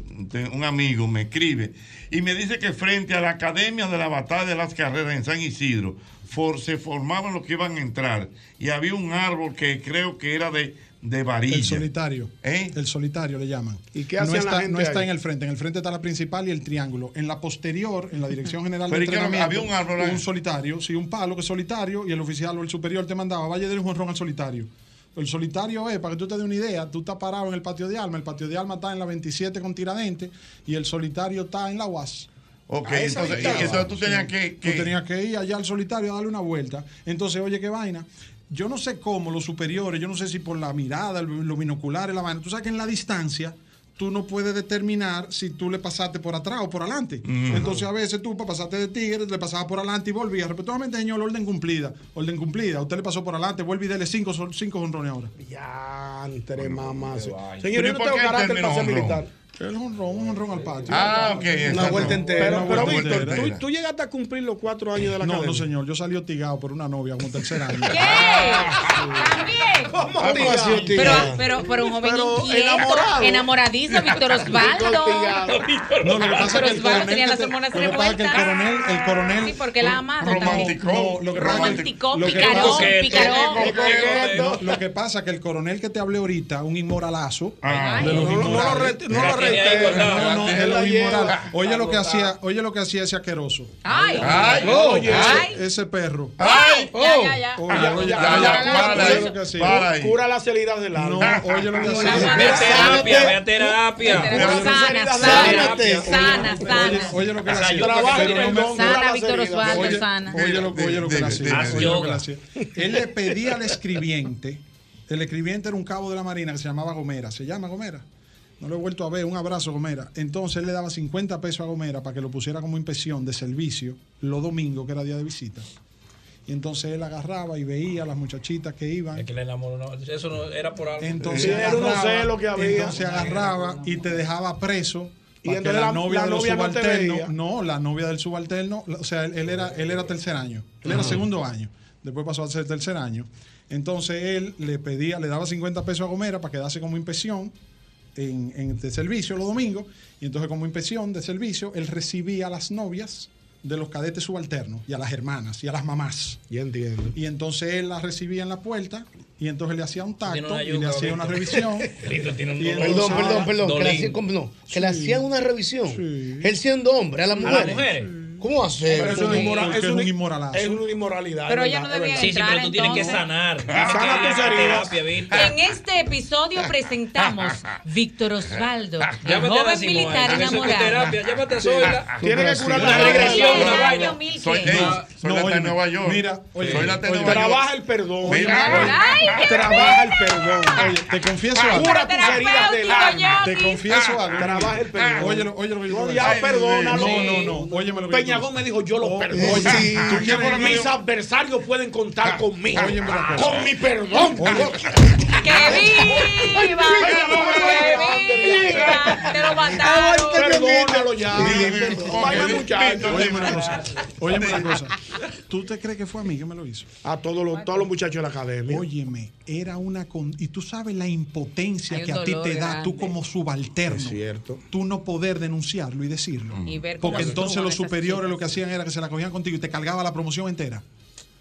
un amigo me escribe y me dice que frente a la Academia de la Batalla de las Carreras en San Isidro for- se formaban los que iban a entrar y había un árbol que creo que era de, de varilla. El solitario. ¿Eh? El solitario le llaman. ¿Y qué no hacía la está, gente no está ahí? en el frente. En el frente está la principal y el triángulo. En la posterior, en la dirección general de Pero ¿y qué era? entrenamiento, ¿Había un árbol ahí? un solitario, sí, un palo que es solitario y el oficial o el superior te mandaba, vaya de un jonrón al solitario. El solitario es, para que tú te des una idea, tú estás parado en el patio de Alma, el patio de Alma está en la 27 con Tiradentes y el solitario está en la UAS. Ok, entonces- entonces tú tenías que- que- Tú tenías que ir allá al solitario a darle una vuelta. Entonces, oye, qué vaina. Yo no sé cómo los superiores, yo no sé si por la mirada, el- los binoculares, la vaina. Tú sabes que en la distancia tú no puedes determinar si tú le pasaste por atrás o por adelante. Entonces, a veces tú para pasarte de tigre, le pasabas por adelante y volvías. Repetidamente, señor, orden cumplida. Orden cumplida. Usted le pasó por adelante, vuelve y dele cinco, cinco honrones ahora. Ya, entre mamás. Señor, ¿y yo no tengo carácter para ser honrón? militar. El honrón, un honrón al patio. Ah, ok, Una vuelta entera. Pero, pero vuelta Víctor, entera. ¿tú, tú llegaste a cumplir los cuatro años de la No, academia. no, señor. Yo salí hostigado por una novia como tercer año. También. ¿Cómo así hostigado? Pero, pero, pero un joven Pero inquieto, enamorado. enamoradizo, Víctor Osvaldo. No, lo que pasa Víctor es que el Osvaldo coronel, tenía las hormonas lo que pasa es que el coronel, el coronel Sí, porque la amado también. No, lo que que picarón, pasa es que- picarón. Lo que pasa es que el coronel que te hablé ahorita, un inmoralazo, no lo inmorales. Oye lo que hacía, oye lo que hacía ese asqueroso. Ay. Ay, Oye, ay. ese, perro. Ay, Ya, ya, ya. Oye, oye, ya, oye, ya, oye para. Cura las heridas del alma. No, oye lo que hacía. Ve a terapia, ve a terapia. Sana, sana, sana, Oye, lo que hacía. Sana, Víctor. Osvaldo, Oye, sana. oye lo, que hacía. Él le pedía al escribiente, el escribiente era un cabo de la Marina que se llamaba Gomera. ¿Se llama Gomera? No lo he vuelto a ver. Un abrazo, Gomera. Entonces él le daba 50 pesos a Gomera para que lo pusiera como inspección de servicio los domingos, que era día de visita. Y entonces él agarraba y veía a las muchachitas que iban. Es que le enamoró, no, eso no era por algo. Entonces, Sí, era unos agarraba, celos que había. entonces agarraba y te dejaba preso. Y entonces la, la- novia la de los novia no te subalternos, veía. no, la novia del subalterno, o sea, él, él era, él era tercer año, él era segundo año, después pasó a ser tercer año. Entonces él le pedía, le daba 50 pesos a Gomera para quedarse como inspección en, en- de servicio los domingos, y entonces como inspección de servicio, él recibía a las novias de los cadetes subalternos, y a las hermanas, y a las mamás. Ya entiendo. Y entonces él las recibía en la puerta y entonces le hacía un tacto y le hacía una revisión. Tiene un Perdón, perdón, perdón. Que le, no, que le hacían una revisión. Sí. Él siendo hombre, a las A mujeres. las mujeres. ¿Cómo hacer? Pero es inmoral- es es un un- inmoralazo. Es una inmoralidad. Pero ella no debía Sí, sí, pero tú tienes que sanar. Sana tus heridas. En este episodio presentamos Víctor Osvaldo, el joven militar enamorado. Llámate a Zoila. Tiene que curar las regresión, una vaina. Soy, que- ey, No, soy no, la de Nueva York. mira, oye, soy la de oye, Nueva York. Trabaja el perdón. Mira, Ay, qué Trabaja el perdón. Oye, te confieso algo. Cura tus heridas del alma. Te confieso algo. Trabaja el perdón. Oye, oye lo que yo No, voy a ya decir. perdónalo. No, no, no. Óyeme lo que Peñagón me dijo, yo lo perdono. Sí. Mis adversarios pueden contar conmigo. Cosa. Con mi perdón. ¡Que viva! ¡Que viva! Te lo mataron. Perdónalo ya. Óyeme una cosa. Óyeme una cosa. ¿Tú te crees que fue a mí que me lo hizo? A todos los, todos los muchachos de la academia. Óyeme, era una con y tú sabes la impotencia que a ti te da grande. tú como subalterno. Es cierto. Tú no poder denunciarlo y decirlo. Y ver cómo Porque entonces los superiores. Lo que hacían era que se la cogían contigo y te cargaba la promoción entera.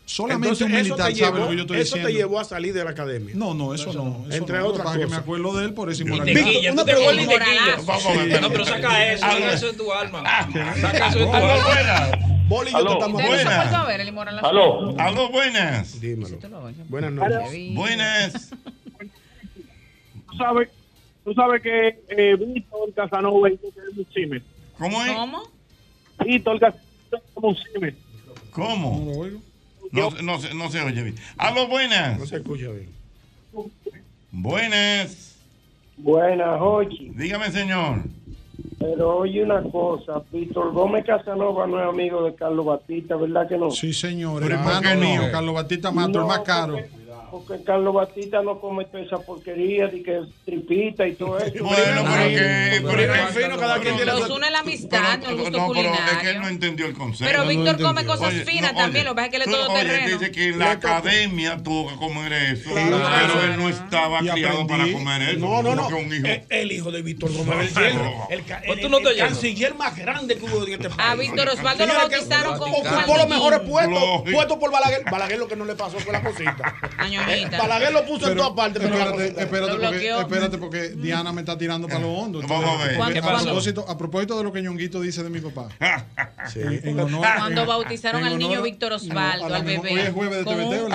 Solamente Entonces, un eso militar te, sabe llevó, lo que yo estoy eso te diciendo. llevó a salir de la academia. No, no, eso no. eso Entre no. Otras pasa es que me cosas. acuerdo de él por esa inmoralidad. tequilla, una te pregunta. ver. No, pero saca eso, saca eso de tu alma. Saca eso de tu alma. buenas. Boli y yo te estamos Buenas. vuelto a ver el inmoral en la Aló. Aló, buenas. Dímelo. Buenas noches. Buenas. Tú sabes, tú sabes que eh, Víctor Casanova es un cime. ¿Cómo es? ¿Cómo? Casanova es como un cime. ¿Cómo? No lo oigo. No, no, se- no se oye bien. Aló, buenas. No se escucha bien. Buenas. Buenas, Jochi. Dígame, señor. Pero oye una cosa, Víctor Gómez Casanova no es amigo de Carlos Batista, ¿verdad que no? Sí, señor. Pero ¿y por Hermano mío, Carlos Batista Mato, el más caro. Porque, porque Carlos Batista no come toda esa porquería de que es tripita y todo eso. Bueno, pero que. pero en que- fin, cada quien tiene Los une la amistad, pero- el gusto no, pero es que él culinario. no entendió el concepto. Pero No Víctor come cosas Oye, finas no, también, oye, lo que pasa es que él es todo oye, terreno. dice que la academia tuvo que comer eso. Claro. Pero él no estaba criado para comer eso. No, no, no. Un hijo. El, el hijo de Víctor Gómez el, Pues el, el canciller más grande que hubo en este país. A Víctor Osvaldo lo bautizaron con Ocupó los mejores puestos, puestos por Balaguer. Balaguer lo que no le pasó fue la cosita. Año eh, niñita. Balaguer lo puso pero, en todas partes. Espérate, espérate, porque, espérate, porque Diana me está tirando para lo hondo. Vamos a ver. A propósito, a propósito de lo que Ñonguito dice de mi papá. Sí, en honor, Cuando bautizaron en al niño Víctor Osvaldo, al bebé. Hoy es jueves de TVT,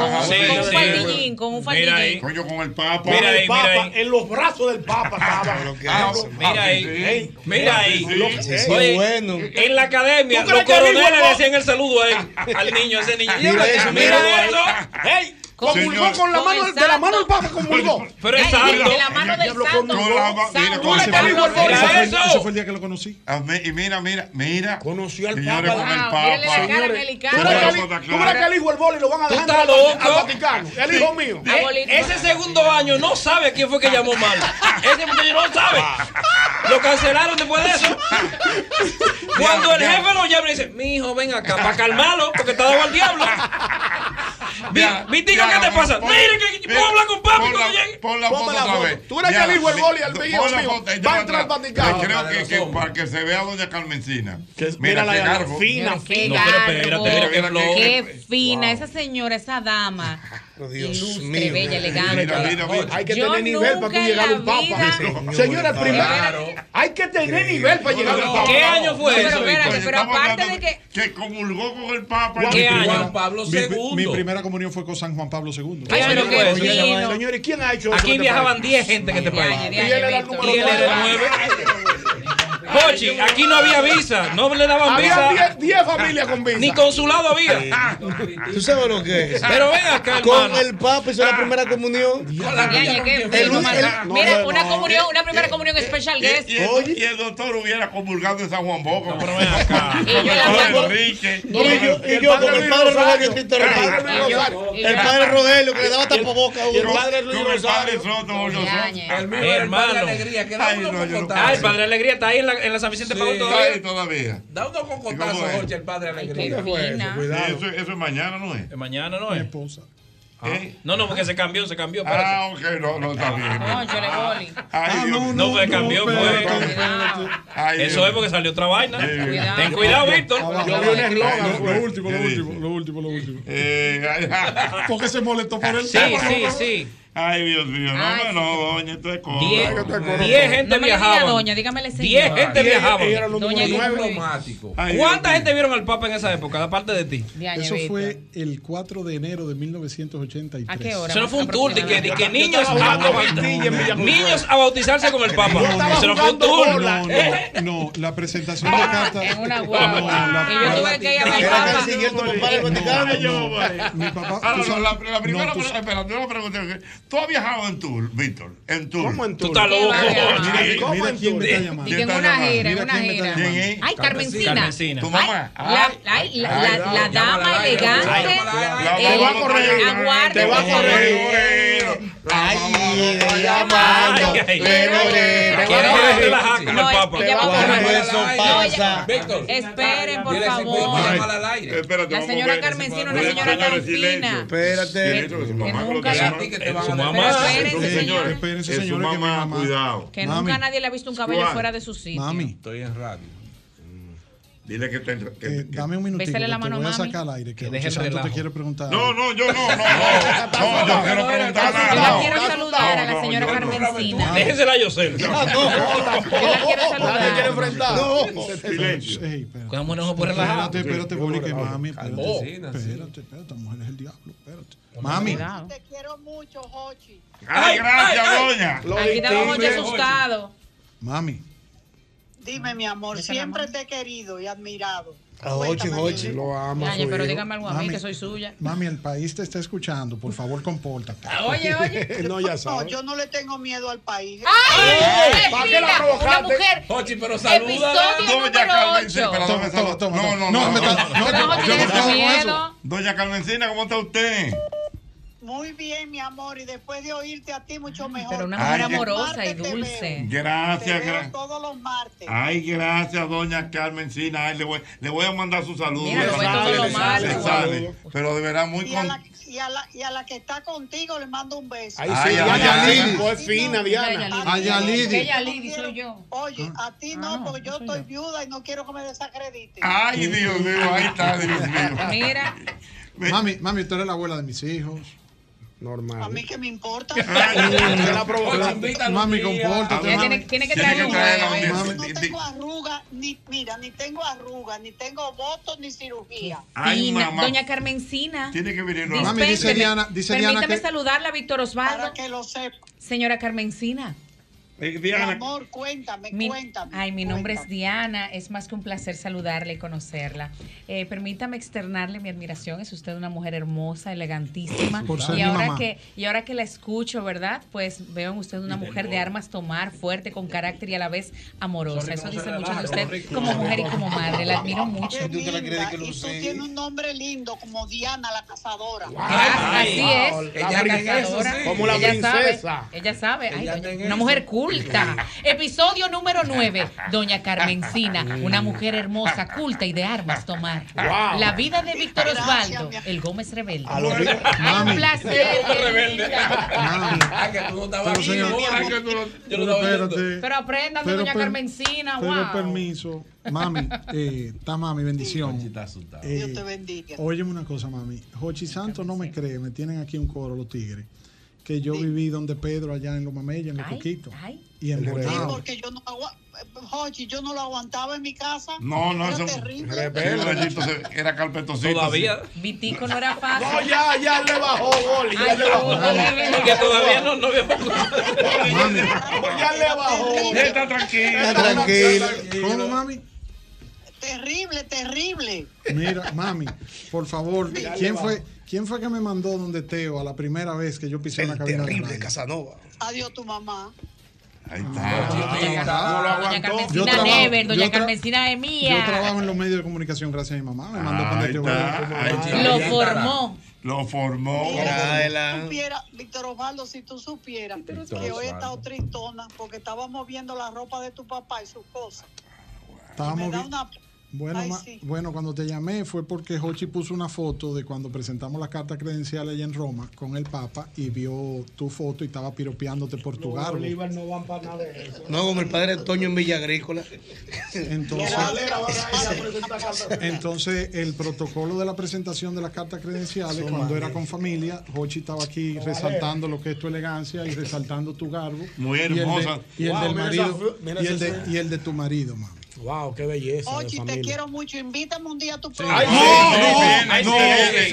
Con un faldillín, con un Con el Papa. Mira ahí, mira En los brazos del Papa ah, estaba. Ah, mira ahí. Mira ahí. bueno. En la academia, los coroneles le hacían el saludo a él, al niño, a ese niño. Mira eso. Mira eso. ¡Hey! Conmulgó con la mano, de la mano del Papa conmulgó. Pero es. De la mano del santo. Ese fue el día que lo conocí. Ah, y mira, mira, mira. Conoció al Papa. con el Papa. Tú crees que el hijo el boli lo van a dejar al Vaticano. El hijo mío. Ese segundo año no sabe quién fue que llamó mal. Ese muchacho no sabe. Lo cancelaron después de eso. Cuando el jefe lo llama y dice, mi hijo, ven acá, para calmarlo, porque está dado al diablo. Vitico, ¿qué te pasa? Mire, que puedo hablar con papi cuando llegue. Pon la foto otra vez. Tú eres que dijo el gol y al mío. Va a entrar al Vaticano. Creo que para que se vea doña Carmencina. Mira la garbo. Fina, fina. Qué fina esa señora, esa dama. Oh, Dios ilustre, mío. bella, elegante. Mira, mira, mira. Hay que Yo tener nivel para tú llegar a un papa. Señor, Señora, primero. Hay que tener nivel para llegar a un papa. ¿Qué año fue eso? Pero, espérate, pero aparte de que. Que comulgó con el papa. ¿Qué este año? Juan Pablo II. Mi, primera comunión fue con San Juan Pablo II. Ay, pero qué Señores, ¿quién ha hecho eso? Aquí viajaban 10 gente en este país. Y él era el número 9. Jochi, aquí no había visa, no le daban visa. Había 10 familias con visa. Ni consulado había. ¿Tú sabes lo que es? Pero ven acá, hermano. Con el Papa hizo la ah. primera comunión. Mira, una comunión, una primera eh, comunión eh, especial guest. Y el doctor hubiera comulgado en San Juan Boca, pero ven acá. Y yo con el padre Rogelio El padre Rogelio que le daba tapaboca a uno. El padre Luis El padre Soto, Hermano. Ay, el padre Alegría está ahí en la en la San Vicente sí, Paul todavía? todavía. Da unos cocotazos, Jorge, el padre alegría. Cuidado. Sí, eso, es mañana, ¿no es? Mañana no es. Mi esposa. Ah. No, no, porque se cambió, se cambió. Ah, ok, no, no, está bien. No, yo le ah, no, no, no, cambió, Eso es porque salió otra vaina. Ten cuidado, Víctor. Lo último, lo último, lo último, lo último. Porque se molestó por el Sí, sí, sí. Ay, Dios mío, no, no, no, doña, esto es cosa. Diez, gente viajaba. doña, dígamele Diez gente viajaba. doña diplomático. ¿Cuánta gente vieron al Papa en esa época, aparte de ti? Eso fue el 4 de enero de 1983. ¿A qué hora? Eso no fue un tour de que, que niños, a, niños a bautizarse con el Papa. Eso no fue un tour. No, no, no, la presentación de ah, carta. En una guagua. Y yo tuve que ir a mi papá. Mi papá, la primera pregunta ¿Tú has viajado en tour, Víctor? En tour. ¿Cómo en tour? Tú estás loco. ¿Cómo en en una gira, en una gira. Ay, Carmencina. Tu mamá. La, dama elegante. Te va a correr. Te va a correr. Ay, de Víctor. Esperen, por favor. La señora Carmencina, una señora tan. Espérate mamá, espérense, señores. Espérense, señores. Mamá, que mamá, cuidado. Que nunca nadie le ha visto un cabello fuera de su sitio. Mami. Estoy en radio. Dile que te. Que, eh, dame un minutito. Bésale la mano, te voy a sacar al aire. Que, que el te quiere preguntar. No, no, yo no. No, no, no, yo quiero preguntar nada. Yo la quiero saludar a la señora Carmencina. Déjesela a Yosel. Yo la quiero saludar. La quiero enfrentar. No, silencio. ¿Cómo no se puede relajar? Espérate, espérate, Boli, que mami. Espérate, espérate, esta mujer es el diablo. Espérate. Mami. Te quiero mucho, Hochi. Ah, ay, gracias, doña. Aquí estaba Hochi asustado. Mami. Dime, mi amor, siempre te he querido y admirado. Ochi, Ochi. Lo amo. Pero dígame algo a mí, que soy suya. Mami, el país te está escuchando. Por favor, compórtate. Oye, oye. no, ya sabes. Yo no le tengo miedo al país. ¡Ay! ¿Para qué la provocaste? Ochi, pero saluda. Doña Carmencina. No, no, no. No, no, no. No, no, no. Doña Carmencina, ¿cómo está usted? Muy bien, mi amor, y después de oírte a ti, mucho mejor. Pero una mujer amorosa y dulce. Te Gracias, gracias. todos los martes. Ay, gracias, doña Carmencina. Ay, le, voy, le voy a mandar su saludo. Mira, Le lo ve sale, todo lo le sale, malo. le sale. Pero de verdad, muy Y a, con... la, y, a la, y a la que está contigo le mando un beso. Ay, sí, ay, es fina, Diana. A Yalidi. Ella Lidi soy yo. Oye, a ti no, porque yo estoy viuda y no quiero que me desacredite. Ay, Dios mío, ahí está, Dios mío. Mira. Mami, mami, tú eres la abuela de mis hijos. Normal. A mí que me importa. Mami, compórtate. Tiene, tiene que Tiene traer que un juego. No tengo arrugas, ni, mira, ni tengo arrugas, ni tengo votos, ni cirugía. Ay, Fina. mamá. Doña Carmencina. Tiene que venir no. Mami, dice. Diana- dice Diana Permítame que- saludarla, Víctor Osvaldo. Para que lo sepa. Señora Carmencina. Eh, Mi amor, cuéntame, Mi- cuéntame. Ay, mi nombre es cuéntame. Diana. Es más que un placer saludarla y conocerla. Eh, permítame externarle mi admiración. Es usted una mujer hermosa, elegantísima. Por ser y mi ahora mamá. que y ahora que la escucho, ¿verdad? Pues veo en usted una mujer de armas tomar, fuerte, con carácter y a la vez amorosa. Eso dice mucho de usted como mujer y como madre. La admiro mucho. Qué linda, y tú tienes un nombre lindo como Diana la cazadora. Ah, Así es. Ella La cazadora. Como la Ella princesa. Sabe, ella sabe. Ay, Ella doña- una mujer culta. Episodio número 9. Doña Carmencina, una mujer hermosa, culta y de armas tomar. Wow. La vida de Víctor Osvaldo, el Gómez Rebelde. A lo rico. Ay, un Mami. placer. rebelde. Mami. Ah, que tú no estabas Pero, señor- amor, ah, que tú no- Yo no Pero estaba oyendo. espérate. Pero aprendan de Doña per- Carmencina, Pero wow. permiso. Mami, eh, está mami, bendición. Eh, Dios te bendiga. Óyeme una cosa, mami. Jochi Santos no me cree, me tienen aquí un coro los tigres. Que yo viví donde Pedro, allá en Los Mamellas, en los Ay, Coquitos. ay. Y en Sí, porque yo no Jochi, yo no lo aguantaba en mi casa. No, no, Era eso. terrible. Era carpetosito. Todavía. Vitico no era fácil. No, ya, ya le bajó, Goli. Ya le bajó. Porque todavía no, no había Mami, Ya le bajó. Está tranquila. Está tranquila. ¿cómo, mami? Terrible, terrible. Mira, mami, por favor, Ya ¿quién fue, ¿quién fue que me mandó donde Teo a la primera vez que yo pisé una El cabina de terrible radio? Casanova. Adiós tu mamá. Ahí está. Yo Doña Carmencina trabajo- Never, Doña yo Carmencina es Yo mía. trabajo en los medios de comunicación gracias a mi mamá. Me mandó para Ahí está, Belén. ahí está. Lo formó. Lo formó. Traela. Supiera, Víctor Osvaldo, si tú supieras que hoy he estado tristona porque estábamos viendo la ropa de tu papá y sus cosas. Estábamos vi- una... Bueno, Ay, ma- sí. bueno, cuando te llamé fue porque Hochi puso una foto de cuando presentamos la carta credencial allá en Roma con el Papa y vio tu foto y estaba piropeándote por tu garbo. Bolívar no van para nada de eso. No, como el padre Toño en Villa Agrícola. Entonces, entonces, el protocolo de la presentación de las cartas credenciales, cuando era con familia, Hochi estaba aquí resaltando lo que es tu elegancia y resaltando tu garbo. Muy Y el de- hermosa. Y el, Wow, del mira marido. esa fru- mira y, el de, y el de tu marido, mami. Wow, qué belleza. Oye, te quiero mucho. Invítame un día a tu Ay, programa. sí, No, no, no,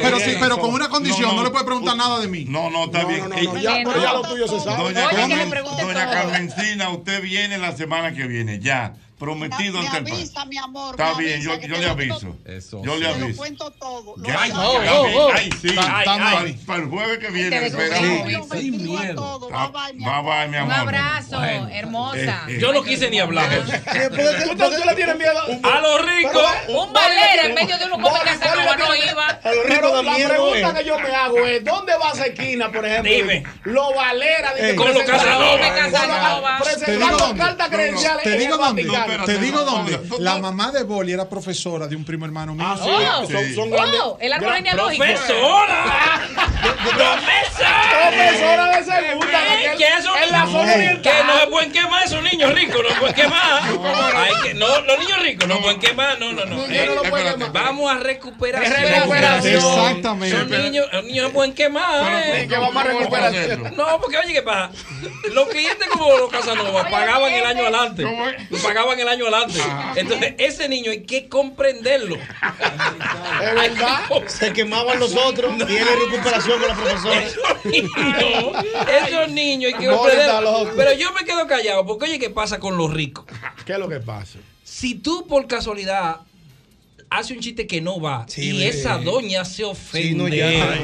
pero sí, pero con una condición, No, no, no. le puede preguntar nada de mí. No, no, está No, bien. no, no, no, ya, Bueno. pero ya lo tuyo se sabe. Doña, Oye, que le Carmen- pregunte Doña todo. Carmencina, usted viene la semana que viene, ya. Prometido me ante el avisa, mi amor. Está me bien, avisa yo, yo le aviso. Eso Yo le Te lo aviso. cuento todo. Lo oh, oh, bien. oh. Ay, sí. Está Para, el jueves que viene, esperamos. bendigo a miedo. Ah, Bye, bye, mi amor. Un abrazo, Bueno. hermosa. Eh, eh. Yo no quise ni hablar. ¿Tú, tú le tienes miedo? A los ricos. Un valera en medio de uno come Casanova no iba. A los ricos la pregunta eh. que yo me hago es, ¿dónde va esa esquina, por ejemplo? Dime. Los Valera. de que Ey. Con los presentaron- Casanova. Casanova. Te digo Presentando cartas credenciales Te digo Te digo dónde. no, no. La mamá de Boli era profesora de un primo hermano mío. Ah, sí, son, son grandes. El árbol genealógico. ¡Profesora! ¡Profesora! Profesora de segunda. ¿Qué? que- ¿Qué es eso? En la zona Que no se pueden quemar esos niños ricos, no se pueden quemar. Que, no, los niños ricos no pueden quemar, no, no, no. Eh. Vamos a recuperar. Es recuperación. Exactamente. Son niños, los niños no pueden quemar. Pero, eh. que vamos a ¿cómo recuperar. No, porque oye, ¿qué pasa? Los clientes como los Casanova pagaban el año adelante. ¿Cómo es? Pagaban el año adelante. Entonces, ese niño hay que comprenderlo. Es verdad. Se quemaban los otros y él en recuperación con la profesora. No, esos niños hay que comprenderlo. Pero yo me quedo callado porque, oye, ¿qué pasa con los ricos? ¿Qué es lo que pasa? Si tú por casualidad hace un chiste que no va Sí, y esa doña se ofende. Sí, no, ya.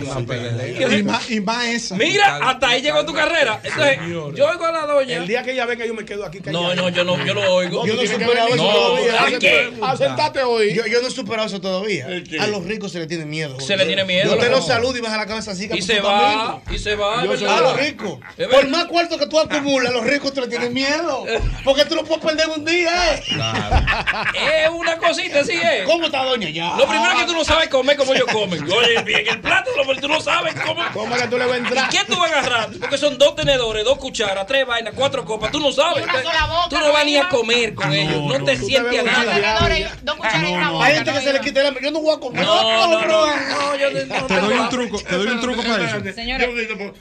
Y más, y más esa. Mira, hasta ahí llegó tu carrera. Entonces, yo oigo a la doña. El día que ella venga, yo me quedo aquí callado. No, no, yo no, yo lo oigo. Yo no he superado eso todavía. hoy. Yo, yo no he superado eso todavía. A los ricos se le tiene miedo. Se le tiene miedo. Yo te lo saludo y baja la cabeza así. Y se va, y se va. A los ricos. Por más cuarto que tú acumulas, los ricos te le tienen miedo. Porque tú lo puedes perder un día, ¿eh? Es una cosita, así es. ¿Cómo está está doña ya? Lo primero es que tú no sabes comer como ellos comen. Oye, en el plato lo- tú no sabes cómo. ¿Cómo que tú le vas a entrar? ¿Y qué tú vas a agarrar? Porque son dos tenedores, dos cucharas, tres vainas, cuatro copas. Tú no sabes. Y una sola boca, tú no vas ni a ¿no? comer con ellos. No, te sientes a una nada. diaria. Hay gente que se le quita el hambre. Yo no voy a comer. No, no, no, no, yo no Te doy un truco, te doy un truco para eso. Señora,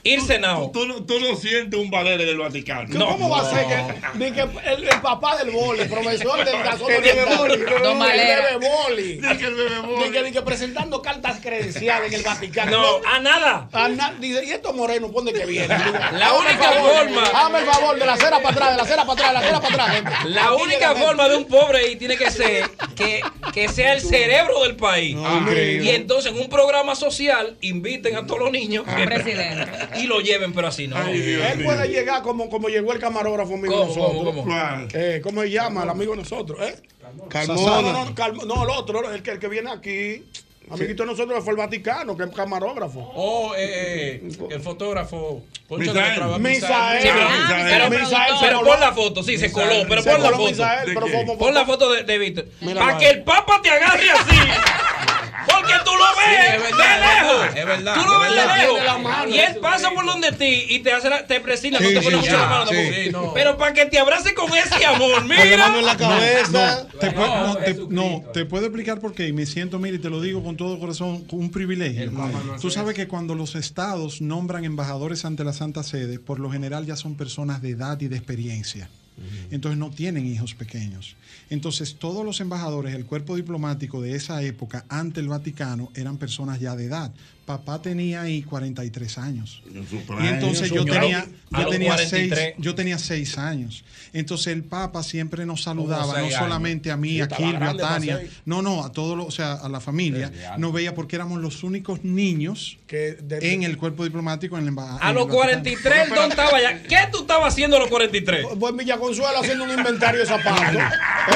Ir cenado. Tú, no- tú no sientes un Valere del Vaticano. ¿Cómo va a ser que, ni que el, el papá del boli, el profesor del bebe boli. Don Valera. El bebe boli. Dice que presentando cartas credenciales en el Vaticano. No, a nada. A na- dice, ¿y estos morenos por dónde que vienen? La única forma- Hazme el favor, de la acera para atrás, de la acera para atrás, de la acera para atrás. La única forma de un pobre ahí tiene que ser que, que sea el cerebro del país. y entonces en un programa social inviten a todos los niños presidente. y lo lleven, pero así no. Él puede llegar como, como llegó el camarógrafo amigo de ¿Cómo, nosotros. cómo, cómo? Eh, ¿Cómo se llama el amigo de nosotros? ¿Eh? Carmona. No, no, no, Carmo- no, el otro, el que, el que viene aquí. Amiguito de nosotros fue el Vaticano, que es camarógrafo. Oh, eh, eh, el fotógrafo. Poncho Misael. Misael. Sí, pero, Ah, pero- Misael pero coló. pon la foto, sí, se coló, pero Se pon la foto. Misael, pero como- Pon la foto de, de Víctor. Para que el Papa te agarre así. Porque tú lo ves Sí, es verdad, de lejos. verdad, es verdad, Tú lo es ves de lejos. Y él pasa por donde ti y te hace la, te presina, no te pone sí, mucho ya, la mano sí. tampoco. Sí, no. Pero para que te abrace con ese amor, Con la mira. mano en la cabeza. Te puedo- no, te, no, te puedo explicar por qué. Y me siento, mire, y te lo digo con todo corazón, un privilegio. Tú sabes que cuando los estados nombran embajadores ante la Santa Sede, por lo general ya son personas de edad y de experiencia. Entonces no tienen hijos pequeños. Entonces todos los embajadores, el cuerpo diplomático de esa época ante el Vaticano eran personas ya de edad. Papá tenía ahí 43 años. Y entonces yo tenía, yo tenía, 43. seis, yo tenía seis años. Entonces el Papa siempre nos saludaba, no solamente a mí, a Kilvio, a Tania. No, no, a todos los, o sea, a la familia. Nos veía porque éramos los únicos niños en el cuerpo diplomático en la embajada. A los 43 el don estaba allá. ¿Qué tú estabas haciendo a los 43? Pues Villa Consuelo haciendo un inventario de zapatos.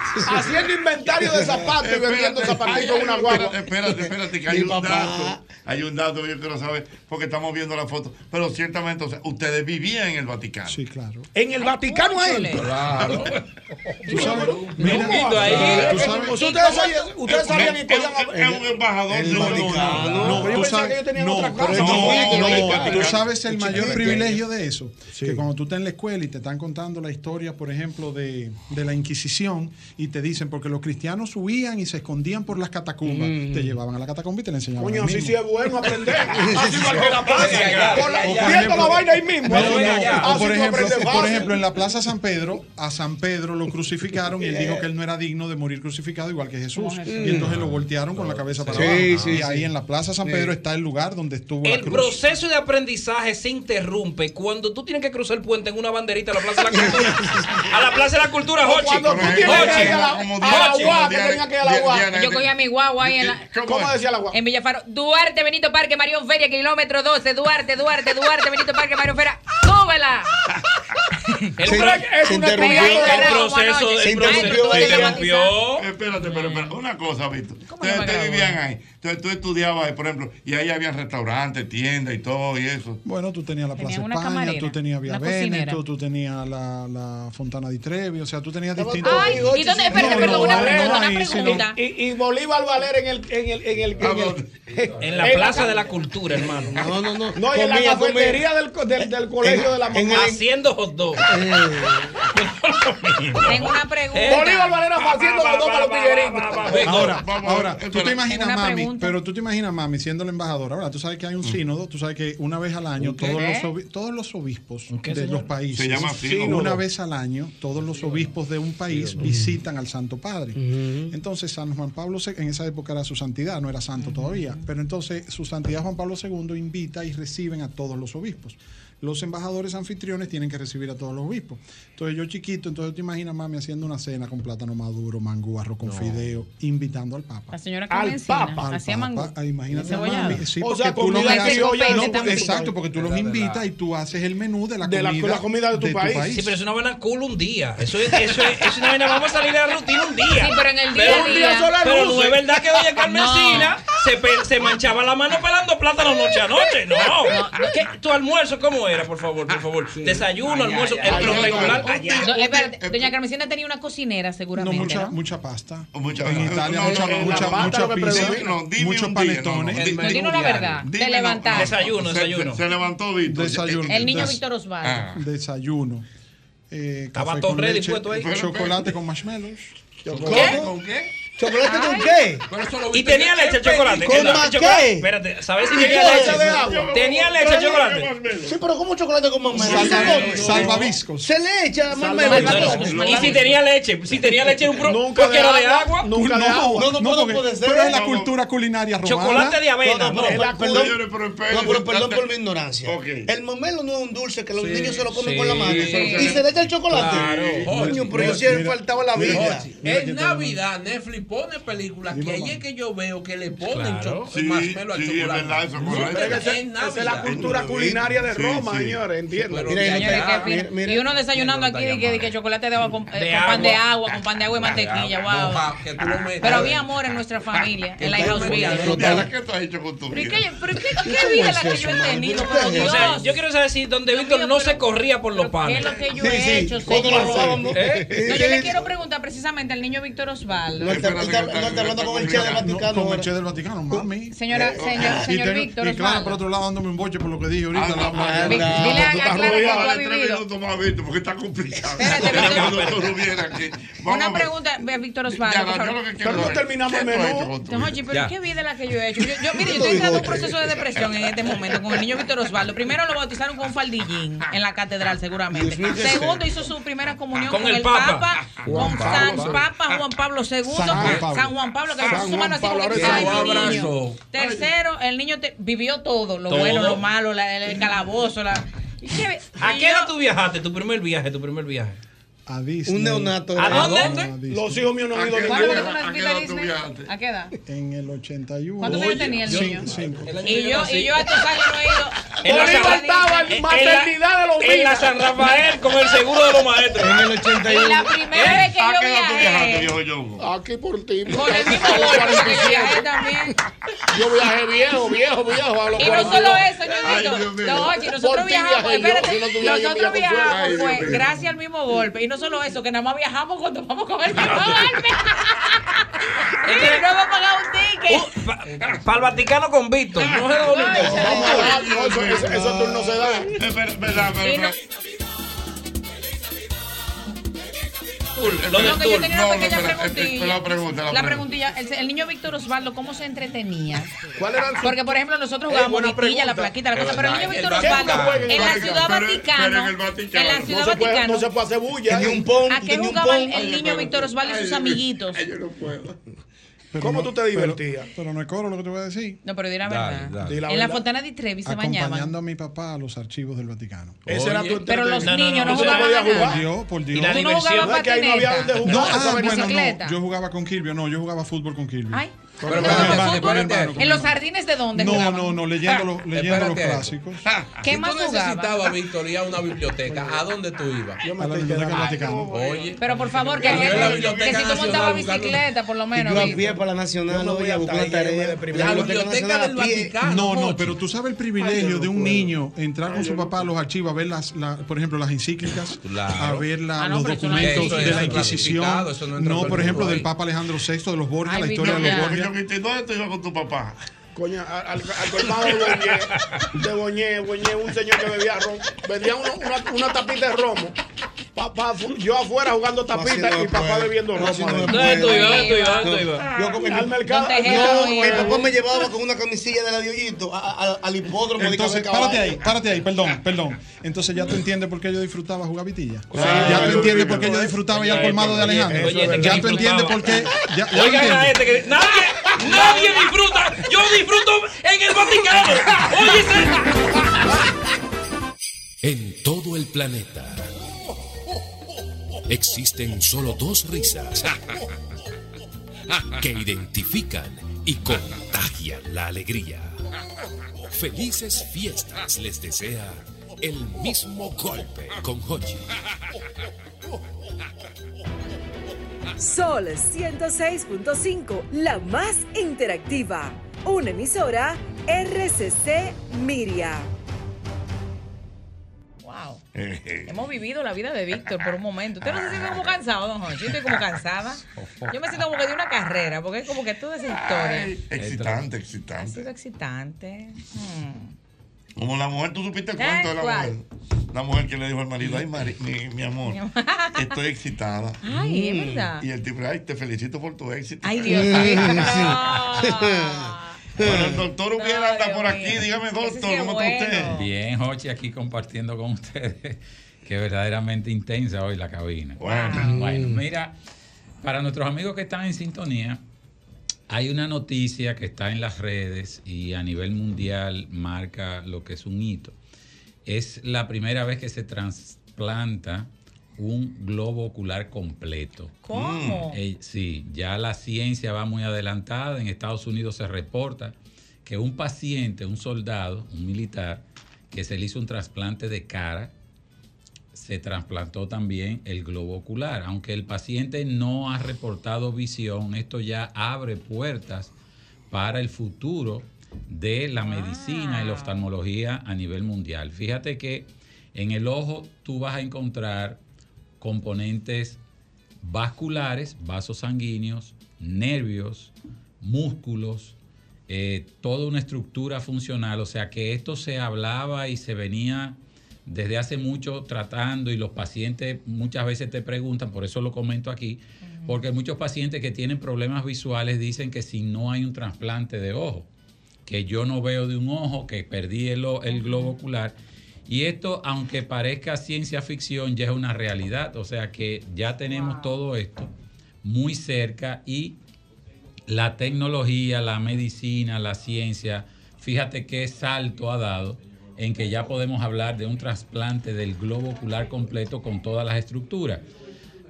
haciendo inventario de zapatos y vendiendo zapatitos en una guagua. Espérate, espérate, que hay un papá. dato. Hay un dato que yo quiero saber, porque estamos viendo la foto. Pero ciertamente, o sea, ustedes vivían en el Vaticano. Sí, claro. En el Vaticano hay. Claro. Tú sabes, mira, Lindo ahí. tú sabes- Ustedes sabían, ustedes sabían y Es podían un- es un embajador El de un- Vaticano. No, Pero yo tú pensaba sabes, que ellos tenían no, otra casa. no, tú sabes el mayor privilegio de eso, que cuando tú estás en la escuela y te están contando la historia, por ejemplo, de, de la Inquisición y te dicen, porque los cristianos huían y se escondían por las catacumbas, te llevaban a la catacumba y te la enseñaban. Coño, así sí es bueno aprender. Así igual que la paz. Por la- O por Viendo ejemplo- la vaina ahí mismo. No, no, por ejemplo, por en la Plaza San Pedro, a San Pedro lo crucificaron y él dijo que él no era digno de morir crucificado igual que Jesús. Y entonces lo voltearon con la cabeza para abajo. y ahí en la Plaza San Pedro está el lugar donde estuvo la El proceso de aprendizaje se interrumpe cuando tú tienes que cruzar el puente en una banderita a la Plaza de la Cultura. A la Plaza de la Cultura, O Ir a la- Como a la Hochi, UA, que tenía ir a la Yo cogí a mi guagua ahí en la. ¿Cómo decía la guagua? En Villafaro, Duarte, Benito Parque, Marión Feria, kilómetro 12, Duarte, Duarte, Duarte, Benito Parque, Marión Feria, súbela. El, Se- pro- se interrumpió. el proceso, Se interrumpió se ella. interrumpió. Espérate, pero, espérate. Una cosa, Víctor. ¿Cómo Ustedes grabo? vivían ahí. Entonces tú estudiabas ahí, por ejemplo, y ahí había restaurantes, tiendas y todo y eso. Bueno, tú tenías la Tenía Plaza una España, camarera, tú tenías cocinera. Veneto, tú tenías la, la Fontana di Trevi, o sea, tú tenías distintos... Ay, ¿y dónde? Espérate, No, perdón, no, una pregunta, una. Y, y Bolívar Valer en el en el en el, en el- En la Plaza de la Cultura, hermano. No, no, no. No, y en la cafetería del, del, del colegio de la mamá. Haciendo hot dog. Tengo una pregunta. Bolívar Valera haciendo los dos para los tigueritos. Ahora, ahora, tú te imaginas mami, pero tú te imaginas mami siendo la embajadora. Ahora, tú sabes que hay un sínodo, tú sabes que una vez al año todos los, todos los obispos de los países, Se llama sínodo. una vez al año, todos los obispos de un país visitan al Santo Padre. Entonces, San Juan Pablo en esa época era su santidad, no era santo todavía, pero entonces su santidad Juan Pablo II invita y reciben a todos los obispos. Los embajadores anfitriones tienen que recibir a todos los obispos. Entonces yo chiquito, entonces te imaginas mami haciendo una cena con plátano maduro, mangú, arroz con fideo, invitando al Papa. La señora Al Papa. hacía Al mango. Papa, ah, imagínate Cebollado. mami. Sí, O sea, tú los comida no, exacto, porque tú los invitas y tú haces el menú de la De la- comida, la comida de tu país. Sí, pero es una buena cool un día. Eso es, eso es, es una vaina. Vamos a salir de la rutina un día. Sí, pero en el día Pero un día. sola Pero no es verdad que doña Carmencina se, se manchaba la mano pelando plátano noche a noche. Ah, no. ¿Qué? ¿Tu almuerzo cómo era, por favor? Por ah, favor. Desayuno, almuerzo, ay, el ay, regular espérate, eh, eh, Doña eh. Carmencita tenía una cocinera seguramente. No, mucha, ¿no? mucha pasta. Mucha, en Italia, no, mucha, en mucha, mucha, pizza, muchos panetones. Dino la verdad. Te de levantaste. Desayuno, desayuno. Se, levantó Víctor. Desayuno. El niño Víctor Osvaldo. Ah. Desayuno. Eh, Estaba todo ready. Chocolate con marshmallows. ¿Chocolate con qué? ¿Chocolate Ay. con qué? Y tenía leche el chocolate. ¿Con más qué? Chocolate. Espérate, ¿sabes si tenía leche? De agua. ¿Tenía leche el chocolate? Sí, pero ¿cómo chocolate con mermelada? Salvavisco. Se le echa mermelada. Y si tenía leche, si tenía leche era un producto porque era de agua. Nunca de agua. No, no, puede ser. Pero es la cultura culinaria romana. Chocolate de avena. Perdón, perdón por mi ignorancia. El mamelo no es un dulce que los niños se lo comen con la mano. Y se le echa el chocolate. Coño, pero yo sí faltaba la vida. En Navidad, Netflix pone películas que ahí es que yo veo que le ponen claro. sí, marshmallow al chocolate. Es verdad, eso correcto. Sí, es, es la cultura culinaria de Roma, señores, entiendo. Y uno desayunando aquí de que, que chocolate eh, de con, pan de agua, con pan de agua y ah, mantequilla, wow. Pero había amor en nuestra familia, ah, en la house vida. ¿Qué tú has hecho con tu vida? Qué, qué vida la que yo he tenido? yo quiero saber si donde Víctor no se corría por los panes. ¿Qué es lo que yo he hecho? ¿Eh? No, yo le quiero preguntar precisamente al niño Víctor Osvaldo con el Che del Vaticano. Mami. Señora, eh, señor, eh, señor Víctor. Y claro, por otro lado, dándome un boche por lo que dije ahorita. Dile a Clara que tú has vivido. Una pregunta, Víctor Osvaldo. Pero no terminamos el menú. pero qué vida la que yo he hecho. Mire, yo estoy entrando en un proceso de eh. depresión en este momento con el niño Víctor Osvaldo. Primero lo bautizaron con un faldillín en la catedral, ah, seguramente. Segundo, hizo su primera comunión con el Papa, con Papa Juan Pablo II. San Juan Pablo, que San su Pablo, que. Tercero, el niño te, vivió todo, lo bueno, lo malo, el, calabozo, la... ¿A qué edad tú viajaste? Tu primer viaje, tu primer viaje. A Disney. Un neonato. ¿A dónde? Los hijos míos no han ido a ninguna. ¿A qué edad? En el 81. ¿Cuántos años tenía el niño? Cinco. Y yo, y yo a estos años no he ido. En la estaba en maternidad de los niños. En la San Rafael con el seguro de los maestros. En el 81. La primera vez que yo viajé. ¿A qué edad tú viajaste, viejo yo? Aquí por ti. Con el mismo bolso que viajé también. Yo viajé viejo, viejo, viejo. Y no solo eso, yo digo. No, oye, nosotros viajamos. Espérate. Nosotros viajamos, pues, gracias al mismo golpe. Y solo eso, que nada más viajamos cuando vamos con el que no hemos pagado un ticket. Uh, Para el Vaticano con Víctor. No, no, no, no, eso, eso, eso tú no se da. Es verdad, verdad. Lo del. Yo tenía una pequeña no, preguntilla. La, pregunta, la, la preguntilla. El, el, niño Víctor Osvaldo, ¿cómo se entretenía? ¿Cuál era su... Porque, por ejemplo, nosotros eh, jugábamos eh, piquilla, la plaquita, la cosa. Pero el niño Víctor Osvaldo, en la Ciudad Vaticana. En la Ciudad Vaticana. No se puede hacer bulla. Ni un pon. ¿A qué jugaba el niño Víctor Osvaldo y sus amiguitos? Yo no puedo. Pero ¿Cómo no, tú te divertías? Pero, pero, no es coro lo que te voy a decir. No, pero di la verdad. Dale, dale. La en verdad. la Fontana di Trevi se Acompañando bañaban. Acompañando a mi papá a los archivos del Vaticano. Ese era tu Pero los niños no, no, no jugaban a jugar. Por Dios, por Dios. ¿Y la diversión? No, que ahí no había donde jugar. Ah, no, ah, bueno, no. Yo jugaba con Kirby. No, yo jugaba fútbol con Kirby. Ay. Pero, pero, ¿En los jardines de dónde? No, no, no, ah, leyendo, los, leyendo los clásicos. Ah, ¿Qué si más tú necesitabas, Victoria, una biblioteca, ¿a dónde tú ibas? Yo me a Vaticano. Oye. Pero por favor, que, que, si tú montabas bicicleta, por lo menos. Yo para la Nacional, no voy a buscar tarea. La biblioteca del Vaticano. No, no, pero tú sabes el privilegio de un niño entrar con su papá a los archivos a ver, por ejemplo, las encíclicas, a ver los documentos de la Inquisición. No, por ejemplo, del Papa Alejandro VI, de los Borges, la historia de los Borges. ¿dónde tú ibas con tu papá? Coño, al, al colmado de Boñé, de Boñé, Boñé, un señor que bebía ron, vendía una, una, una tapita de romo papá, yo afuera jugando tapitas y papá bebiendo ropa. Yo con mi al mercado. Mi papá me llevaba con una camisilla de la Diollito al hipódromo. Entonces, párate ahí, párate ahí, perdón, perdón. Entonces ya tú entiendes por qué yo disfrutaba jugar vitilla. Ya tú entiendes por qué yo disfrutaba ya el colmado de Alejandro. Ya tú entiendes por qué. Oigan a este que nadie, nadie disfruta. Yo disfruto en el Vaticano. Oye, en todo el planeta existen solo dos risas que identifican y contagian la alegría. Felices fiestas les desea el mismo golpe con Hochi. Sol 106.5, la más interactiva. una emisora RCC Miria. Hemos vivido la vida de Víctor por un momento. ¿Usted no se siente como cansado, don Jorge? Yo estoy como cansada. Yo me siento como que de una carrera, porque es como que toda esa historia Ay, excitante, ha excitante. sido excitante. Hmm. Como la mujer, tú supiste el cuento de la ¿Cuál? mujer. La mujer que le dijo al marido, ay, mari- mi, mi amor, Mi amor. estoy excitada. Ay, es Mm. verdad. Y el tipo, ay, te felicito por tu éxito. Ay, Dios mío. Bueno, el doctor Ubiera anda por aquí. Dígame, doctor, ¿cómo está usted? Bien, Jochi, aquí compartiendo con ustedes, que verdaderamente intensa hoy la cabina. Bueno. Bueno, mira, para nuestros amigos que están en sintonía, hay una noticia que está en las redes y a nivel mundial marca lo que es un hito. Es la primera vez que se trasplanta un globo ocular completo. ¿Cómo? Eh, sí, ya la ciencia va muy adelantada. En Estados Unidos se reporta que un paciente, un soldado, un militar, que se le hizo un trasplante de cara, se trasplantó también el globo ocular. Aunque el paciente no ha reportado visión, esto ya abre puertas para el futuro de la medicina y la oftalmología a nivel mundial. Fíjate que en el ojo tú vas a encontrar componentes vasculares, vasos sanguíneos, nervios, músculos, eh, toda una estructura funcional. O sea que esto se hablaba y se venía desde hace mucho tratando y los pacientes muchas veces te preguntan, por eso lo comento aquí, porque muchos pacientes que tienen problemas visuales dicen que si no hay un trasplante de ojo, que yo no veo de un ojo, que perdí el, globo ocular. Y esto, aunque parezca ciencia ficción, ya es una realidad. O sea que ya tenemos todo esto muy cerca y la tecnología, la medicina, la ciencia, fíjate qué salto ha dado en que ya podemos hablar de un trasplante del globo ocular completo con todas las estructuras.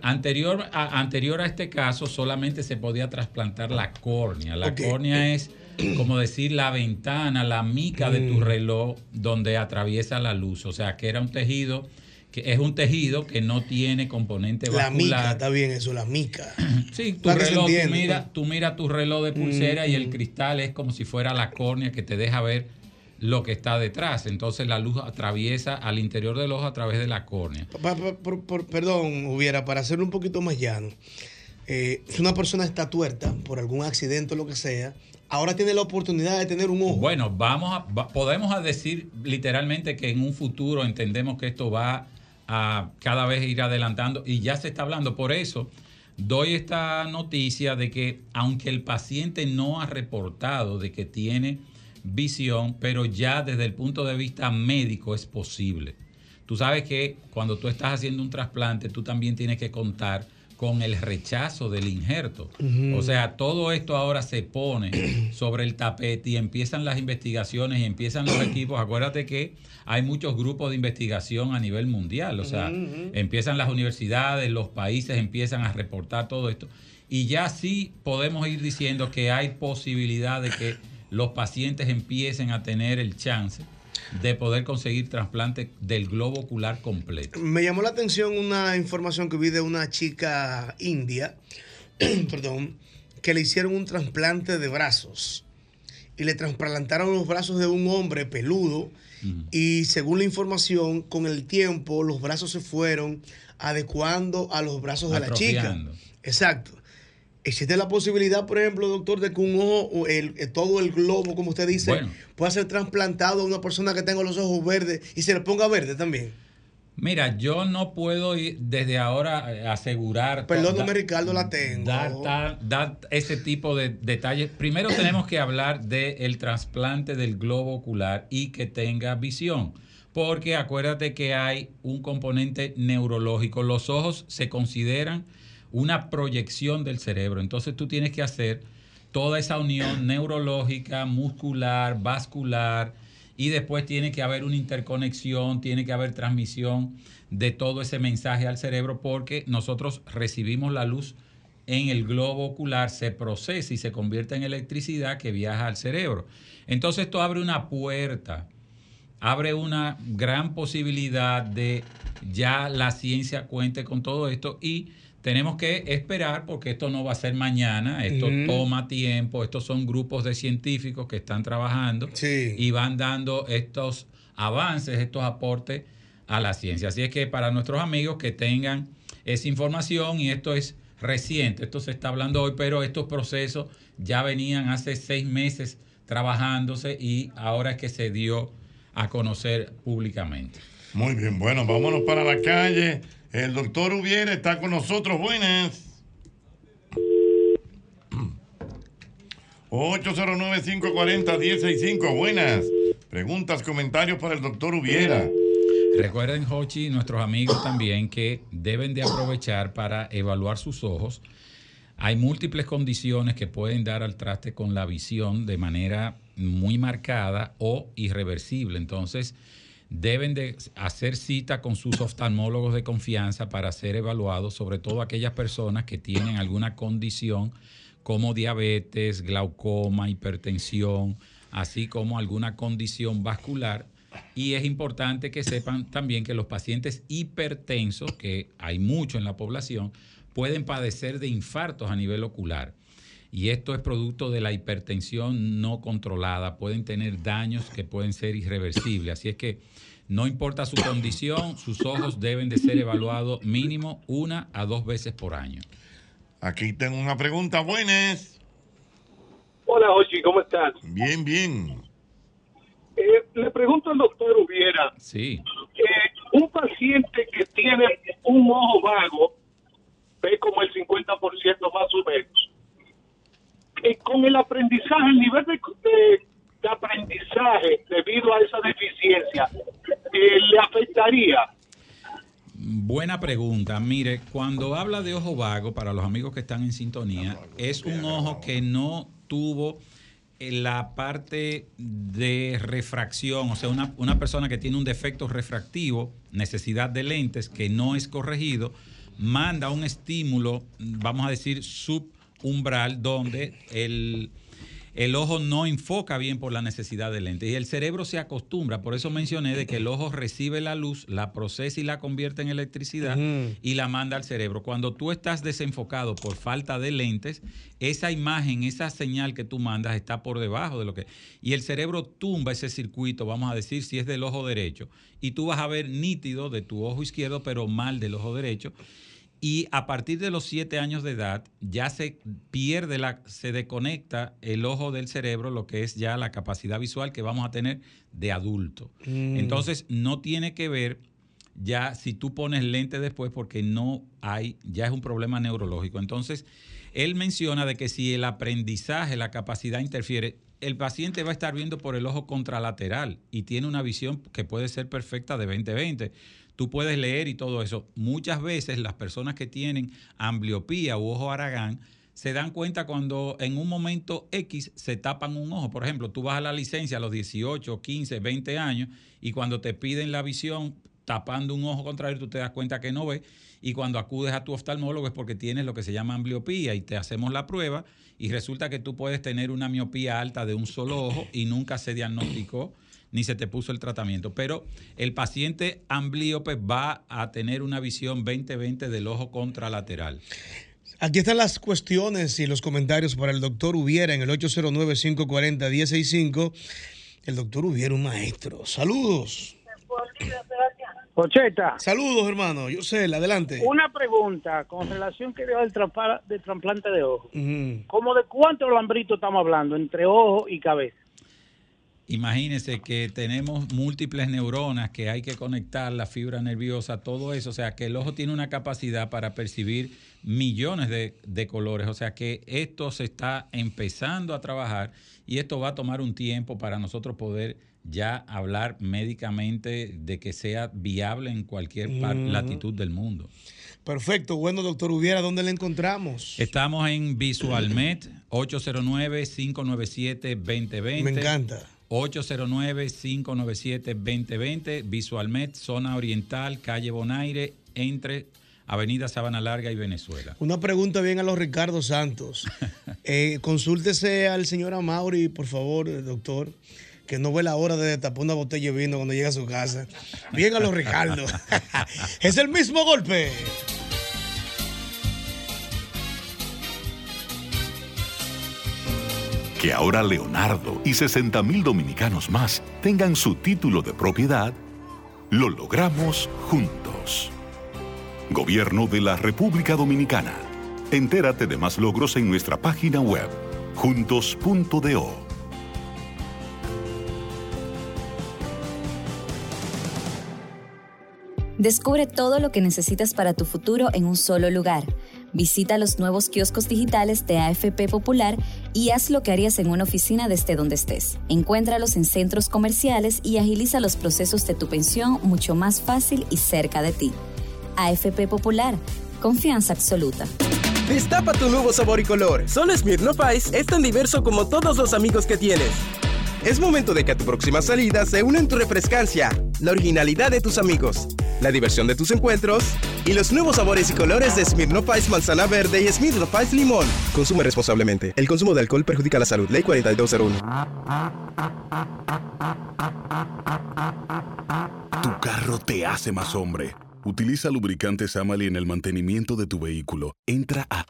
Anterior a, anterior a este caso solamente se podía trasplantar la córnea. La córnea es como decir la ventana, la mica de tu Mm. reloj donde atraviesa la luz. O sea que era un tejido que es un tejido que no tiene componente La vascular. mica, está bien eso, la mica. Sí, tu reloj, tú entienda. mira, tú mira tu reloj de pulsera y el Mm. cristal es como si fuera la córnea que te deja ver lo que está detrás. Entonces la luz atraviesa al interior del ojo a través de la córnea. Pa- pa- por- por- perdón, hubiera, para hacerlo un poquito más llano. eh, si una persona está tuerta por algún accidente o lo que sea, ahora tiene la oportunidad de tener un ojo. Bueno, vamos a, podemos decir literalmente que en un futuro entendemos que esto va a cada vez ir adelantando y ya se está hablando. Por eso doy esta noticia de que aunque el paciente no ha reportado de que tiene visión, pero ya desde el punto de vista médico es posible. Tú sabes que cuando tú estás haciendo un trasplante, tú también tienes que contar con el rechazo del injerto. O sea, todo esto ahora se pone sobre el tapete y empiezan las investigaciones y empiezan los equipos. Acuérdate que hay muchos grupos de investigación a nivel mundial. O sea, empiezan las universidades, los países empiezan a reportar todo esto. Y ya sí podemos ir diciendo que hay posibilidad de que los pacientes empiecen a tener el chance de poder conseguir trasplante del globo ocular completo. Me llamó la atención una información que vi de una chica india, perdón, que le hicieron un trasplante de brazos. Y le trasplantaron los brazos de un hombre peludo. Y según la información, con el tiempo los brazos se fueron adecuando a los brazos de la chica. Exacto. ¿Existe la posibilidad, por ejemplo, doctor, de que un ojo, el- eh, todo el globo, como usted dice, Bueno. pueda ser trasplantado a una persona que tenga los ojos verdes y se le ponga verde también? Mira, yo no puedo ir desde ahora eh, asegurar. Perdóname, da- Ricardo, la tengo. Dar, tal- dar ese tipo de detalles. Primero tenemos que hablar del trasplante del globo ocular y que tenga visión. Porque acuérdate que hay un componente neurológico. Los ojos se consideran una proyección del cerebro. Entonces tú tienes que hacer toda esa unión neurológica, muscular, vascular, y después tiene que haber una interconexión, tiene que haber transmisión de todo ese mensaje al cerebro porque nosotros recibimos la luz en el globo ocular, se procesa y se convierte en electricidad que viaja al cerebro. Entonces esto abre una puerta, abre una gran posibilidad de ya la ciencia cuente con todo esto y tenemos que esperar porque esto no va a ser mañana, esto toma tiempo, estos son grupos de científicos que están trabajando y van dando estos avances, estos aportes a la ciencia. Así es que para nuestros amigos que tengan esa información y esto es reciente, esto se está hablando hoy, pero estos procesos ya venían hace seis meses trabajándose y ahora es que se dio a conocer públicamente. Muy bien, bueno, vámonos para la calle. El doctor Ubiera está con nosotros. Buenas. 809-540-165. Buenas. Preguntas, comentarios para el doctor Ubiera. Recuerden, Hochi, nuestros amigos también, que deben de aprovechar para evaluar sus ojos. Hay múltiples condiciones que pueden dar al traste con la visión de manera muy marcada o irreversible. Entonces, deben de hacer cita con sus oftalmólogos de confianza para ser evaluados, sobre todo aquellas personas que tienen alguna condición como diabetes, glaucoma, hipertensión, así como alguna condición vascular. Y es importante que sepan también que los pacientes hipertensos, que hay mucho en la población, pueden padecer de infartos a nivel ocular. Y esto es producto de la hipertensión no controlada. Pueden tener daños que pueden ser irreversibles. Así es que no importa su condición, sus ojos deben de ser evaluados mínimo una a dos veces por año. Aquí tengo una pregunta. Buenas. Hola, Ochi, ¿cómo estás? Bien, bien. Eh, le pregunto al doctor Ubiera, Sí. eh, un paciente que tiene un ojo vago, ve como el 50% más o menos, eh, con el aprendizaje, el nivel de, de- de aprendizaje debido a esa deficiencia, eh, ¿le afectaría? Buena pregunta. Mire, cuando habla de ojo vago, para los amigos que están en sintonía, es un ojo que no tuvo eh, la parte de refracción, o sea, una, una persona que tiene un defecto refractivo, necesidad de lentes que no es corregido, manda un estímulo, vamos a decir, subumbral, donde el, el ojo no enfoca bien por la necesidad de lentes y el cerebro se acostumbra, por eso mencioné de que el ojo recibe la luz, la procesa y la convierte en electricidad y la manda al cerebro. Cuando tú estás desenfocado por falta de lentes, esa imagen, esa señal que tú mandas está por debajo de lo que... Y el cerebro tumba ese circuito, vamos a decir, si es del ojo derecho, y tú vas a ver nítido de tu ojo izquierdo, pero mal del ojo derecho. Y a partir de los siete años de edad ya se pierde la, se desconecta el ojo del cerebro, lo que es ya la capacidad visual que vamos a tener de adulto. Mm. Entonces no tiene que ver ya si tú pones lente después porque no hay, ya es un problema neurológico. Entonces, él menciona de que si el aprendizaje, la capacidad interfiere, el paciente va a estar viendo por el ojo contralateral y tiene una visión que puede ser perfecta de 20-20. Tú puedes leer y todo eso. Muchas veces las personas que tienen ambliopía u ojo aragán se dan cuenta cuando en un momento X se tapan un ojo. Por ejemplo, tú vas a la licencia a los 18, 15, 20 años y cuando te piden la visión tapando un ojo contrario, tú te das cuenta que no ves. Y cuando acudes a tu oftalmólogo es porque tienes lo que se llama ambliopía y te hacemos la prueba y resulta que tú puedes tener una miopía alta de un solo ojo y nunca se diagnosticó ni se te puso el tratamiento. Pero el paciente amblíope va a tener una visión 20-20 del ojo contralateral. Aquí están las cuestiones y los comentarios para el doctor Ubiera en el 809-540-165. El doctor Ubiera, un maestro. Saludos. Saludos, hermano. Yo sé, adelante. Una pregunta con relación que dio el trasplante de ojo. Ujú. ¿Cómo de cuántos lambritos estamos hablando entre ojo y cabeza? Imagínense que tenemos múltiples neuronas que hay que conectar, la fibra nerviosa, todo eso. O sea, que el ojo tiene una capacidad para percibir millones de, de colores. O sea, que esto se está empezando a trabajar y esto va a tomar un tiempo para nosotros poder ya hablar médicamente de que sea viable en cualquier latitud del mundo. Perfecto. Bueno, doctor Ubiera, ¿dónde le encontramos? Estamos en VisualMed 809-597-2020. Me encanta. 809-597-2020, Visualmed, zona oriental, calle Bonaire, entre Avenida Sabana Larga y Venezuela. Una pregunta bien a los Ricardo Santos. Eh, consúltese al señor Amauri, por favor, eh, doctor, que no ve la hora de tapar una botella de vino cuando llega a su casa. Bien a los Ricardo. es el mismo golpe. Que ahora Leonardo y 60 mil dominicanos más tengan su título de propiedad, lo logramos juntos. Gobierno de la República Dominicana. Entérate de más logros en nuestra página web, juntos.do. Descubre todo lo que necesitas para tu futuro en un solo lugar. Visita los nuevos kioscos digitales de AFP Popular y haz lo que harías en una oficina desde donde estés. Encuéntralos en centros comerciales y agiliza los procesos de tu pensión mucho más fácil y cerca de ti. AFP Popular, confianza absoluta. Destapa tu nuevo sabor y color. Solo Smirnoff Ice es tan diverso como todos los amigos que tienes. Es momento de que a tu próxima salida se unen tu refrescancia, la originalidad de tus amigos, la diversión de tus encuentros y los nuevos sabores y colores de Smirnoff Ice Manzana Verde y Smirnoff Ice Limón. Consume responsablemente. El consumo de alcohol perjudica la salud. Ley 4201. Tu carro te hace más hombre. Utiliza lubricantes Amali en el mantenimiento de tu vehículo. Entra a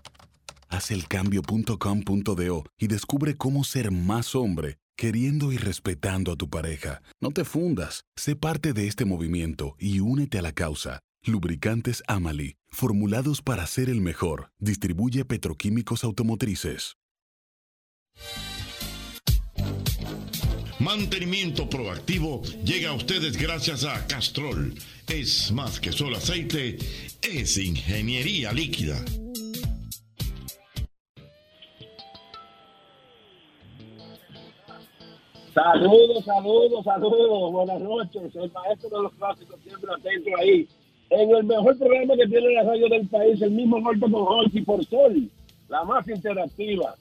hacelcambio.com.do y descubre cómo ser más hombre, queriendo y respetando a tu pareja. No te fundas, sé parte de este movimiento y únete a la causa. Lubricantes Amali, formulados para ser el mejor. Distribuye petroquímicos automotrices. Mantenimiento proactivo llega a ustedes gracias a Castrol. Es más que solo aceite, es ingeniería líquida. Saludos, saludos, saludos. Buenas noches. El maestro de los clásicos siempre atento ahí. En el mejor programa que tiene la radio del país, el mismo golpe con Holky por Sol, la más interactiva.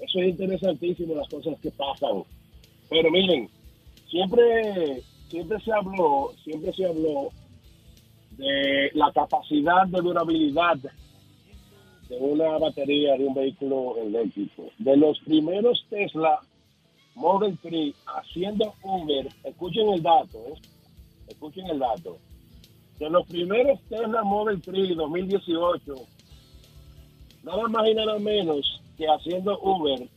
Eso es interesantísimo, las cosas que pasan. Pero miren, siempre, siempre se habló, siempre se habló de la capacidad de durabilidad de una batería de un vehículo eléctrico. De los primeros Tesla Model 3 haciendo Uber, escuchen el dato, ¿eh? escuchen el dato. De los primeros Tesla Model 3 2018, nada más y nada menos que haciendo Uber,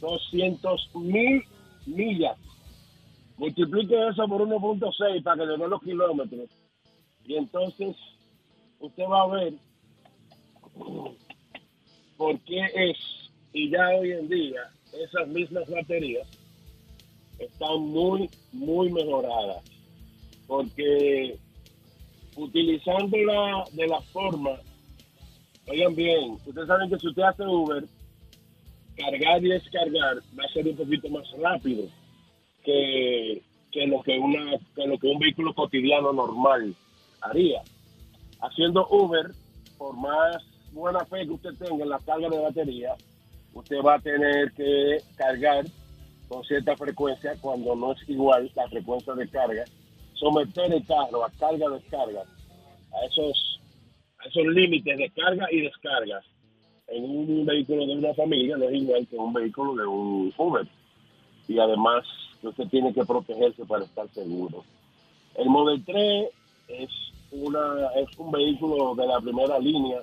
200 mil millas. Multiplique eso por 1.6 para que le den los kilómetros. Y entonces usted va a ver por qué es, y ya hoy en día, esas mismas baterías están muy, muy mejoradas. Porque utilizándola de la forma, oigan bien, ustedes saben que si usted hace Uber, cargar y descargar va a ser un poquito más rápido que, que lo que una que lo que un vehículo cotidiano normal haría. Haciendo Uber, por más buena fe que usted tenga en la carga de batería, usted va a tener que cargar con cierta frecuencia cuando no es igual la frecuencia de carga, someter el carro a carga descarga a esos a esos límites de carga y descarga. En un vehículo de una familia no es igual que un vehículo de un Uber. Y además usted tiene que protegerse para estar seguro. El Model 3 es una es un vehículo de la primera línea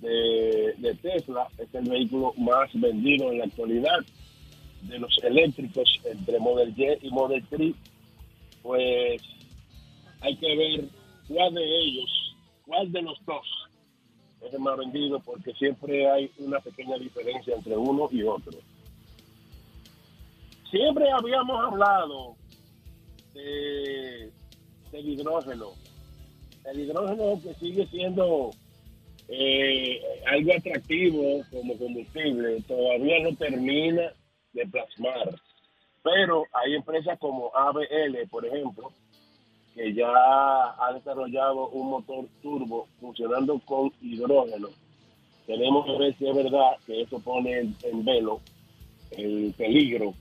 de, Tesla, es el vehículo más vendido en la actualidad de los eléctricos entre Model Y y Model 3, pues hay que ver cuál de ellos, cuál de los dos es el más vendido, porque siempre hay una pequeña diferencia entre uno y otro. Siempre habíamos hablado de, del hidrógeno, el hidrógeno que sigue siendo eh, algo atractivo como combustible, todavía no termina de plasmar. Pero hay empresas como ABL, por ejemplo, que ya ha desarrollado un motor turbo funcionando con hidrógeno. Tenemos que ver si es verdad que eso pone en, velo el peligro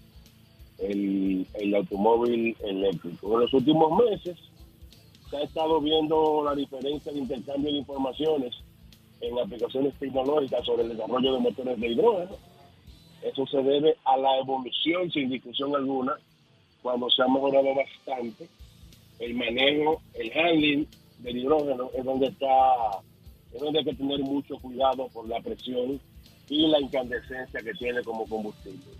el, el automóvil eléctrico. En los últimos meses se ha estado viendo la diferencia de intercambio de informaciones en aplicaciones tecnológicas sobre el desarrollo de motores de hidrógeno. Eso se debe a la evolución, sin discusión alguna, cuando se ha mejorado bastante el manejo, el handling del hidrógeno es donde está, es donde hay que tener mucho cuidado por la presión y la incandescencia que tiene como combustible.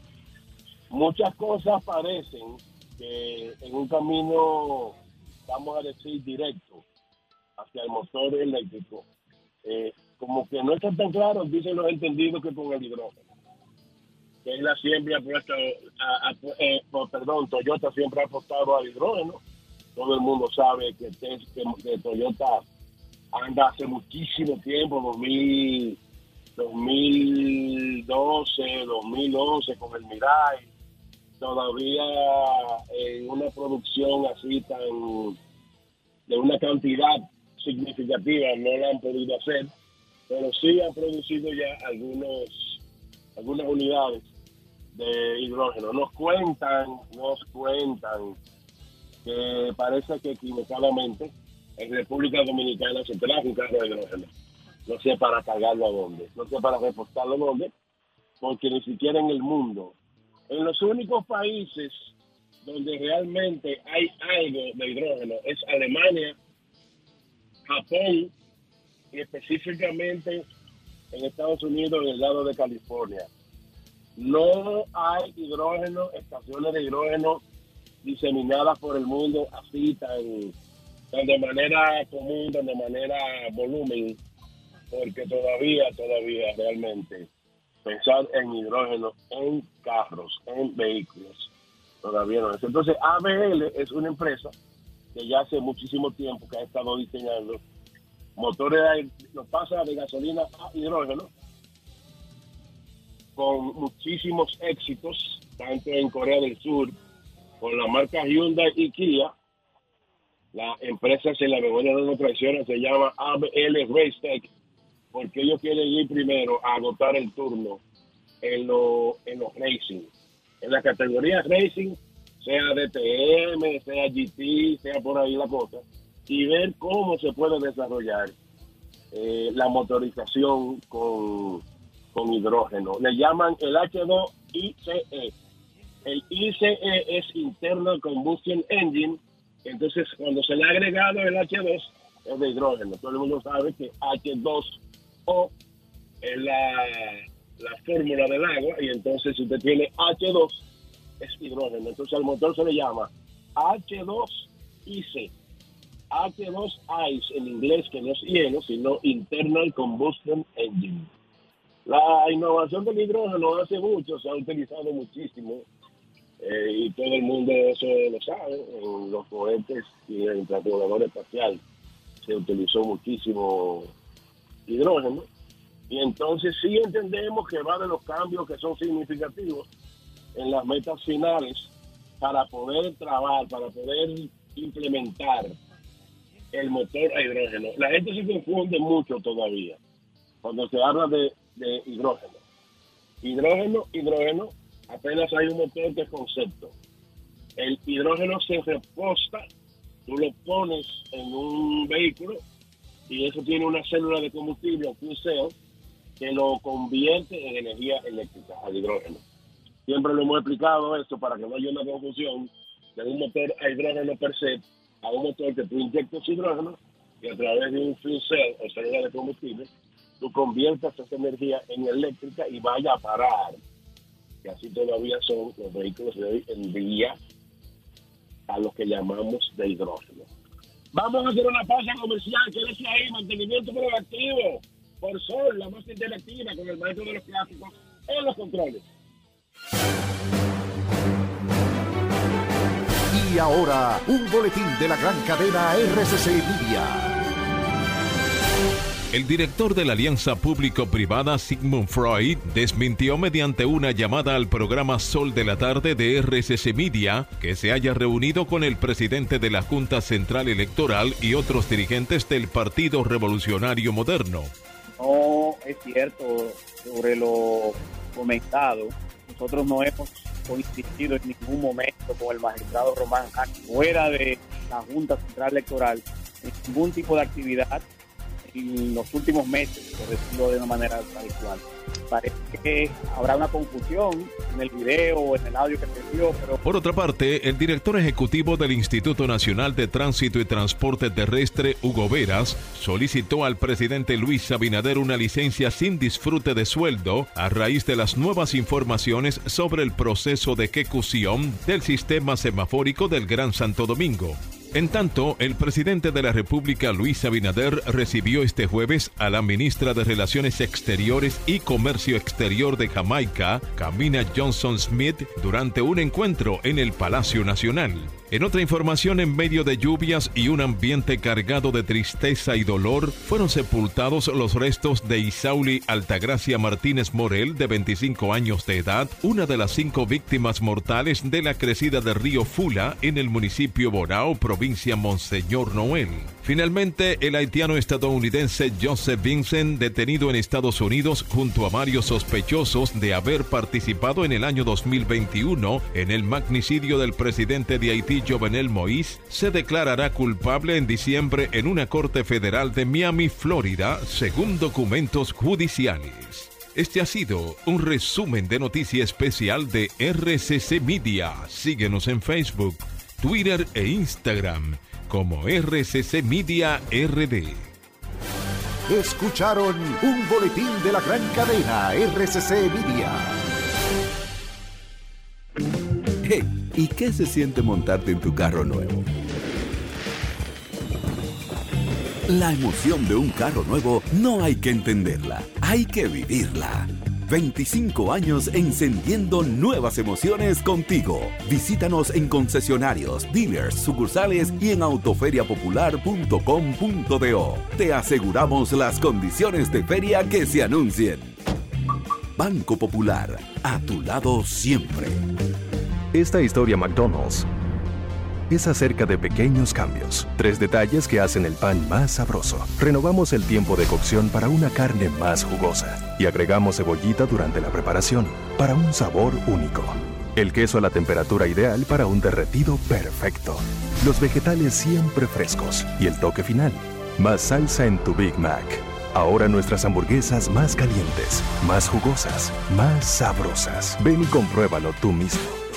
Muchas cosas parecen que en un camino, vamos a decir, directo hacia el motor eléctrico, eh, como que no está tan claro, dicen los entendidos, que con el hidrógeno. Tesla siempre ha eh, perdón, Toyota siempre ha apostado al hidrógeno. Todo el mundo sabe que, que- que Toyota anda hace muchísimo tiempo, 2000, 2012, 2011 con el Mirai, todavía en una producción así tan de una cantidad significativa no la han podido hacer, pero sí han producido ya algunos algunas unidades de hidrógeno. Nos cuentan, nos cuentan que parece que equivocadamente en República Dominicana se trajo un carro de hidrógeno. No sé para cargarlo a dónde, no sé para reportarlo a dónde, porque ni siquiera en el mundo. En los únicos países donde realmente hay algo de hidrógeno es Alemania, Japón y específicamente en Estados Unidos, en el lado de California. No hay hidrógeno, estaciones de hidrógeno diseminadas por el mundo así tan, tan de manera común, tan de manera volumen, porque todavía, todavía realmente pensar en hidrógeno en carros, en vehículos, todavía no es. Entonces, ABL es una empresa que ya hace muchísimo tiempo que ha estado diseñando motores, los pasa de gasolina a hidrógeno con muchísimos éxitos, tanto en Corea del Sur, con la marca Hyundai y Kia. La empresa, si la memoria no nos traiciona, se llama ABL Racetech, porque ellos quieren ir primero a agotar el turno en, lo- en los racing. En la categoría racing, sea DTM, sea GT, sea por ahí la cosa, y ver cómo se puede desarrollar eh, la motorización con, con hidrógeno. Le llaman el H2ICE. El ICE es Internal Combustion Engine. Entonces, cuando se le ha agregado el H2, es de hidrógeno. Todo el mundo sabe que H2O es la, la fórmula del agua. Y entonces, si usted tiene H2, es hidrógeno. Entonces, al motor se le llama H2ICE. H2 ICE en inglés, que no es hielo, sino Internal Combustion Engine. La innovación del hidrógeno hace mucho se ha utilizado muchísimo eh, y todo el mundo eso lo sabe. En los cohetes y en el transbordador espacial se utilizó muchísimo hidrógeno. Y entonces sí entendemos que va de los cambios que son significativos en las metas finales para poder trabajar, para poder implementar el motor a hidrógeno. La gente se confunde mucho todavía cuando se habla de, hidrógeno. Hidrógeno, hidrógeno, apenas hay un motor de concepto. El hidrógeno se reposta, tú lo pones en un vehículo y eso tiene una célula de combustible, un fuel cell, que lo convierte en energía eléctrica, al hidrógeno. Siempre lo hemos explicado esto para que no haya una confusión de un motor a hidrógeno per se a un motor que tú inyectas hidrógeno y a través de un fuel cell o célula de combustible, tú conviertas esa energía en eléctrica y vaya a parar. Que así todavía son los vehículos de hoy en día a los que llamamos de hidrógeno. Vamos a hacer una pausa comercial, quédese ahí, mantenimiento proactivo, por Sol, la más interactiva con el maestro de los clásicos en los controles. Y ahora, un boletín de la gran cadena RCC Media. El director de la alianza público-privada Sigmund Freud desmintió mediante una llamada al programa Sol de la Tarde de RCC Media que se haya reunido con el presidente de la Junta Central Electoral y otros dirigentes del Partido Revolucionario Moderno. no es cierto sobre lo comentado. Nosotros no hemos coincidido en ningún momento con el magistrado Román fuera de la Junta Central Electoral en ningún tipo de actividad en los últimos meses, por decirlo de una manera tal cual. Parece que habrá una confusión en el video o en el audio que se dio, pero Por otra parte, el director ejecutivo del Instituto Nacional de Tránsito y Transporte Terrestre, Hugo Veras, solicitó al presidente Luis Abinader una licencia sin disfrute de sueldo a raíz de las nuevas informaciones sobre el proceso de ejecución del sistema semafórico del Gran Santo Domingo. En tanto, el presidente de la República, Luis Abinader, recibió este jueves a la ministra de Relaciones Exteriores y Comercio Exterior de Jamaica, Camina Johnson Smith, durante un encuentro en el Palacio Nacional. En otra información, en medio de lluvias y un ambiente cargado de tristeza y dolor, fueron sepultados los restos de Isauli Altagracia Martínez Morel, de 25 años de edad, una de las cinco víctimas mortales de la crecida del río Fula en el municipio Bonao, provincia Monseñor Noel. Finalmente, el haitiano estadounidense Joseph Vincent, detenido en Estados Unidos junto a varios sospechosos de haber participado en el año 2021 en el magnicidio del presidente de Haití, Jovenel Moïse, se declarará culpable en diciembre en una corte federal de Miami, Florida, según documentos judiciales. Este ha sido un resumen de noticia especial de RCC Media. Síguenos en Facebook, Twitter e Instagram como RCC Media RD. Escucharon un boletín de la gran cadena RCC Media. ¿Y qué se siente montarte en tu carro nuevo? La emoción de un carro nuevo no hay que entenderla, hay que vivirla. 25 años encendiendo nuevas emociones contigo. Visítanos en concesionarios, dealers, sucursales y en autoferiapopular.com.do. Te aseguramos las condiciones de feria que se anuncien. Banco Popular, a tu lado siempre. Esta historia McDonald's es acerca de pequeños cambios, tres detalles que hacen el pan más sabroso. Renovamos el tiempo de cocción para una carne más jugosa y agregamos cebollita durante la preparación para un sabor único. El queso a la temperatura ideal para un derretido perfecto. Los vegetales siempre frescos y el toque final. Más salsa en tu Big Mac. Ahora nuestras hamburguesas más calientes, más jugosas, más sabrosas. Ven y compruébalo tú mismo.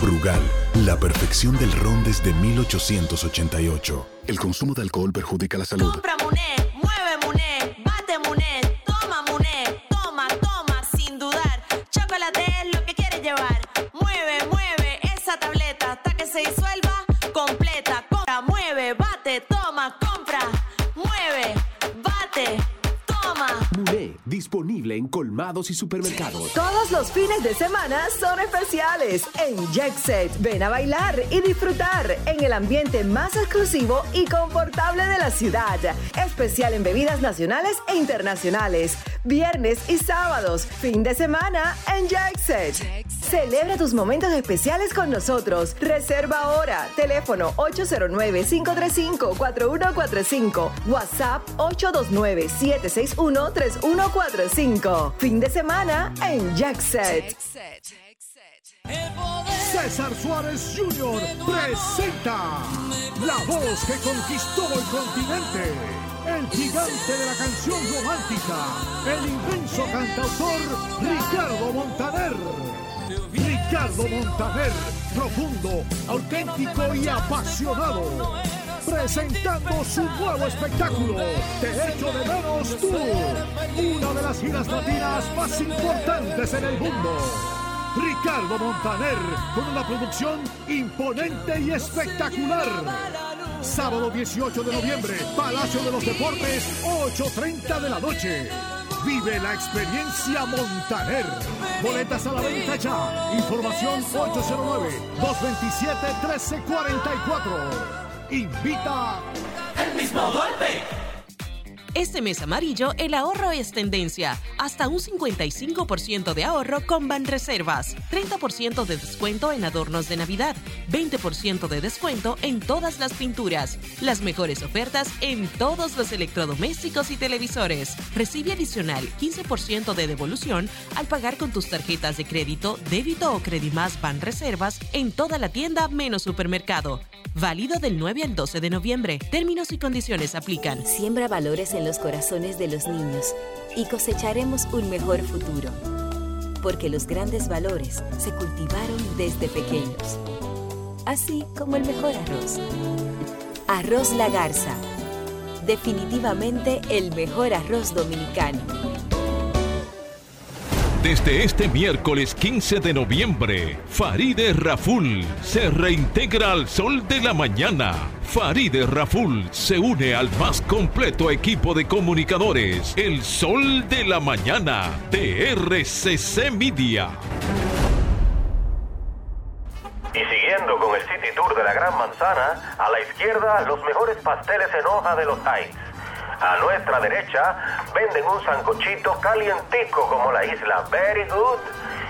Brugal, la perfección del ron desde 1888. El consumo de alcohol perjudica la salud. Compra Muné, mueve Muné, bate Muné, disponible en colmados y supermercados. Todos los fines de semana son especiales en Jet Set. Ven a bailar y disfrutar en el ambiente más exclusivo y confortable de la ciudad. Especial en bebidas nacionales e internacionales. Viernes y sábados. Fin de semana en Jet Set. Celebra tus momentos especiales con nosotros. Reserva ahora. Teléfono 809-535-4145. WhatsApp 829-761-3145. Fin de semana en Jackset. César Suárez Jr. presenta la voz que conquistó el continente. El gigante de la canción romántica, el inmenso cantautor Ricardo Montaner. Ricardo Montaner, profundo, auténtico y apasionado. Presentando su nuevo espectáculo, Te echo de menos tú, una de las giras latinas más importantes en el mundo. Ricardo Montaner, con una producción imponente y espectacular. Sábado 18 de noviembre, Palacio de los Deportes, 8.30 de la noche. Vive la experiencia Montaner. Boletas a la venta ya. Información 809-227-1344. Invita El mismo golpe. Este mes amarillo, el ahorro es tendencia. Hasta un 55% de ahorro con Banreservas. 30% de descuento en adornos de Navidad. 20% de descuento en todas las pinturas. Las mejores ofertas en todos los electrodomésticos y televisores. Recibe adicional 15% de devolución al pagar con tus tarjetas de crédito, débito o Credimás Banreservas en toda la tienda menos supermercado. Válido del 9 al 12 de noviembre. Términos y condiciones aplican. Siembra valores en los corazones de los niños y cosecharemos un mejor futuro. Porque los grandes valores se cultivaron desde pequeños. Así como el mejor arroz. Arroz La Garza. Definitivamente el mejor arroz dominicano. Desde este miércoles 15 de noviembre, Faride Raful se reintegra al sol de la mañana. Faride Raful se une al más completo equipo de comunicadores, el sol de la mañana de RCC Media. Y siguiendo con el City Tour de la Gran Manzana, a la izquierda los mejores pasteles en hoja de los Heights. A nuestra derecha venden un sancochito calientico como la isla Very Good.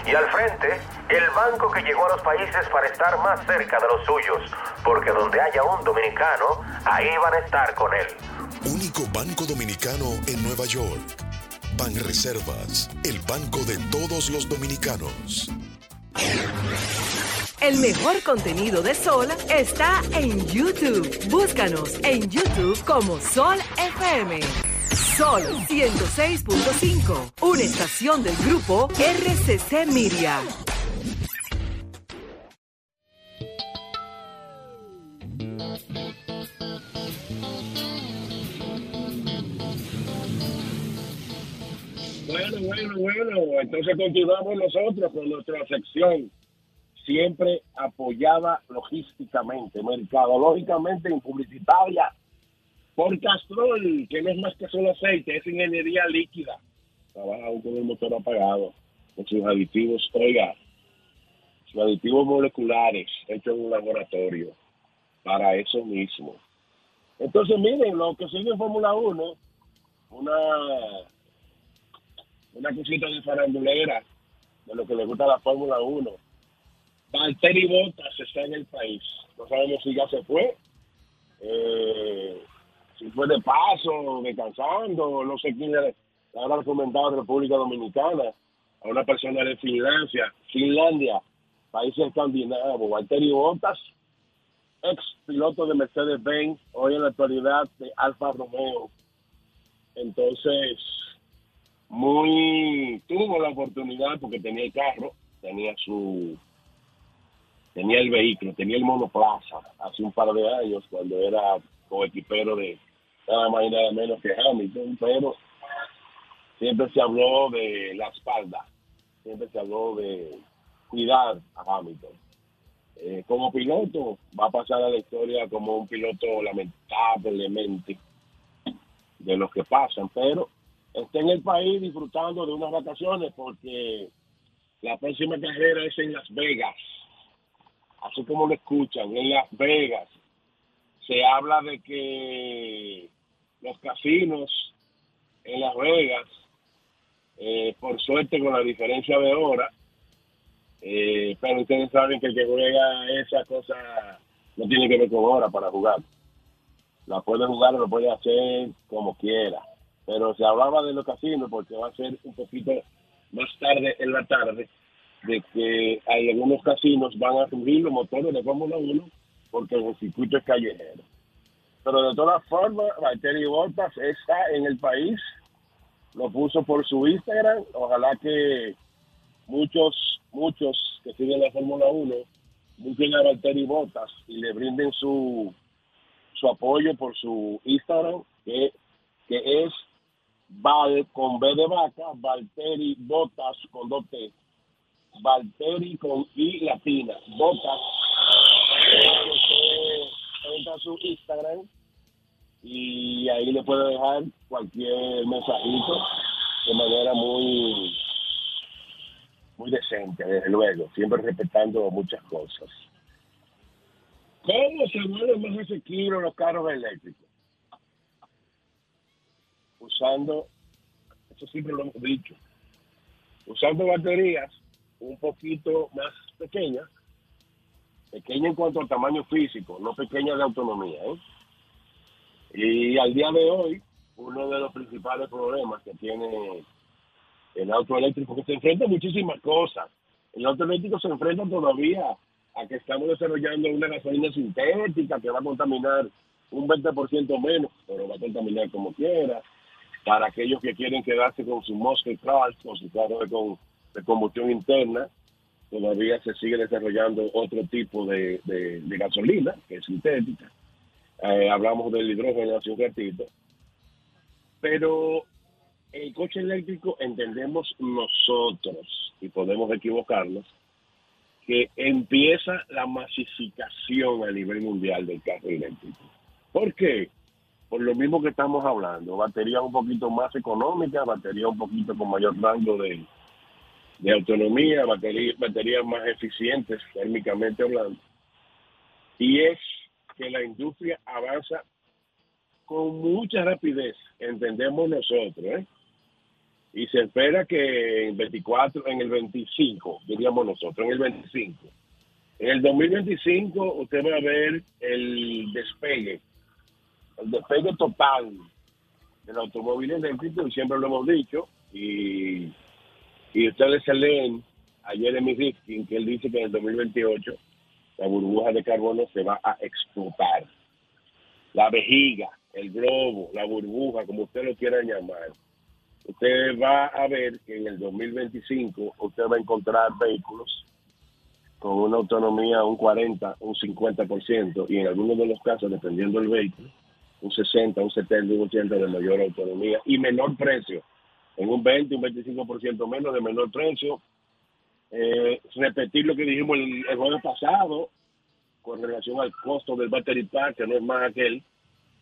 Y al frente, el banco que llegó a los países para estar más cerca de los suyos. Porque donde haya un dominicano, ahí van a estar con él. Único banco dominicano en Nueva York. Banreservas, el banco de todos los dominicanos. El mejor contenido de Sol está en YouTube. Búscanos en YouTube como Sol FM. Sol 106.5, una estación del grupo RCC Miria. Bueno, bueno. Entonces continuamos nosotros con nuestra sección. Siempre apoyada logísticamente, mercadológicamente y publicitaria por Castrol, que no es más que solo aceite, es ingeniería líquida. Trabaja aún con el motor apagado, con sus aditivos, oiga, sus aditivos moleculares hechos en un laboratorio para eso mismo. Entonces, miren, lo que sigue en Fórmula 1, una una cosita de farandulera de lo que le gusta la Fórmula 1. Valtteri Bottas está en el país. No sabemos si ya se fue, eh, si fue de paso, descansando, no sé quién le habrá recomendado a República Dominicana, a una persona de Finlandia, Finlandia, países escandinavos. Valtteri Bottas, ex piloto de Mercedes-Benz, hoy en la actualidad de Alfa Romeo. Entonces, muy tuvo la oportunidad porque tenía el carro, tenía su tenía el vehículo, tenía el monoplaza hace un par de años cuando era coequipero de nada más y nada menos que Hamilton, pero siempre se habló de la espalda, siempre se habló de cuidar a Hamilton. Eh, como piloto va a pasar a la historia como un piloto lamentablemente de los que pasan, pero está en el país disfrutando de unas vacaciones porque la próxima carrera es en Las Vegas. Así como lo escuchan, en Las Vegas. Se habla de que los casinos en Las Vegas, eh, por suerte con la diferencia de hora, eh, pero ustedes saben que el que juega esa cosa no tiene que ver con hora para jugar. La puede jugar, lo puede hacer como quiera pero se hablaba de los casinos porque va a ser un poquito más tarde en la tarde de que algunos casinos van a subir los motores de Fórmula 1 porque el circuito es callejero. Pero de todas formas, Valtteri Bottas está en el país, lo puso por su Instagram, ojalá que muchos, muchos que siguen la Fórmula 1 busquen a Valtteri Bottas y le brinden su, su apoyo por su Instagram, que, que es Val con B de vaca, Valteri Botas con dos T. Valteri con I latina. Botas. Entra su Instagram y ahí le puede dejar cualquier mensajito de manera muy muy decente, desde luego, siempre respetando muchas cosas. ¿Cómo se mueven más asequibles los carros eléctricos? Usando, eso siempre lo hemos dicho, usando baterías un poquito más pequeñas, pequeñas en cuanto al tamaño físico, no pequeñas de autonomía. ¿eh? Y al día de hoy, uno de los principales problemas que tiene el auto eléctrico, que se enfrenta a muchísimas cosas. El auto eléctrico se enfrenta todavía a que estamos desarrollando una gasolina sintética que va a contaminar un 20% menos, pero va a contaminar como quiera. Para aquellos que quieren quedarse con su Mustang Cars, con su carro de, con, de combustión interna, todavía se sigue desarrollando otro tipo de, de, de gasolina, que es sintética. Eh, hablamos del hidrógeno hace un ratito. Pero el coche eléctrico entendemos nosotros, y podemos equivocarnos, que empieza la masificación a nivel mundial del carro eléctrico. ¿Por qué? Por lo mismo que estamos hablando, baterías un poquito más económicas, baterías un poquito con mayor rango de, autonomía, baterías, baterías más eficientes térmicamente hablando. Y es que la industria avanza con mucha rapidez, entendemos nosotros, ¿eh? y se espera que en 24, en el 25, diríamos nosotros, en el 25. En el 2025 usted va a ver el despegue, el despegue total del automóvil eléctrico, y siempre lo hemos dicho, y, y ustedes se leen a Jeremy Rifkin, que él dice que en el 2028 la burbuja de carbono se va a explotar. La vejiga, el globo, la burbuja, como usted lo quiera llamar, usted va a ver que en el 2025 usted va a encontrar vehículos con una autonomía un 40, un 50% y en algunos de los casos, dependiendo del vehículo, un 60, un 70, un 80 de mayor autonomía y menor precio, en un 20, un 25% menos de menor precio. Eh, repetir lo que dijimos el, el jueves pasado con relación al costo del battery pack, que no es más aquel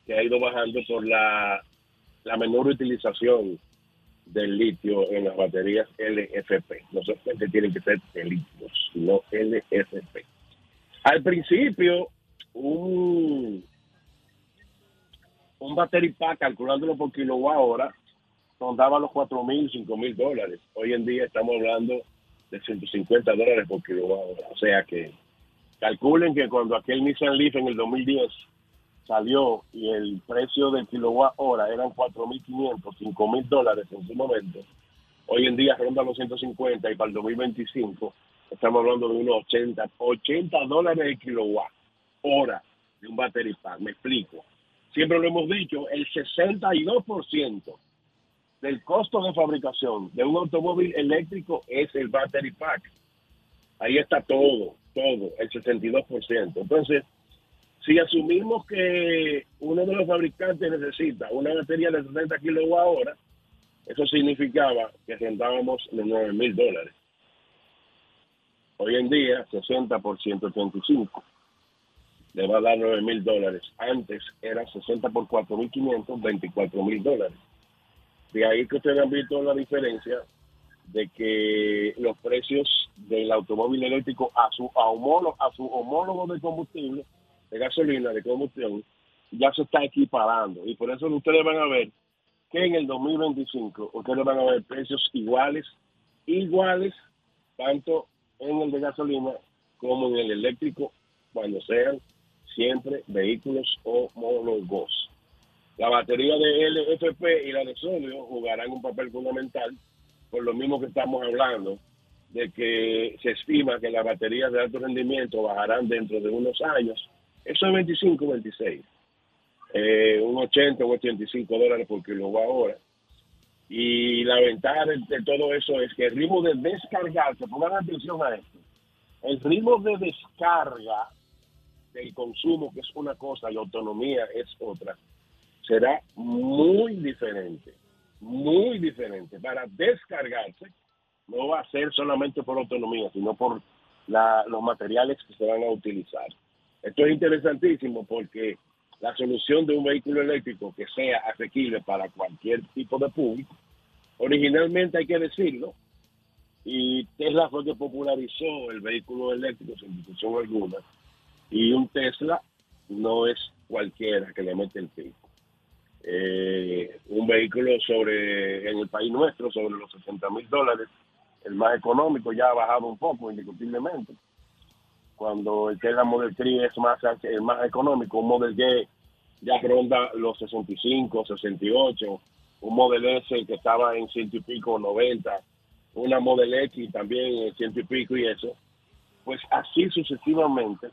que ha ido bajando por la, la menor utilización del litio en las baterías LFP. No solamente tienen que ser de litio, sino LFP. Al principio, un, un battery pack, calculándolo por kilowatt hora, rondaba los 4 mil, 5 mil dólares. Hoy en día estamos hablando de 150 dólares por kilowatt hora. O sea que calculen que cuando aquel Nissan Leaf en el 2010 salió y el precio del kilowatt hora eran 4.500, 5.000 dólares en su momento, hoy en día ronda los 150 y para el 2025 estamos hablando de unos 80, 80 dólares el kilowatt hora de un battery pack. Me explico. Siempre lo hemos dicho, el 62% del costo de fabricación de un automóvil eléctrico es el battery pack. Ahí está todo, todo, el 62%. Entonces, si asumimos que uno de los fabricantes necesita una batería de 70 kilowatt hora, eso significaba que rentábamos los 9 mil dólares. Hoy en día, 60 por 135 le va a dar 9 mil dólares. Antes era 60 por 4 mil 500, 24 mil dólares. De ahí que ustedes han visto la diferencia de que los precios del automóvil eléctrico a su, a a su homólogo de combustible de gasolina, de combustión, ya se está equiparando. Y por eso ustedes van a ver que en el 2025 ustedes van a ver precios iguales, iguales, tanto en el de gasolina como en el eléctrico, cuando sean siempre vehículos homólogos. La batería de LFP y la de sodio jugarán un papel fundamental, por lo mismo que estamos hablando, de que se estima que las baterías de alto rendimiento bajarán dentro de unos años eso es 25, 26. Eh, un 80, un 85 dólares por kilowatt hora. Y la ventaja de, de, todo eso es que el ritmo de descargarse, pongan atención a esto, el ritmo de descarga del consumo, que es una cosa, y autonomía es otra, será muy diferente, muy diferente. Para descargarse, no va a ser solamente por autonomía, sino por la, los materiales que se van a utilizar. Esto es interesantísimo porque la solución de un vehículo eléctrico que sea asequible para cualquier tipo de público, originalmente hay que decirlo, y Tesla fue que popularizó el vehículo eléctrico sin discusión alguna, y un Tesla no es cualquiera que le mete el pico. Eh, un vehículo sobre en el país nuestro sobre los 60 mil dólares, el más económico ya ha bajado un poco indiscutiblemente. Cuando el Tesla Model 3 es más el más económico, un Model G ya ronda los 65, 68, un Model S que estaba en ciento y pico, 90, una Model X también en ciento y pico y eso, pues así sucesivamente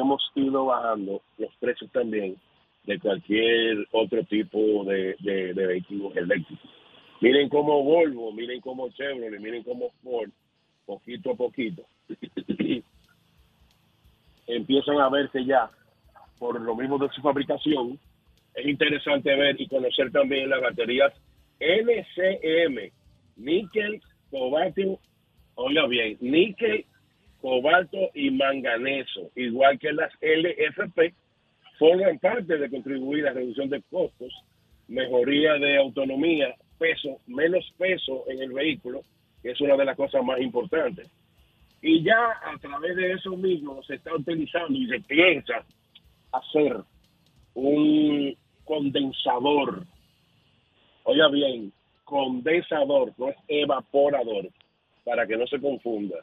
hemos ido bajando los precios también de cualquier otro tipo de, de, vehículos eléctricos. Miren cómo Volvo, miren cómo Chevrolet, miren cómo Ford, poquito a poquito, empiezan a verse ya por lo mismo de su fabricación. Es interesante ver y conocer también las baterías NCM, níquel, cobalto, oiga bien, níquel, cobalto y manganeso, igual que las LFP, forman parte de contribuir a la reducción de costos, mejoría de autonomía, peso, menos peso en el vehículo, que es una de las cosas más importantes. Y ya a través de eso mismo se está utilizando y se piensa hacer un condensador. Oiga bien, condensador, no es evaporador, para que no se confunda.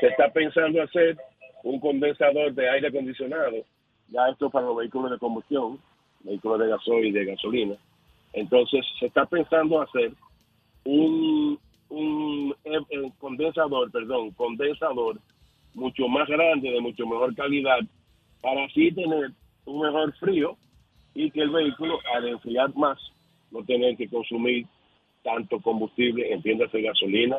Se está pensando hacer un condensador de aire acondicionado, ya esto para los vehículos de combustión, vehículos de gasoil y de gasolina. Entonces se está pensando hacer un, un, eh, eh, condensador, perdón, condensador mucho más grande, de mucho mejor calidad, para así tener un mejor frío y que el vehículo, al enfriar más, no tener que consumir tanto combustible, entiéndase gasolina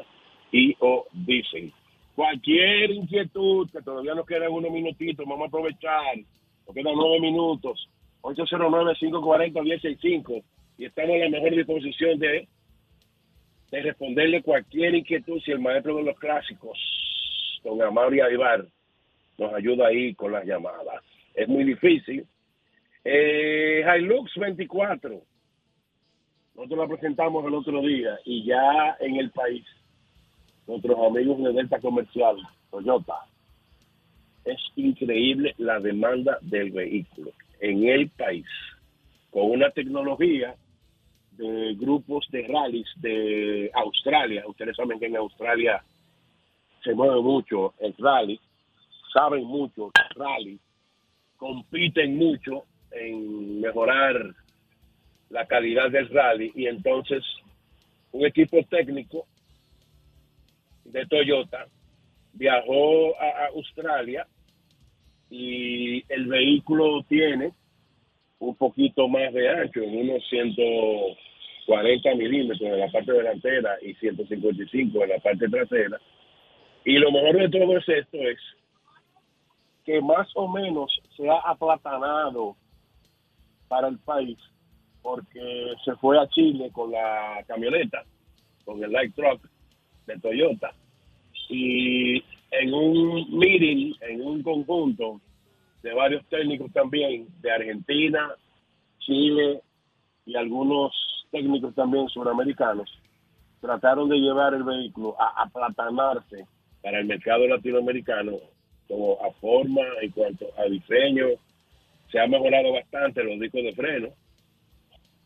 y o diésel. Cualquier inquietud, que todavía nos quedan unos minutitos, vamos a aprovechar, nos quedan nueve minutos, 809-540-165 y estamos en la mejor disposición de, de responderle cualquier inquietud si el maestro de los clásicos, don Amaury Aybar, nos ayuda ahí con las llamadas. Es muy difícil. Eh, Hilux 24, nosotros la presentamos el otro día y ya en el país, nuestros amigos de Delta Comercial, Toyota, es increíble la demanda del vehículo en el país, con una tecnología de grupos de rallies de Australia. Ustedes saben que en Australia se mueve mucho el rally, saben mucho el rally, compiten mucho en mejorar la calidad del rally y entonces un equipo técnico de Toyota viajó a Australia y el vehículo tiene un poquito más de ancho, en unos 140 milímetros en la parte delantera y 155 en la parte trasera. Y lo mejor de todo es esto, es que más o menos se ha aplatanado para el país porque se fue a Chile con la camioneta, con el light truck de Toyota. Y en un meeting, en un conjunto de varios técnicos también de Argentina, Chile y algunos técnicos también suramericanos, trataron de llevar el vehículo a aplatanarse para el mercado latinoamericano, como a forma, en cuanto a diseño, se ha mejorado bastante los discos de freno,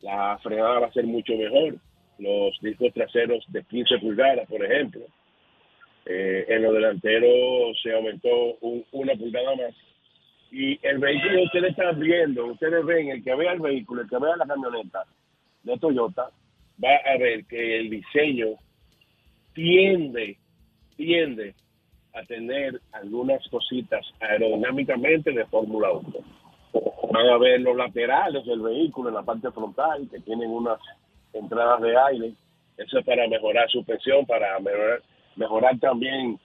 la frenada va a ser mucho mejor, los discos traseros de 15 pulgadas, por ejemplo, eh, en los delanteros se aumentó una pulgada más. Y el vehículo ustedes están viendo, ustedes ven, el que vea el vehículo, el que vea la camioneta de Toyota, va a ver que el diseño tiende, tiende a tener algunas cositas aerodinámicamente de Fórmula 1. Van a ver los laterales del vehículo en la parte frontal, que tienen unas entradas de aire. Eso es para mejorar su presión, para mejorar mejorar también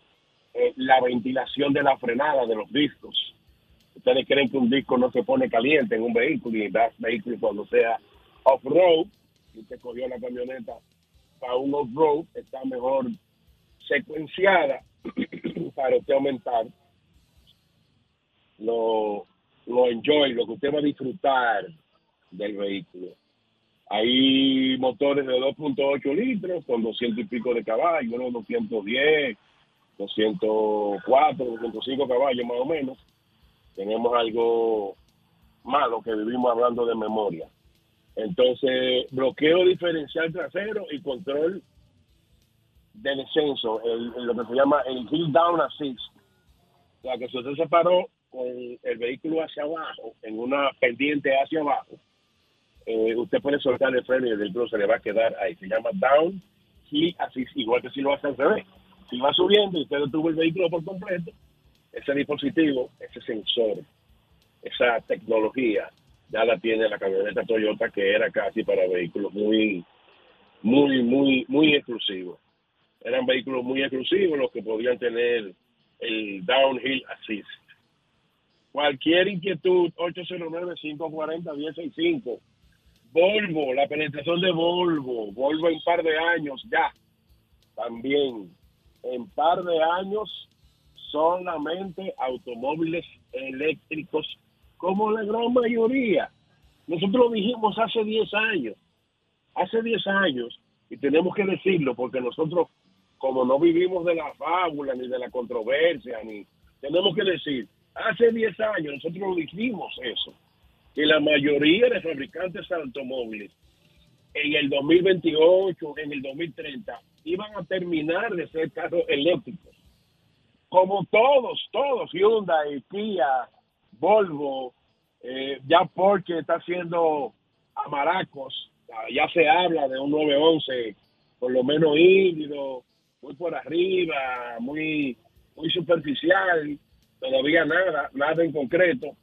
eh, la ventilación de la frenada de los discos. Ustedes creen que un disco no se pone caliente en un vehículo y das vehículo cuando sea off-road, y usted cogió la camioneta para un off-road, está mejor secuenciada para usted aumentar lo, lo enjoy, lo que usted va a disfrutar del vehículo. Hay motores de 2.8 litros con 200 y pico de caballos, unos 210, 204, 205 caballos más o menos. Tenemos algo malo que vivimos hablando de memoria. Entonces, bloqueo diferencial trasero y control de descenso, lo que se llama el hill down assist. O sea, que si usted se paró con el vehículo hacia abajo, en una pendiente hacia abajo, eh, usted puede soltar el freno y el vehículo se le va a quedar ahí. Se llama down hill assist, igual que si lo hace al revés. Si va subiendo y usted detuvo el vehículo por completo, ese dispositivo, ese sensor, esa tecnología, ya la tiene la camioneta Toyota que era casi para vehículos muy, muy, muy, muy exclusivos. Eran vehículos muy exclusivos los que podían tener el downhill assist. Cualquier inquietud, 809-540-1065. Volvo, la penetración de Volvo. Volvo en par de años ya. También. En par de años solamente automóviles eléctricos como la gran mayoría. Nosotros lo dijimos hace 10 años. Hace 10 años, y tenemos que decirlo porque nosotros, como no vivimos de la fábula ni de la controversia, ni tenemos que decir, hace 10 años nosotros dijimos eso, que la mayoría de fabricantes de automóviles en el 2028, en el 2030, iban a terminar de ser carros eléctricos. Como todos, todos, Hyundai, Kia, Volvo, eh, ya porque está haciendo amaracos, ya se habla de un 911, por lo menos híbrido, muy por arriba, muy, muy superficial, todavía nada, nada en concreto.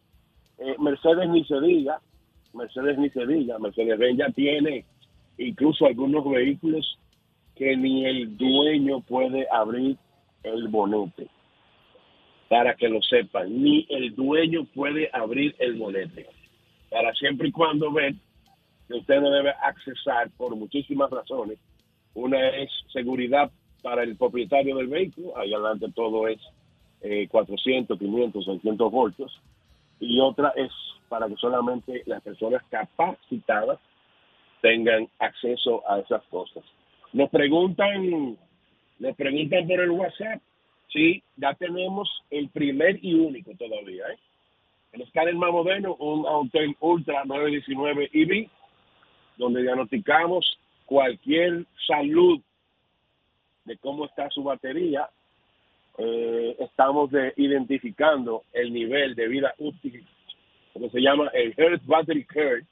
Eh, Mercedes ni se diga, Mercedes ni se diga, Mercedes-Benz ya tiene incluso algunos vehículos que ni el dueño puede abrir el bonete. Para que lo sepan, ni el dueño puede abrir el bonete. Para siempre y cuando ven que usted no debe accesar por muchísimas razones. Una es seguridad para el propietario del vehículo, ahí adelante todo es eh, 400, 500, 600 voltios. Y otra es para que solamente las personas capacitadas tengan acceso a esas cosas. Nos preguntan, nos preguntan por el WhatsApp. Sí, ya tenemos el primer y único todavía. ¿eh? El escáner más moderno, un Autel Ultra 919 EV, donde diagnosticamos cualquier salud de cómo está su batería. Eh, estamos de- identificando el nivel de vida útil, que se llama el Health Battery Curve.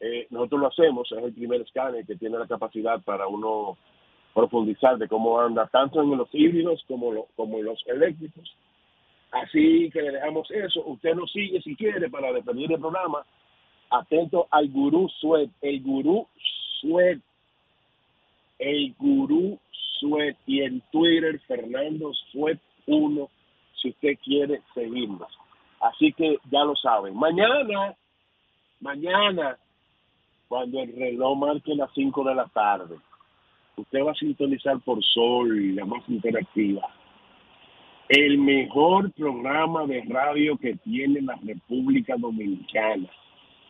Eh, nosotros lo hacemos, es el primer escáner que tiene la capacidad para uno profundizar de cómo anda tanto en los híbridos como, lo- como en los eléctricos. Así que le dejamos eso. Usted nos sigue si quiere para despedir el programa. Atento al gurú Sued, el gurú Sued, el gurú Y en Twitter Fernando Sued 1 si usted quiere seguirnos. Así que ya lo saben. Mañana, mañana, cuando el reloj marque las 5 de la tarde, usted va a sintonizar por Sol, la más interactiva. El mejor programa de radio que tiene la República Dominicana.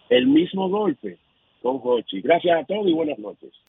El mismo golpe con Hochi. Gracias a todos y buenas noches.